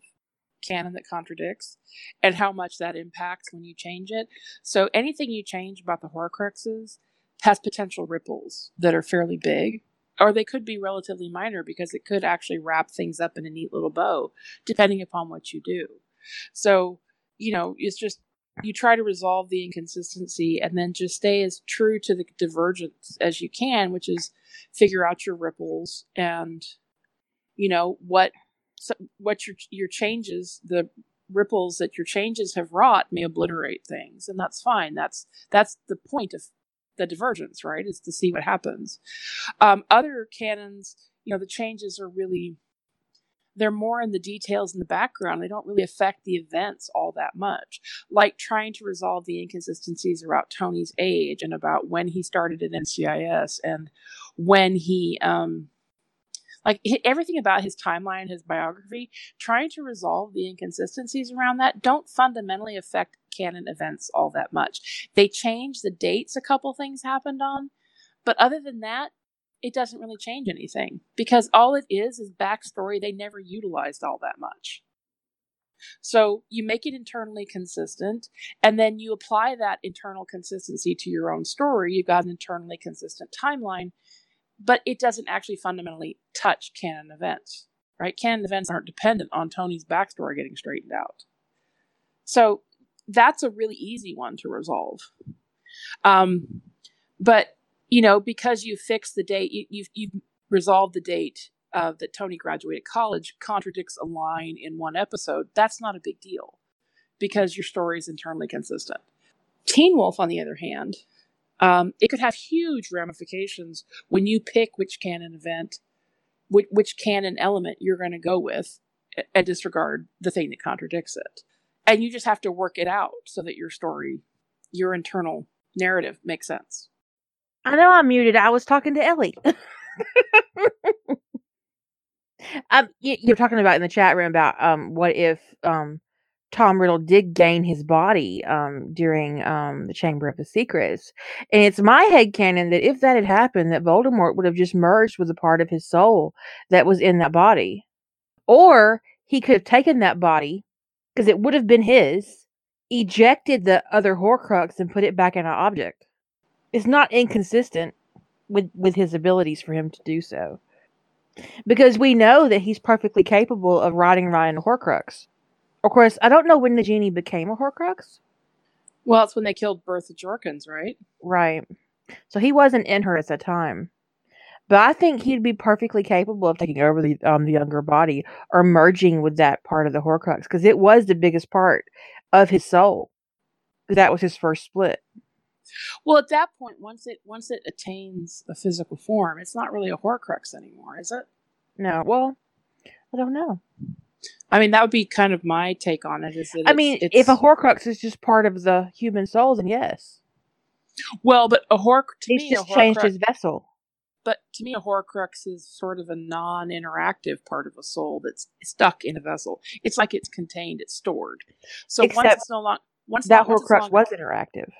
canon that contradicts and how much that impacts when you change it so anything you change about the horcruxes has potential ripples that are fairly big or they could be relatively minor because it could actually wrap things up in a neat little bow depending upon what you do so you know it's just you try to resolve the inconsistency and then just stay as true to the divergence as you can which is figure out your ripples and you know what what your your changes the ripples that your changes have wrought may obliterate things and that's fine. That's that's the point of the divergence right is to see what happens. Um, other canons you know the changes are really they're more in the details in the background. They don't really affect the events all that much. Like trying to resolve the inconsistencies about Tony's age and about when he started at NCIS and when he, um, like everything about his timeline, his biography, trying to resolve the inconsistencies around that don't fundamentally affect canon events all that much. They change the dates a couple things happened on, but other than that, it doesn't really change anything because all it is is backstory they never utilized all that much. So you make it internally consistent, and then you apply that internal consistency to your own story. You've got an internally consistent timeline, but it doesn't actually fundamentally touch canon events, right? Canon events aren't dependent on Tony's backstory getting straightened out. So that's a really easy one to resolve. Um, but you know, because you fixed the date, you, you've you've resolved the date uh, that Tony graduated college contradicts a line in one episode. That's not a big deal because your story is internally consistent. Teen Wolf, on the other hand, um, it could have huge ramifications when you pick which canon event, which, which canon element you're going to go with, and disregard the thing that contradicts it. And you just have to work it out so that your story your internal narrative makes sense. I know I'm muted. I was talking to Ellie. um, you, you're talking about in the chat room about um, what if um, Tom Riddle did gain his body um during um the Chamber of the Secrets. And it's my head canon that if that had happened, that Voldemort would have just merged with a part of his soul that was in that body. Or he could have taken that body, because it would have been his, ejected the other Horcrux and put it back in an object. It's not inconsistent with with his abilities for him to do so. Because we know that he's perfectly capable of riding Ryan a Horcrux. Of course, I don't know when Nagini became a Horcrux. Well, it's when they killed Bertha Jorkins, right? Right. So he wasn't in her at the time. But I think he'd be perfectly capable of taking over the um the younger body or merging with that part of the Horcrux because it was the biggest part of his soul. That was his first split. Well, at that point, once it once it attains a physical form, it's not really a Horcrux anymore, is it? No, well, I don't know. I mean, that would be kind of my take on it. Is that I it's- mean, it's, if a Horcrux is just part of the human soul, then yes, well, but a Horc to he's me, a just changed Horcrux, his vessel. but to me, a Horcrux is sort of a non-interactive part of a soul that's stuck in a vessel. It's like it's contained, it's stored. So once it's no longer once That once Horcrux long- was interactive.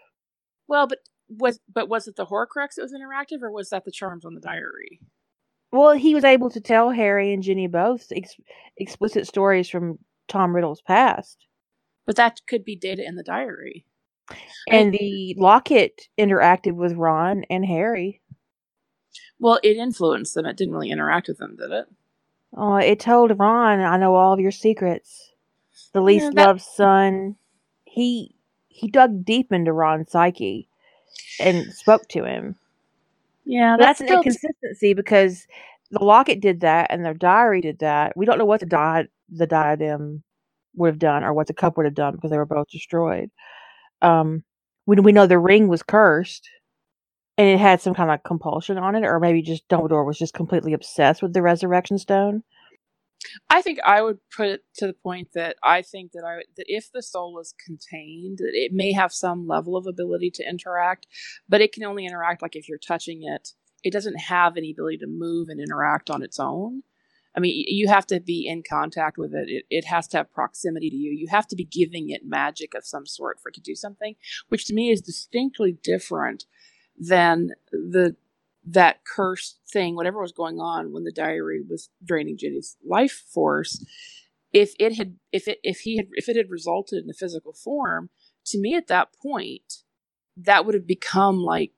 Well, but was but was it the Horcrux that was interactive, or was that the charms on the diary? Well, he was able to tell Harry and Ginny both ex- explicit stories from Tom Riddle's past. But that could be data in the diary. And the locket interacted with Ron and Harry. Well, it influenced them. It didn't really interact with them, did it? Oh, it told Ron, "I know all of your secrets." The least that- loved son. He he dug deep into Ron's psyche and spoke to him. Yeah, But that's an inconsistency because the locket did that and the diary did that. We don't know what the di- the diadem would have done or what the cup would have done because they were both destroyed. Um, we we know the ring was cursed and it had some kind of compulsion on it, or maybe just Dumbledore was just completely obsessed with the resurrection stone. I think I would put it to the point that I think that I that if the soul is contained, that it may have some level of ability to interact, but it can only interact like if you're touching it. It doesn't have any ability to move and interact on its own. I mean, you have to be in contact with it. it. It has to have proximity to you. You have to be giving it magic of some sort for it to do something, which to me is distinctly different than the that cursed thing, whatever was going on when the diary was draining Ginny's life force, if it had if it if he had if it had resulted in a physical form, to me at that point, that would have become like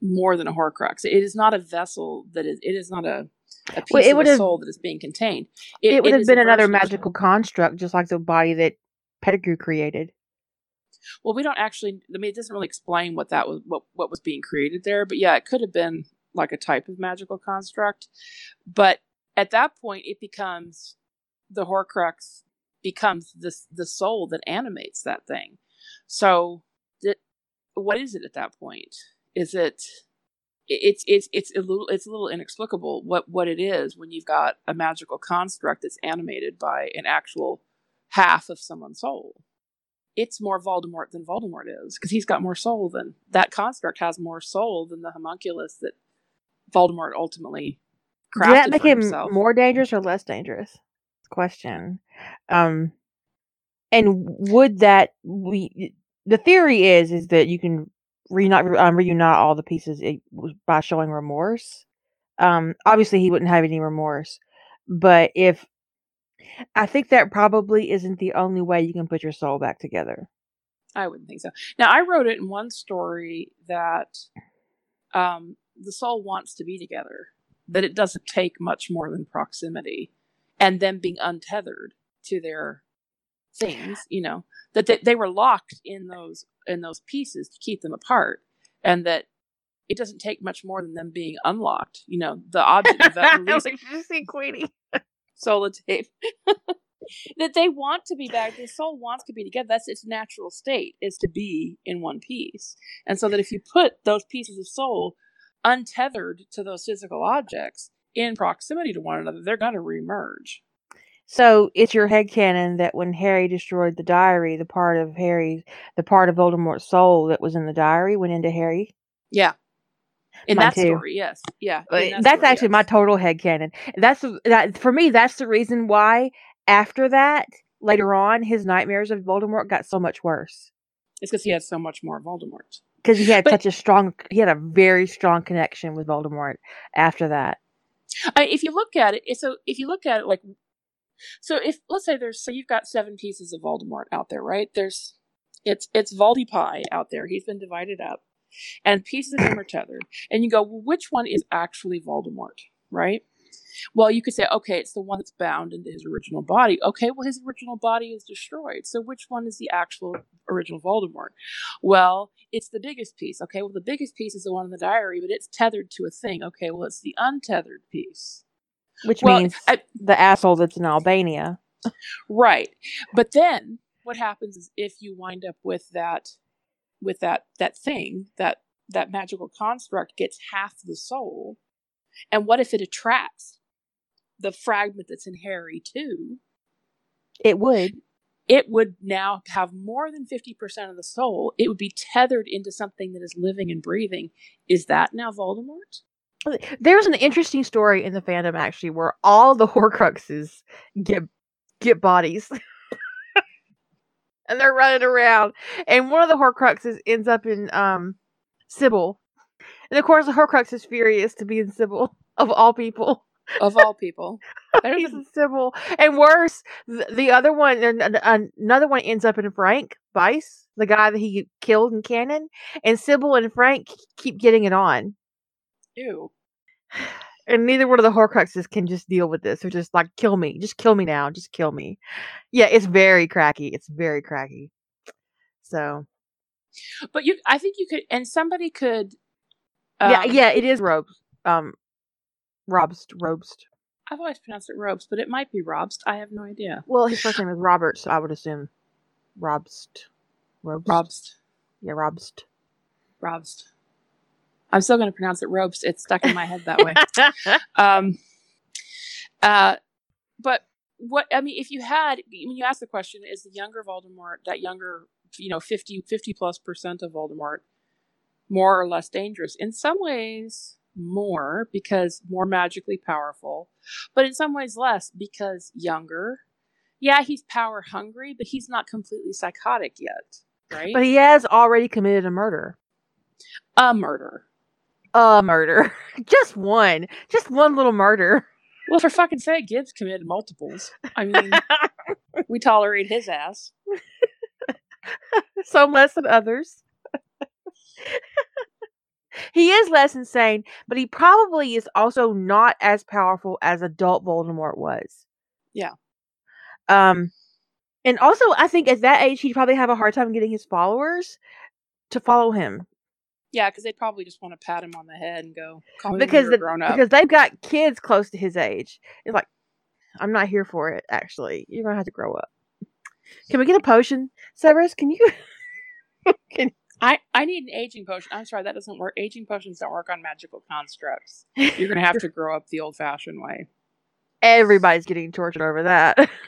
more than a Horcrux. It is not a vessel that is it is not a, a piece Well, it of would a have- soul that is being contained. It, would have been another magical construct, just like the body that Pettigrew created. Well, we don't actually. I mean, it doesn't really explain what that was, what what was being created there. But yeah, it could have been like a type of magical construct. But at that point, it becomes the Horcrux becomes the the soul that animates that thing. So, what is it at that point? Is it? It's it's it's a little it's a little inexplicable what what it is when you've got a magical construct that's animated by an actual half of someone's soul it's more Voldemort than Voldemort is because he's got more soul than that construct has more soul than the homunculus that Voldemort ultimately crafted Did that make him himself. more dangerous or less dangerous? Question. Um, and would that we? The theory is is that you can reunite um, reunite all the pieces it, by showing remorse. Um, obviously he wouldn't have any remorse, but if I think that probably isn't the only way you can put your soul back together. I wouldn't think so. Now I wrote it in one story that um, the soul wants to be together, that it doesn't take much more than proximity, and them being untethered to their things. You know that they, they were locked in those in those pieces to keep them apart, and that it doesn't take much more than them being unlocked. You know the object of that release see Queenie. solotape. that they want to be back. The soul wants to be together. That's its natural state is to be in one piece. And so that if you put those pieces of soul untethered to those physical objects in proximity to one another, they're going to remerge. So it's your head headcanon that when Harry destroyed the diary, the part of Harry, the part of Voldemort's soul that was in the diary went into Harry. Yeah. In Mine that too. story, yes. Yeah. Uh, that that's story, actually my yes. total headcanon. That's that for me. That's the reason why after that, later on, his nightmares of Voldemort got so much worse It's because he had so much more Voldemort. Because he had But- such a strong, he had a very strong connection with Voldemort after that. I, if you look at it, so if you look at it like, so if let's say there's so you've got seven pieces of Voldemort out there, right? There's it's it's Voldy Pie out there. He's been divided up, and pieces of him are tethered. And you go, well, which one is actually Voldemort, right? Well, you could say, okay, it's the one that's bound into his original body. Okay, well, his original body is destroyed. So which one is the actual original Voldemort? Well, it's the biggest piece. Okay, well, the biggest piece is the one in the diary, but it's tethered to a thing. Okay, well, it's the untethered piece. Which Well, means I- the asshole that's in Albania. Right. But then what happens is if you wind up with that with that that thing, that that magical construct gets half the soul. And what if it attracts the fragment that's in Harry too? It would. It would now have more than 50% of the soul. It would be tethered into something that is living and breathing. Is that now Voldemort? There's an interesting story in the fandom actually where all the Horcruxes get get bodies. and they're running around. And one of the Horcruxes ends up in um Sybil. And of course the Horcrux is furious to be in Sybil, of all people. Of all people. He's in Sybil. And worse, the, the other one an- an- another one ends up in Frank Bryce, the guy that he killed in canon. And Sybil and Frank keep getting it on. ew. and neither one of the Horcruxes can just deal with this. They're just like, kill me, just kill me now, just kill me. Yeah, it's very cracky. It's very cracky. So But you I think you could and somebody could um, yeah, it is robes. Um, robst, robst. I've always pronounced it Robst, but it might be Robst. I have no idea. Well, his first name is Robert, so I would assume robst, robst. Robst. Yeah, robst. Robst. I'm still going to pronounce it Robst. It's stuck in my head that way. Um, uh, but what I mean, if you had when you ask the question, is the younger Voldemort that younger, you know, 50, 50 plus percent of Voldemort more or less dangerous? In some ways, more because more magically powerful, but in some ways less because younger. Yeah, he's power hungry, but he's not completely psychotic yet, right? but he has already committed a murder. a murder. A murder. just one. Just one little murder. Well, for fucking sake, Gibbs committed multiples. I mean, we tolerate his ass. Some less than others. He is less insane, but he probably is also not as powerful as adult Voldemort was. Yeah. Um and also I think at that age he'd probably have a hard time getting his followers to follow him Yeah, because they probably just want to pat him on the head and go, "Call because the, grown up." because they've got kids close to his age. It's like I'm not here for it actually. You're going to have to grow up. Can we get a potion? Severus, can you can I I need an aging potion. I'm sorry, that doesn't work. Aging potions don't work on magical constructs. You're gonna have to grow up the old-fashioned way. everybody's getting tortured over that.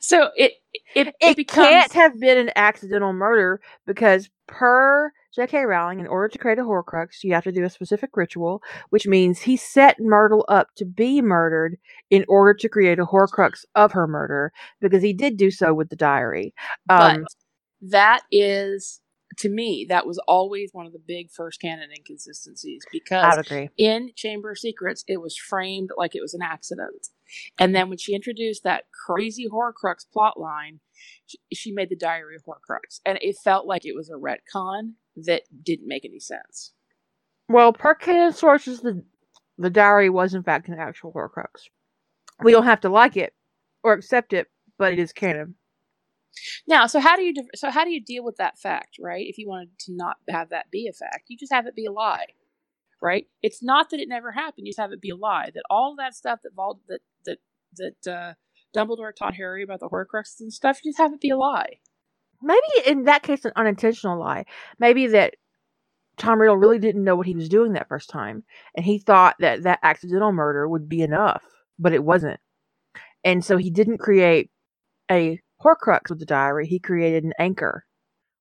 So it it it, it becomes can't have been an accidental murder because per J.K. Rowling, in order to create a Horcrux, you have to do a specific ritual, which means he set Myrtle up to be murdered in order to create a Horcrux of her murder because he did do so with the diary. but Um, that is to me that was always one of the big first canon inconsistencies because agree. in Chamber of Secrets, it was framed like it was an accident. And then when she introduced that crazy Horcrux plot line, she, she made the diary a Horcrux. And it felt like it was a retcon that didn't make any sense. Well, per canon sources, the the diary was in fact an actual Horcrux. We don't have to like it or accept it, but it is canon. Now, so how do you so how do you deal with that fact, right? If you wanted to not have that be a fact, you just have it be a lie, right? It's not that it never happened; you just have it be a lie. That all that stuff that Vol- that that that uh, Dumbledore taught Harry about the Horcruxes and stuff, you just have it be a lie. maybe in that case an unintentional lie maybe that tom riddle really didn't know what he was doing that first time and he thought that that accidental murder would be enough but it wasn't And so he didn't create a Horcrux with the diary. He created an anchor,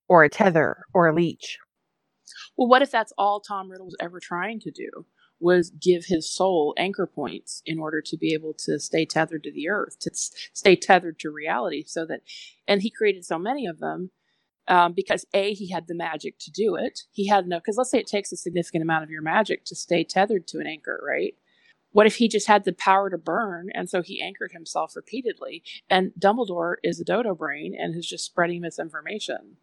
or a tether, or a leech. Well, what if that's all Tom Riddle was ever trying to do? Was give his soul anchor points in order to be able to stay tethered to the earth, to stay tethered to reality, so that, and he created so many of them um, because a he had the magic to do it. He had no because let's say it takes a significant amount of your magic to stay tethered to an anchor, right? What if he just had the power to burn, and so he anchored himself repeatedly? And Dumbledore is a dodo brain and is just spreading misinformation.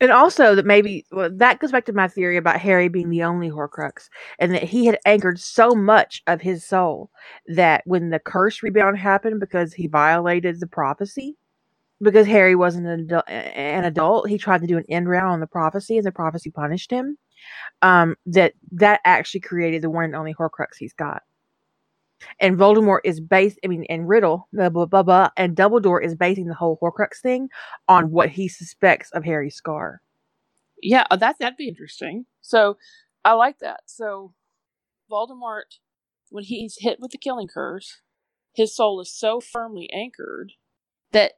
And also that maybe well, that goes back to my theory about Harry being the only Horcrux, and that he had anchored so much of his soul that when the curse rebound happened because he violated the prophecy, because Harry wasn't an adult, an adult he tried to do an end round on the prophecy, and the prophecy punished him. Um, that that actually created the one and only Horcrux he's got. And Voldemort is based, I mean, and Riddle, blah, blah, blah, blah, and Dumbledore is basing the whole Horcrux thing on what he suspects of Harry's scar. Yeah, uh, that that'd be interesting. So I like that. So Voldemort, when he's hit with the killing curse, his soul is so firmly anchored that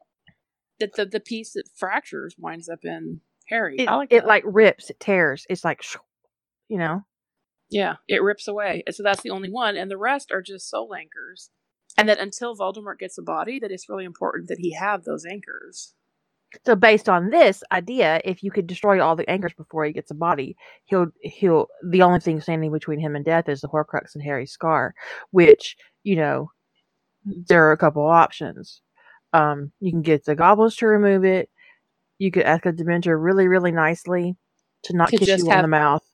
that the, the piece that fractures winds up in Harry. It, I like it that. like rips, it tears. It's like, you know, yeah, it rips away. And so that's the only one, and the rest are just soul anchors. And that until Voldemort gets a body, that it's really important that he have those anchors. So based on this idea, if you could destroy all the anchors before he gets a body, he'll he'll the only thing standing between him and death is the Horcrux and Harry's scar, which you know there are a couple options. Um, you can get the goblins to remove it. You could ask a Dementor really, really nicely to not Could kiss you on the mouth.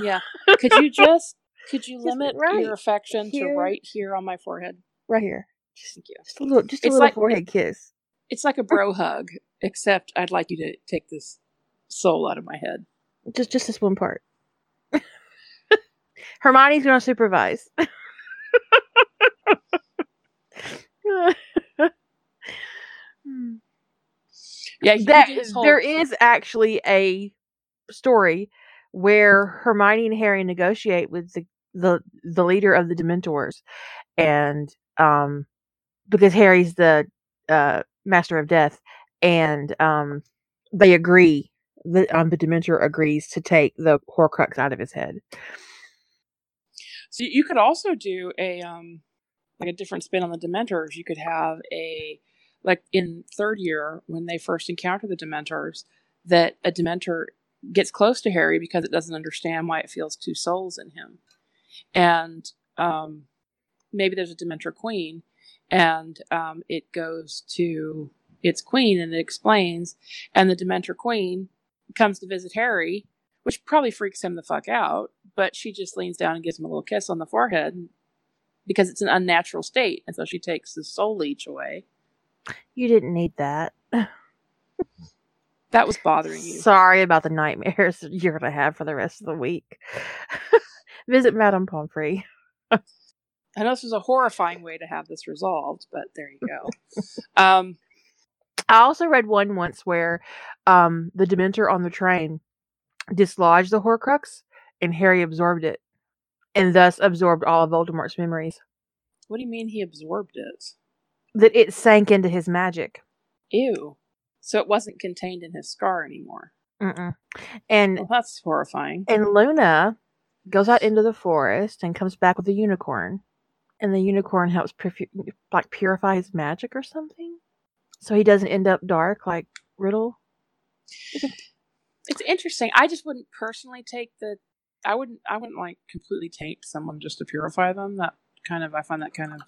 Yeah. Could you just could you Just limit right your affection here. to right here on my forehead? right here, just, Thank you. just a little, just a It's little like- forehead kiss. It's like a bro hug, except I'd like you to take this soul out of my head. Just, just this one part. Hermione's gonna supervise. Yeah, that can do this whole- there is actually a story where Hermione and Harry negotiate with the the, the leader of the Dementors, and um, because Harry's the uh, Master of Death, and um, they agree. that um, the Dementor agrees to take the Horcrux out of his head. So you could also do a um like a different spin on the Dementors. You could have a like in third year when they first encounter the Dementors, that a Dementor gets close to Harry because it doesn't understand why it feels two souls in him, and um, maybe there's a Dementor queen, and um, it goes to its queen and it explains, and the Dementor queen comes to visit Harry, which probably freaks him the fuck out, but she just leans down and gives him a little kiss on the forehead because it's an unnatural state, and so she takes the soul leech away. You didn't need that. That was bothering you. Sorry about the nightmares you're gonna have for the rest of the week. Visit Madame Pomfrey. I know this was a horrifying way to have this resolved, but there you go. um, I also read one once where um, the Dementor on the train dislodged the Horcrux, and Harry absorbed it, and thus absorbed all of Voldemort's memories. what do you mean he absorbed it? That it sank into his magic. Ew. So it wasn't contained in his scar anymore. Mm-mm. And Well, that's horrifying. and Luna goes out into the forest and comes back with a unicorn, and the unicorn helps like purify his magic or something, so he doesn't end up dark like Riddle. It's interesting. I just wouldn't personally take the. I wouldn't. I wouldn't like completely take someone just to purify them. That kind of. I find that kind of.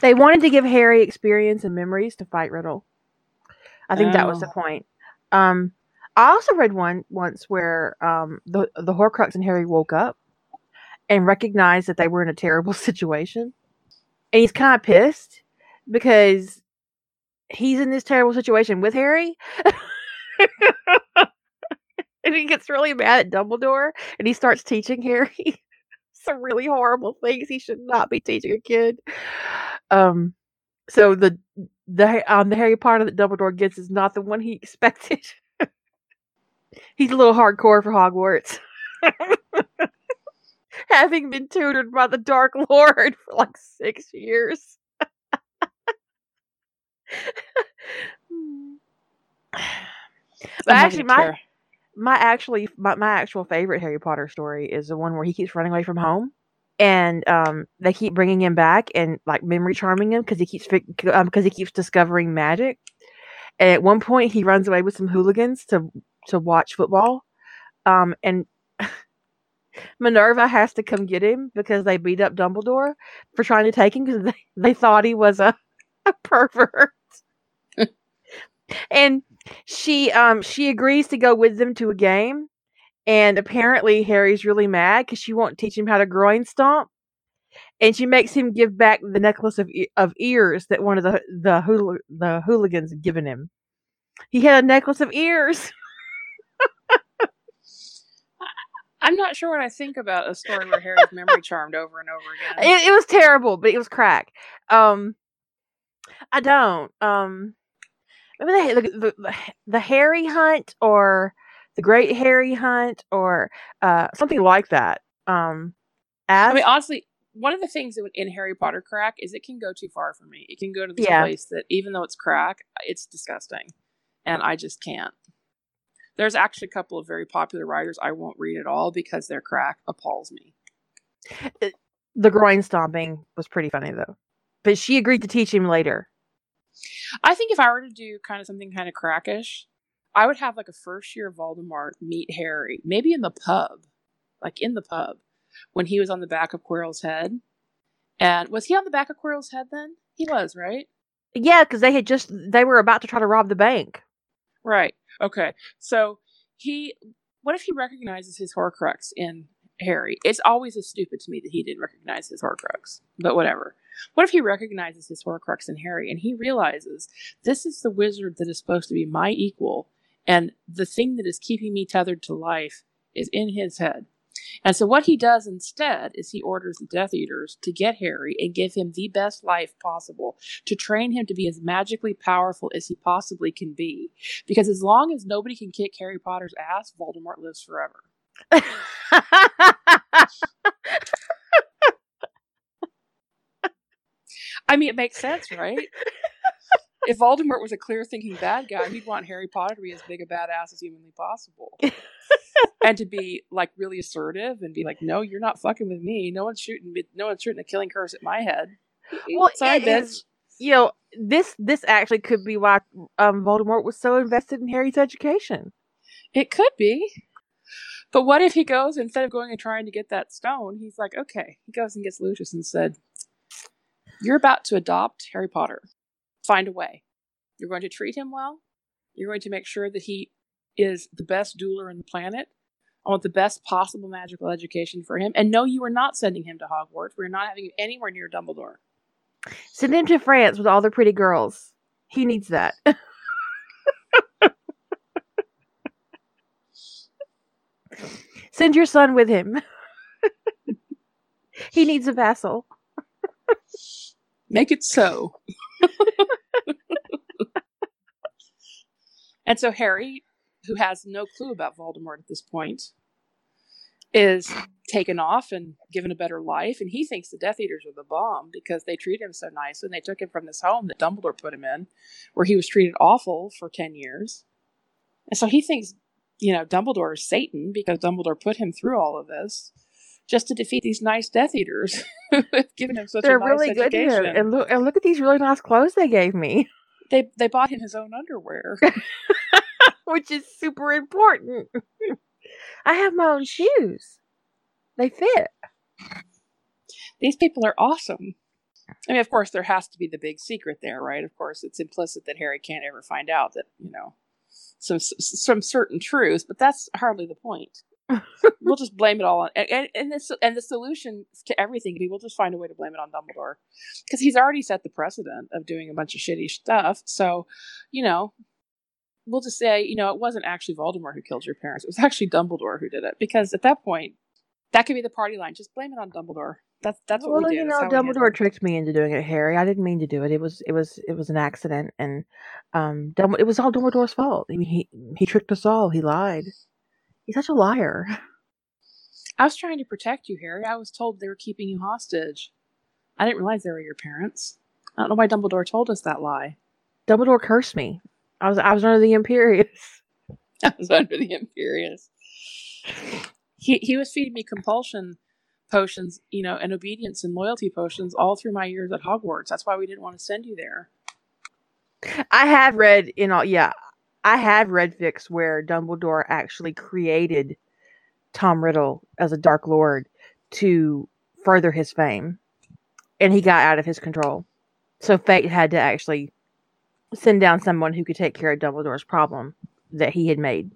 They wanted to give Harry experience and memories to fight Riddle. I think that was the Oh. point. Um, I also read one once where um, the the Horcrux and Harry woke up and recognized that they were in a terrible situation, and he's kind of pissed because he's in this terrible situation with Harry. and he gets really mad at Dumbledore and he starts teaching Harry some really horrible things he should not be teaching a kid. Um so the the um the Harry Potter that Dumbledore gets is not the one he expected. He's a little hardcore for Hogwarts. Having been tutored by the Dark Lord for like six years. actually, my my actually my, my actual favorite Harry Potter story is the one where he keeps running away from home and um they keep bringing him back and like memory charming him because he keeps fi- um because he keeps discovering magic. And at one point, he runs away with some hooligans to to watch football, um and. Minerva has to come get him because they beat up Dumbledore for trying to take him because they, they thought he was a, a pervert. and she um she agrees to go with them to a game and apparently harry's really mad because she won't teach him how to groin stomp and she makes him give back the necklace of e- of ears that one of the the hool- the hooligans had given him. He had a necklace of ears. I'm not sure what I think about a story where Harry's memory charmed over and over again. it, it was terrible but it was crack. Um i don't um maybe the, the, the, the harry hunt or the great harry hunt or uh something like that um as I mean, honestly, one of the things that in Harry Potter crack is it can go too far for me. It can go to this Yeah. place that even though it's crack, it's disgusting, and I just can't. There's actually a couple of very popular writers I won't read at all because their crack appalls me. the groin stomping was pretty funny though but she agreed to teach him later I think if I were to do kind of something kind of crackish, I would have like a first year Voldemort meet Harry, maybe in the pub, like in the pub, when he was on the back of Quirrell's head. And was he on the back of Quirrell's head then? He was, right? yeah because they had just they were about to try to rob the bank Right. Okay. So he, what if he recognizes his Horcrux in Harry? It's always as stupid to me that he didn't recognize his Horcrux, but whatever. What if he recognizes his Horcrux in Harry and he realizes this is the wizard that is supposed to be my equal, and the thing that is keeping me tethered to life is in his head? And so what he does instead is he orders the Death Eaters to get Harry and give him the best life possible, to train him to be as magically powerful as he possibly can be. Because as long as nobody can kick Harry Potter's ass, Voldemort lives forever. I mean, it makes sense, right? if Voldemort was a clear thinking bad guy, he'd want Harry Potter to be as big a badass as humanly possible. and to be like really assertive and be like, no, you're not fucking with me. No one's shooting me. No one's shooting a killing curse at my head. Well, Sorry, it bitch. is- you know this this actually could be why um voldemort was so invested in harry's education It could be. But what if he goes, instead of going and trying to get that stone, he's like, okay. He goes and gets Lucius and said, You're about to adopt Harry Potter. Find a way. You're going to treat him well. You're going to make sure that he is the best dueler on the planet. I want the best possible magical education for him. And no, you are not sending him to Hogwarts. We're not having him anywhere near Dumbledore. send him to france with all the pretty girls he needs that send your son with him he needs a vassal Make it so. and so Harry, who has no clue about Voldemort at this point, is taken off and given a better life. And he thinks the Death Eaters are the bomb because they treat him so nice when they took him from this home that Dumbledore put him in, where he was treated awful for 10 years. And so he thinks, you know, Dumbledore is Satan because Dumbledore put him through all of this just to defeat these nice Death Eaters who have given him such they're a nice really good to him and look and look at these really nice clothes they gave me They they bought him his own underwear. which is super important i have my own shoes they fit These people are awesome. I mean, of course, there has to be the big secret there, right? Of course, it's implicit that Harry can't ever find out that you know some some certain truths, but that's hardly the point. we'll just blame it all on and and, and, this, and the solution to everything. We will just find a way to blame it on Dumbledore because he's already set the precedent of doing a bunch of shitty stuff. So, you know, we'll just say, you know, it wasn't actually Voldemort who killed your parents. It was actually Dumbledore who did it. Because at that point, that could be the party line. Just blame it on Dumbledore. That's that's what well, we do. you know, how we handle Dumbledore tricked me into doing it, Harry. I didn't mean to do it. It was, it was, it was an accident, and um, Dumbledore, it was all Dumbledore's fault. I mean, he he tricked us all. He lied. He's such a liar. I was trying to protect you, Harry. I was told they were keeping you hostage. I didn't realize they were your parents. I don't know why Dumbledore told us that lie. Dumbledore cursed me. I was, I was under the Imperius. I was under the Imperius. He he was feeding me compulsion potions, you know, and obedience and loyalty potions all through my years at Hogwarts. That's why we didn't want to send you there. I have read in all yeah, I have read fics where Dumbledore actually created Tom Riddle as a Dark Lord to further his fame. And he got out of his control. So fate had to actually send down someone who could take care of Dumbledore's problem that he had made.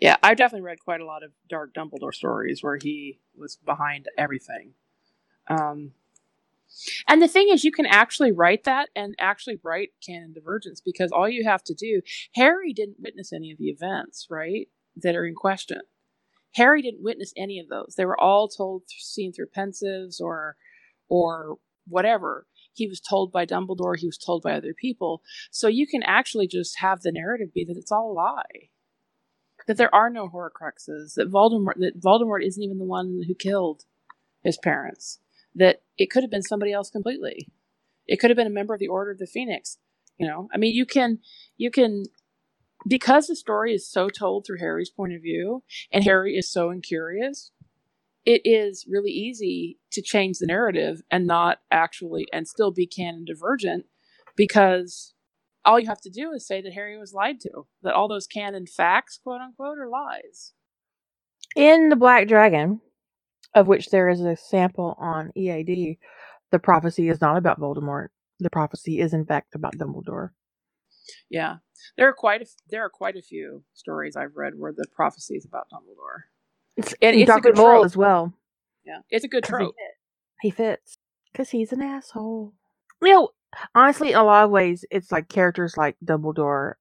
Yeah, I've definitely read quite a lot of dark Dumbledore stories where he was behind everything. Um, and the thing is, you can actually write that and actually write canon divergence because all you have to do, Harry didn't witness any of the events, right, that are in question. Harry didn't witness any of those. They were all told, seen through Pensieves or, or whatever. He was told by Dumbledore. He was told by other people. So you can actually just have the narrative be that it's all a lie that there are no Horcruxes, that Voldemort that Voldemort isn't even the one who killed his parents, that it could have been somebody else completely. It could have been a member of the Order of the Phoenix. You know, I mean, you can you can because the story is so told through Harry's point of view, and Harry is so incurious. It is really easy to change the narrative and not actually and still be canon divergent because all you have to do is say that Harry was lied to, that all those canon facts, quote unquote, are lies. In The Black Dragon, of which there is a sample on EAD, the prophecy is not about Voldemort. The prophecy is, in fact, about Dumbledore. Yeah, there are quite a, there are quite a few stories I've read where the prophecy is about Dumbledore. It's, and it's Dr. Vole as well. Yeah, it's a good trope. He fits because he's an asshole. You know, honestly, in a lot of ways, it's like characters like Dumbledore,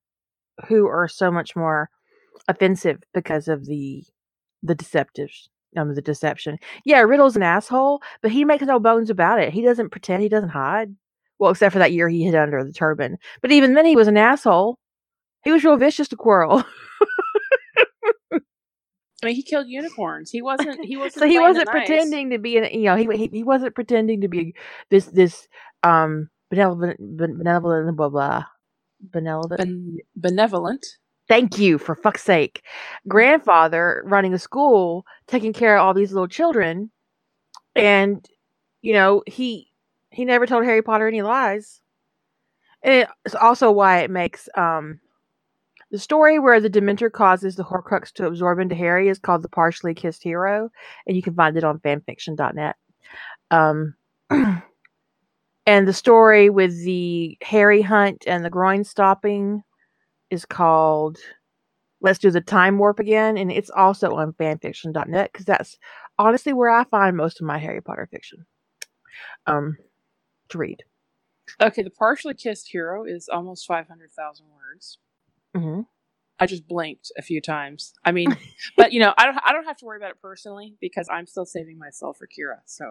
who are so much more offensive because of the the deceptive um the deception. Yeah, Riddle's an asshole, but he makes no bones about it. He doesn't pretend. He doesn't hide. Well, except for that year he hid under the turban. But even then, he was an asshole. He was real vicious to Quirrell. I mean, he killed unicorns. He wasn't. He wasn't. so he wasn't pretending to be an. You know, he, he he wasn't pretending to be this this um benevolent, benevolent, blah blah, benevolent, ben- benevolent. Thank you for fuck's sake, grandfather running a school, taking care of all these little children, and you know he he never told Harry Potter any lies. And it's also why it makes um the story where the Dementor causes the Horcrux to absorb into Harry is called the Partially Kissed Hero, and you can find it on fanfiction.net. Um, And the story with the Harry hunt and the groin stopping is called Let's Do the Time Warp Again. And it's also on fanfiction.net because that's honestly where I find most of my Harry Potter fiction um, to read. Okay, the partially kissed hero is almost 500,000 words. Mm-hmm. I just blinked a few times. I mean, but you know, I don't I don't have to worry about it personally because I'm still saving myself for Kira. So,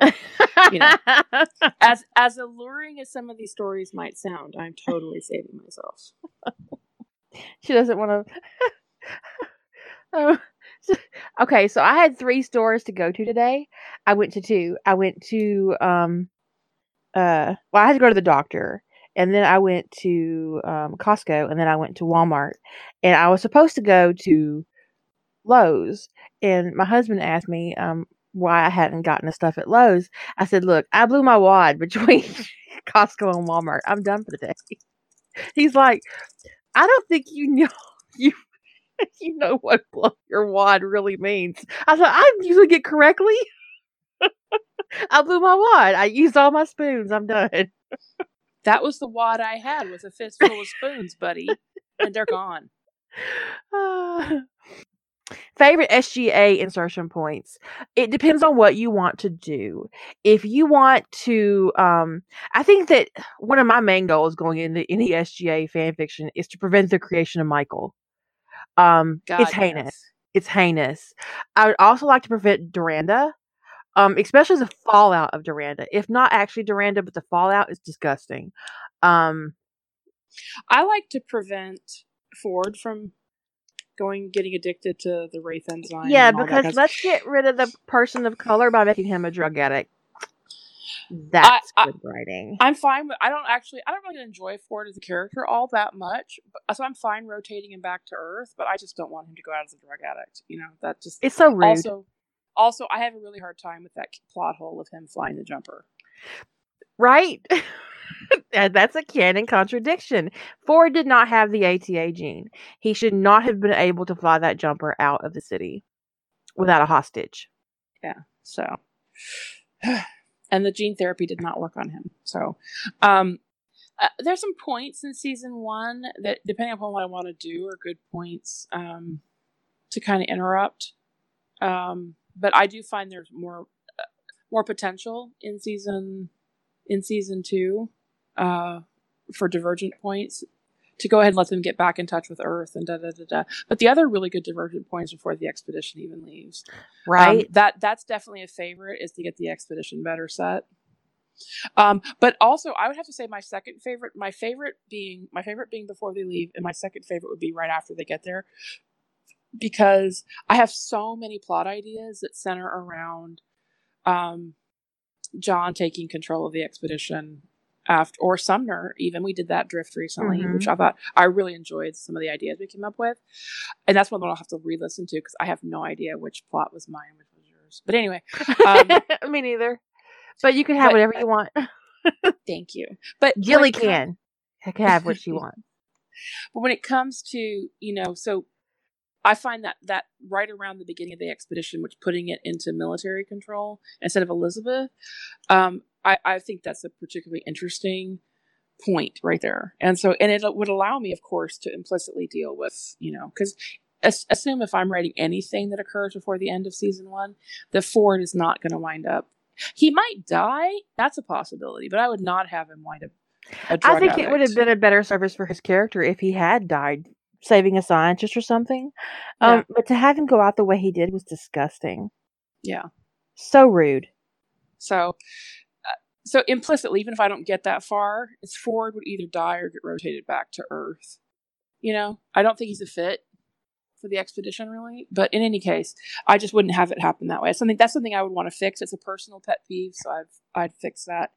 you know, as as alluring as some of these stories might sound, I'm totally saving myself. she doesn't want to. oh. okay, so I had three stores to go to today. I went to two. I went to um uh well I had to go to the doctor and then I went to um, Costco, and then I went to Walmart, and I was supposed to go to Lowe's, and my husband asked me um, why I hadn't gotten the stuff at Lowe's. I said, "Look, I blew my wad between Costco and Walmart. I'm done for the day." He's like, "I don't think you know you." You know what blow your wad really means. I thought I'm using it correctly. I blew my wad. I used all my spoons. I'm done. That was the wad I had with a fistful of spoons, buddy, and they're gone. Uh, favorite SGA insertion points. It depends on what you want to do. If you want to, um, I think that one of my main goals going into any SGA fan fiction is to prevent the creation of Michael. Um, God, it's heinous. Yes. It's heinous. I would also like to prevent Doranda um, especially the fallout of Doranda. If not actually Doranda, but the fallout is disgusting. Um, I like to prevent Ford from going getting addicted to the Wraith enzyme. Yeah, because let's get rid of the person of color by making him a drug addict. That's I- good writing. I'm fine with. I don't actually. I don't really enjoy Ford as a character all that much, but, so I'm fine rotating him back to Earth. But I just don't want him to go out as a drug addict. You know, that just it's so rude. also. Also, I have a really hard time with that plot hole of him flying the jumper. Right? That's a canon contradiction. Ford did not have the ATA gene. He should not have been able to fly that jumper out of the city without a hostage. Yeah. So, and the gene therapy did not work on him. So, um, uh, there's some points in season one that, depending upon what I want to do, are good points um, to kind of interrupt. Um, but I do find there's more uh, more potential in season in season two uh, for divergent points to go ahead and let them get back in touch with Earth and da da da da. But the other really good divergent points before the expedition even leaves. Um, Right? that that's definitely a favorite is to get the expedition better set. Um, but also, I would have to say my second favorite, my favorite being my favorite being before they leave, and my second favorite would be right after they get there, because I have so many plot ideas that center around um, John taking control of the expedition after, or Sumner. Even we did that drift recently, Mhm. which I thought I really enjoyed some of the ideas we came up with, and that's one that I'll have to re-listen to because I have no idea which plot was mine, which was yours. But anyway, um, Me neither. But you can have but- whatever you want. thank you. But it com- can. Can have what she wants. But when it comes to you know, so I find that that right around the beginning of the expedition, which putting it into military control instead of Elizabeth, um, I, I think that's a particularly interesting point right there. And so, and it would allow me, of course, to implicitly deal with you know, because assume if I'm writing anything that occurs before the end of season one, that Ford is not going to wind up. He might die. That's a possibility, but I would not have him wind up. a I think it would have been a better service for his character if he had died saving a scientist or something. Um, Yeah. But to have him go out the way he did was disgusting. Yeah. So rude. So, uh, so implicitly, even if I don't get that far, it's Ford would either die or get rotated back to Earth. You know, I don't think he's a fit for the expedition, really. But in any case, I just wouldn't have it happen that way. Something that's something I would want to fix. It's a personal pet peeve, so I've I'd fix that.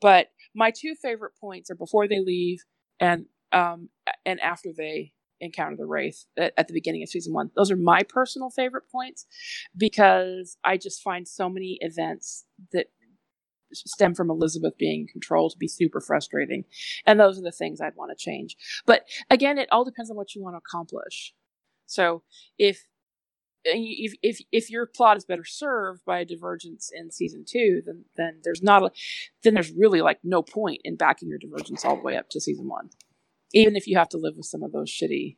But my two favorite points are before they leave and um and after they encounter the wraith at, at the beginning of season one. Those are my personal favorite points because I just find so many events that stem from Elizabeth being in control to be super frustrating. And those are the things I'd want to change. But again, it all depends on what you want to accomplish. So if eh, if if if your plot is better served by a divergence in season two, then then there's not a then there's really like no point in backing your divergence all the way up to season one, even if you have to live with some of those shitty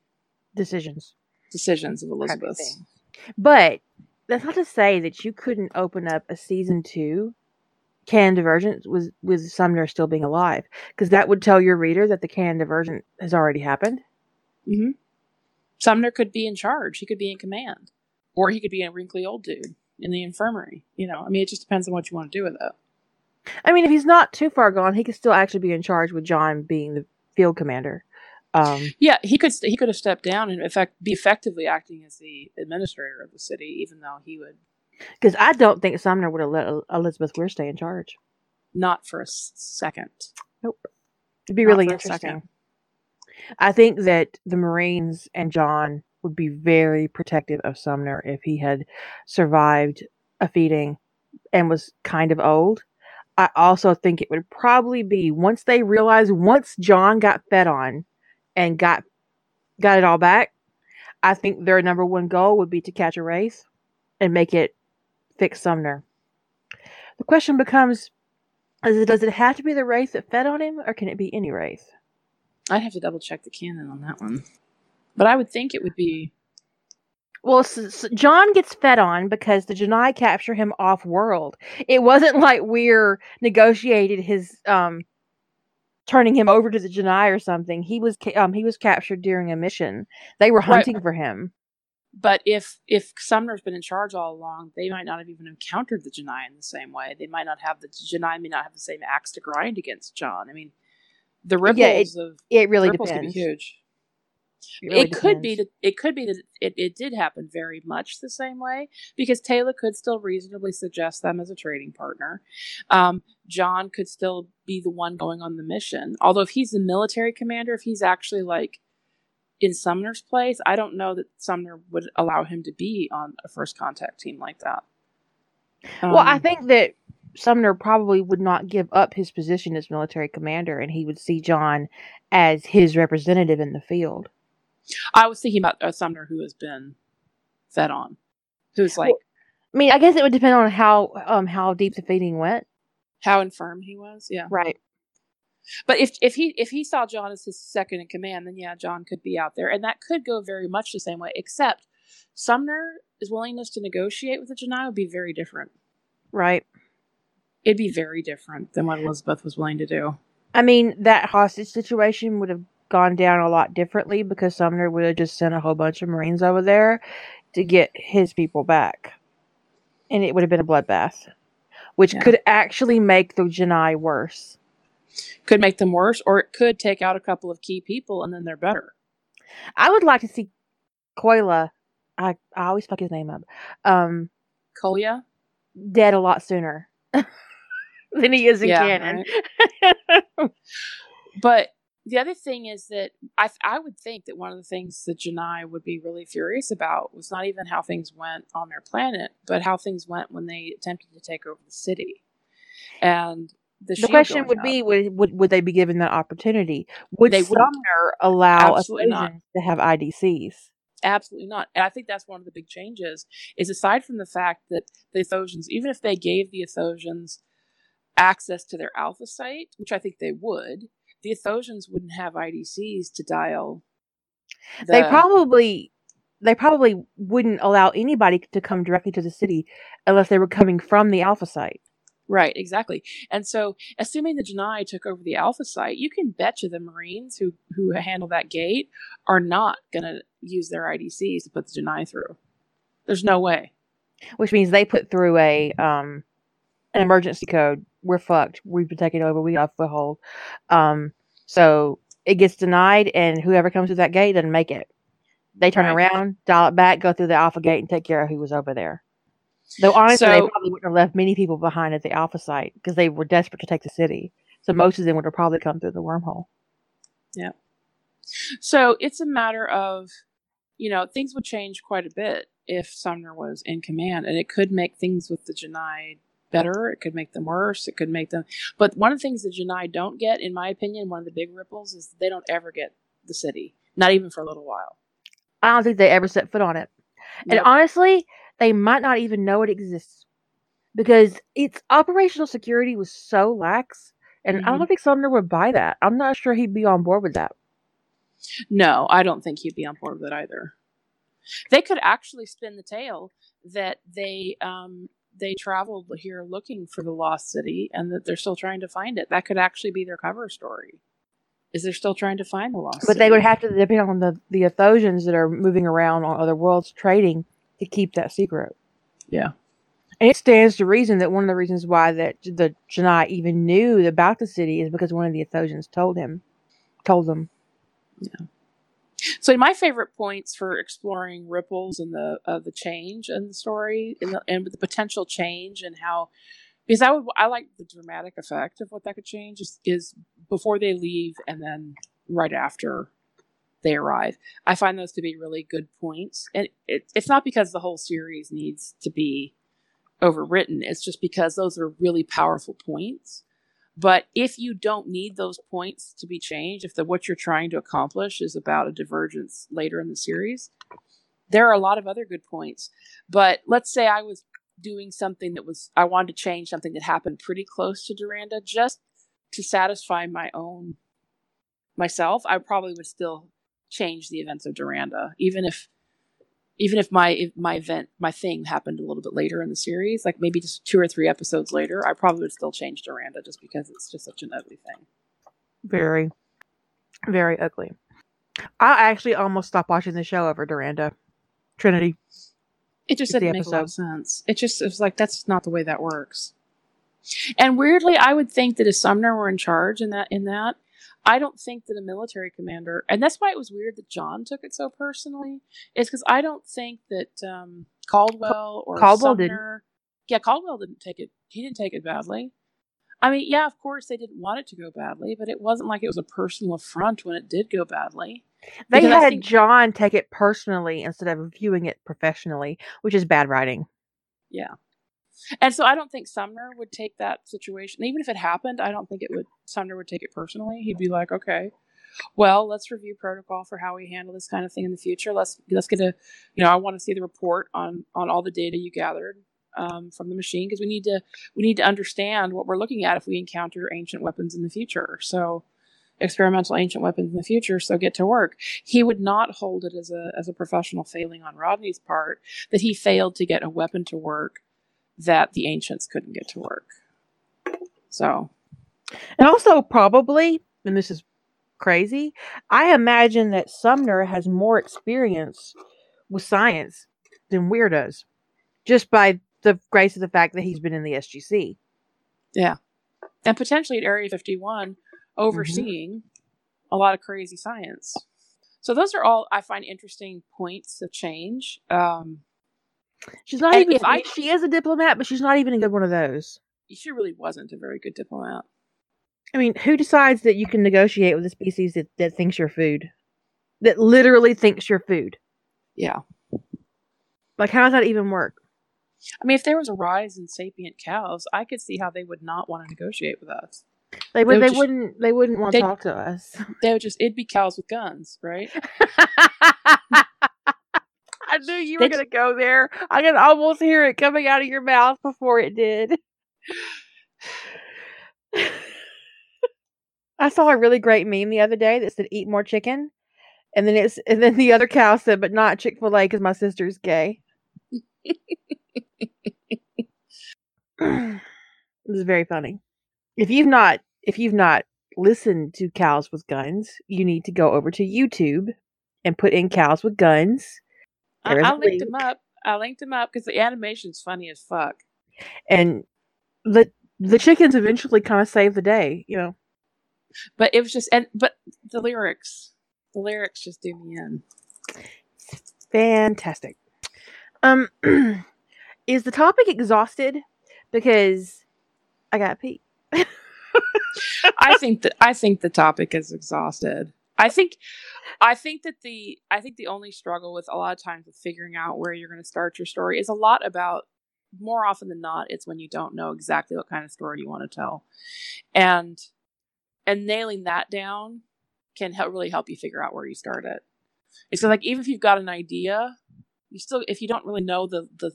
Decisions. decisions of Elizabeth. But that's not to say that you couldn't open up a season two canon divergence was with Sumner still being alive, because that would tell your reader that the canon divergent has already happened. hmm Sumner could be in charge. He could be in command, or he could be a wrinkly old dude in the infirmary. You know, I mean, it just depends on what you want to do with it. I mean, if he's not too far gone, he could still actually be in charge with John being the field commander. Um, Yeah, he could he could have stepped down and in fact be effectively acting as the administrator of the city, even though he would because I don't think Sumner would have let Elizabeth Weir stay in charge. not for a second. Nope. It'd be Not really interesting. I think that the Marines and John would be very protective of Sumner if he had survived a feeding and was kind of old. I also think it would probably be once they realized once John got fed on and got got it all back, I think their number one goal would be to catch a wraith and make it fix Sumner. The question becomes is it, does it have to be the wraith that fed on him or can it be any wraith? I'd have to double check the canon on that one, but I would think it would be Well, s s John gets fed on because the Genii capture him off world. It wasn't like Weir negotiated his um turning him over to the Genii or something. He was ca- um he was captured during a mission. They were Right. hunting for him. But if if Sumner's been in charge all along, they might not have even encountered the Genii in the same way. They might not have the Genii may not have the same axe to grind against John. I mean, the ripples Yeah, it of It really ripples could be depends. huge. It, really it could be that it could be that it, it did happen very much the same way because Teyla could still reasonably suggest them as a trading partner. Um, John could still be the one going on the mission. Although if he's the military commander, if he's actually like in Sumner's place, I don't know that Sumner would allow him to be on a first contact team like that. well, I Um, think that Sumner probably would not give up his position as military commander, and he would see John as his representative in the field. I was thinking about uh, Sumner who has been fed on, who's like Well- I mean, I guess it would depend on how um how deep the feeding went. how infirm he was. Yeah. Right. But if if he if he saw John as his second in command, then yeah, John could be out there, and that could go very much the same way. Except Sumner's willingness to negotiate with the Genii would be very different. Right. It'd be very different than what Elizabeth was willing to do. I mean, that hostage situation would have gone down a lot differently because Sumner would have just sent a whole bunch of Marines over there to get his people back. And it would have been a bloodbath, which Yeah. could actually make the Genii worse. Could make them worse, or it could take out a couple of key people, and then they're better. I would like to see Koila, I, I always fuck his name up, um, Kolya, dead a lot sooner than he is in Yeah, canon. but the other thing is that I I would think that one of the things that Genii would be really furious about was not even how things went on their planet, but how things went when they attempted to take over the city. And the, the question would up. be would, would would they be given that opportunity? Would They wouldn't. Allow Absolutely not. To have IDCs? Absolutely not. And I think that's one of the big changes is aside from the fact that the Athosians, even if they gave the Athosians access to their alpha site, which I think they would, the Athosians wouldn't have IDCs to dial. they probably they probably wouldn't allow anybody to come directly to the city unless they were coming from the alpha site. Right, exactly. And so, assuming the Genii took over the Alpha site, you can bet you the Marines who who handle that gate are not going to use their IDCs to put the Genii through. There's no way. Which means they put through a um an emergency code. We're fucked. We've been taken over. We got a foothold. Um so it gets denied and whoever comes through that gate doesn't make it. They turn Right. around, dial it back, go through the alpha gate and take care of who was over there. Though honestly, they probably wouldn't have left many people behind at the alpha site because they were desperate to take the city. So mm-hmm. most of them would have probably come through the wormhole. Yeah. So it's a matter of, you know, things would change quite a bit if Sumner was in command, and it could make things with the Genii better. It could make them worse. It could make them. But one of the things the Genii don't get, in my opinion, one of the big ripples is they don't ever get the city, not even for a little while. I don't think they ever set foot on it. And honestly, they might not even know it exists because its operational security was so lax. And I Mhm. don't think Sumner would buy that. I'm not sure he'd be on board with that. No, I don't think he'd be on board with it either. They could actually spin the tale that they um, they traveled here looking for the lost city and that they're still trying to find it. That could actually be their cover story. Is they're still trying to find the lost But city? they would have to depend on the, the Athosians that are moving around on other worlds trading to keep that secret. Yeah. And it stands to reason that one of the reasons why that the Genii even knew about the city is because one of the Athosians told him, told them. Yeah. So my favorite points for exploring ripples and the uh, the change in the story and the, and the potential change and how because I would I like the dramatic effect of what that could change is, is before they leave and then right after they arrive. I find those to be really good points, and it, it's not because the whole series needs to be overwritten. It's just because those are really powerful points. But if you don't need those points to be changed, if the what you're trying to accomplish is about a divergence later in the series, there are a lot of other good points. But let's say I was doing something that was I wanted to change something that happened pretty close to Doranda just to satisfy my own myself, I probably would still change the events of Doranda, even if even if my if my event my thing happened a little bit later in the series, like maybe just two or three episodes later, I probably would still change Doranda just because it's just such an ugly thing. Very, very ugly. I actually almost stopped watching the show over Doranda. Trinity. It just didn't make a lot of sense. It just it was like that's not the way that works. And weirdly, I would think that if Sumner were in charge in that in that, I don't think that a military commander, and that's why it was weird that John took it so personally, is because I don't think that um, Caldwell or Caldwell Sumner, yeah, Caldwell didn't take it. He didn't take it badly. I mean, yeah, of course they didn't want it to go badly, but it wasn't like it was a personal affront when it did go badly. They Because had think- John take it personally instead of viewing it professionally, which is bad writing. Yeah. And so I don't think Sumner would take that situation. Even if it happened, I don't think it would Sumner would take it personally. He'd be like, "Okay, well, let's review protocol for how we handle this kind of thing in the future. Let's let's get a, you know, I want to see the report on on all the data you gathered um, from the machine because we need to we need to understand what we're looking at if we encounter ancient weapons in the future. So experimental ancient weapons in the future so get to work he would not hold it as a as a professional failing on rodney's part that he failed to get a weapon to work that the ancients couldn't get to work. So, And also, probably, and this is crazy, I imagine that Sumner has more experience with science than Weir does, just by the grace of the fact that he's been in the SGC. Yeah, and potentially at Area 51, overseeing a lot of crazy science. So, those are all I find interesting points of change. Um, She's not And even. if I- she is a diplomat, but she's not even a good one of those. she really wasn't a very good diplomat. I mean, who decides that you can negotiate with a species that, that thinks you're food? That literally thinks you're food. Yeah. Like, how does that even work? I mean, if there was a rise in sapient cows, I could see how they would not want to negotiate with us. They would. would They just- wouldn't. They wouldn't want to talk to us. They would just, it'd be cows with guns, right? I knew you were going to go there. I could almost hear it coming out of your mouth before it did. I saw a really great meme the other day that said "Eat more chicken," and then it's and then the other cow said, "But not Chick Fil A because my sister's gay." it was very funny. If you've not, if you've not listened to cows with guns, you need to go over to YouTube and put in cows with guns. I, I linked link. them up. I linked them up because the animation's funny as fuck. and the the chickens eventually kind of save the day, you know. But it was just, and but the lyrics, the lyrics just do me in. Fantastic. Um, is the topic exhausted? Because I got pee. I think that I think the topic is exhausted. I think I think that the I think the only struggle with a lot of times with figuring out where you're going to start your story is a lot about more often than not it's when you don't know exactly what kind of story you want to tell. And and nailing that down can help really help you figure out where you start it. It's like even if you've got an idea, you still if you don't really know the the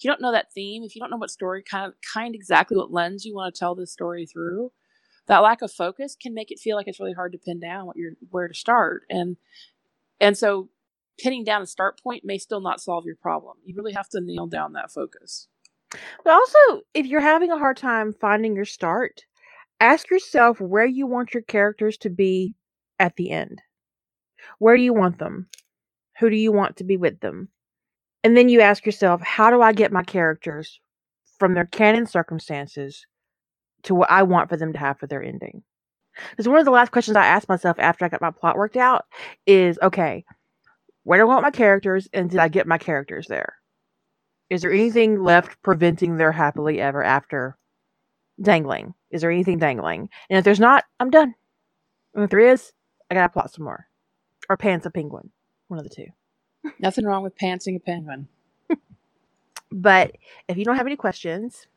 if you don't know that theme, if you don't know what story kind of kind exactly what lens you want to tell this story through, that lack of focus can make it feel like it's really hard to pin down what you're where to start. And and so pinning down a start point may still not solve your problem. You really have to nail down that focus. But also, if you're having a hard time finding your start, ask yourself where you want your characters to be at the end. Where do you want them? Who do you want to be with them? And then you ask yourself, how do I get my characters from their canon circumstances to what I want for them to have for their ending? Because one of the last questions I asked myself after I got my plot worked out is okay, where do I want my characters and did I get my characters there? Is there anything left preventing their happily ever after dangling? Is there anything dangling? And if there's not, I'm done. And if there is, I gotta plot some more. Or pants a penguin. One of the two. Nothing wrong with pantsing a penguin. But if you don't have any questions,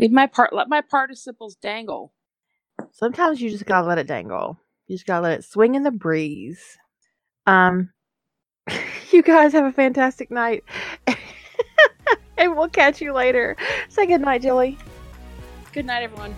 Leave my part let my participles dangle. sometimes you just gotta let it dangle. You just gotta let it swing in the breeze. Um you guys have a fantastic night. and we'll catch you later. Say good night, Jilly. Good night, everyone.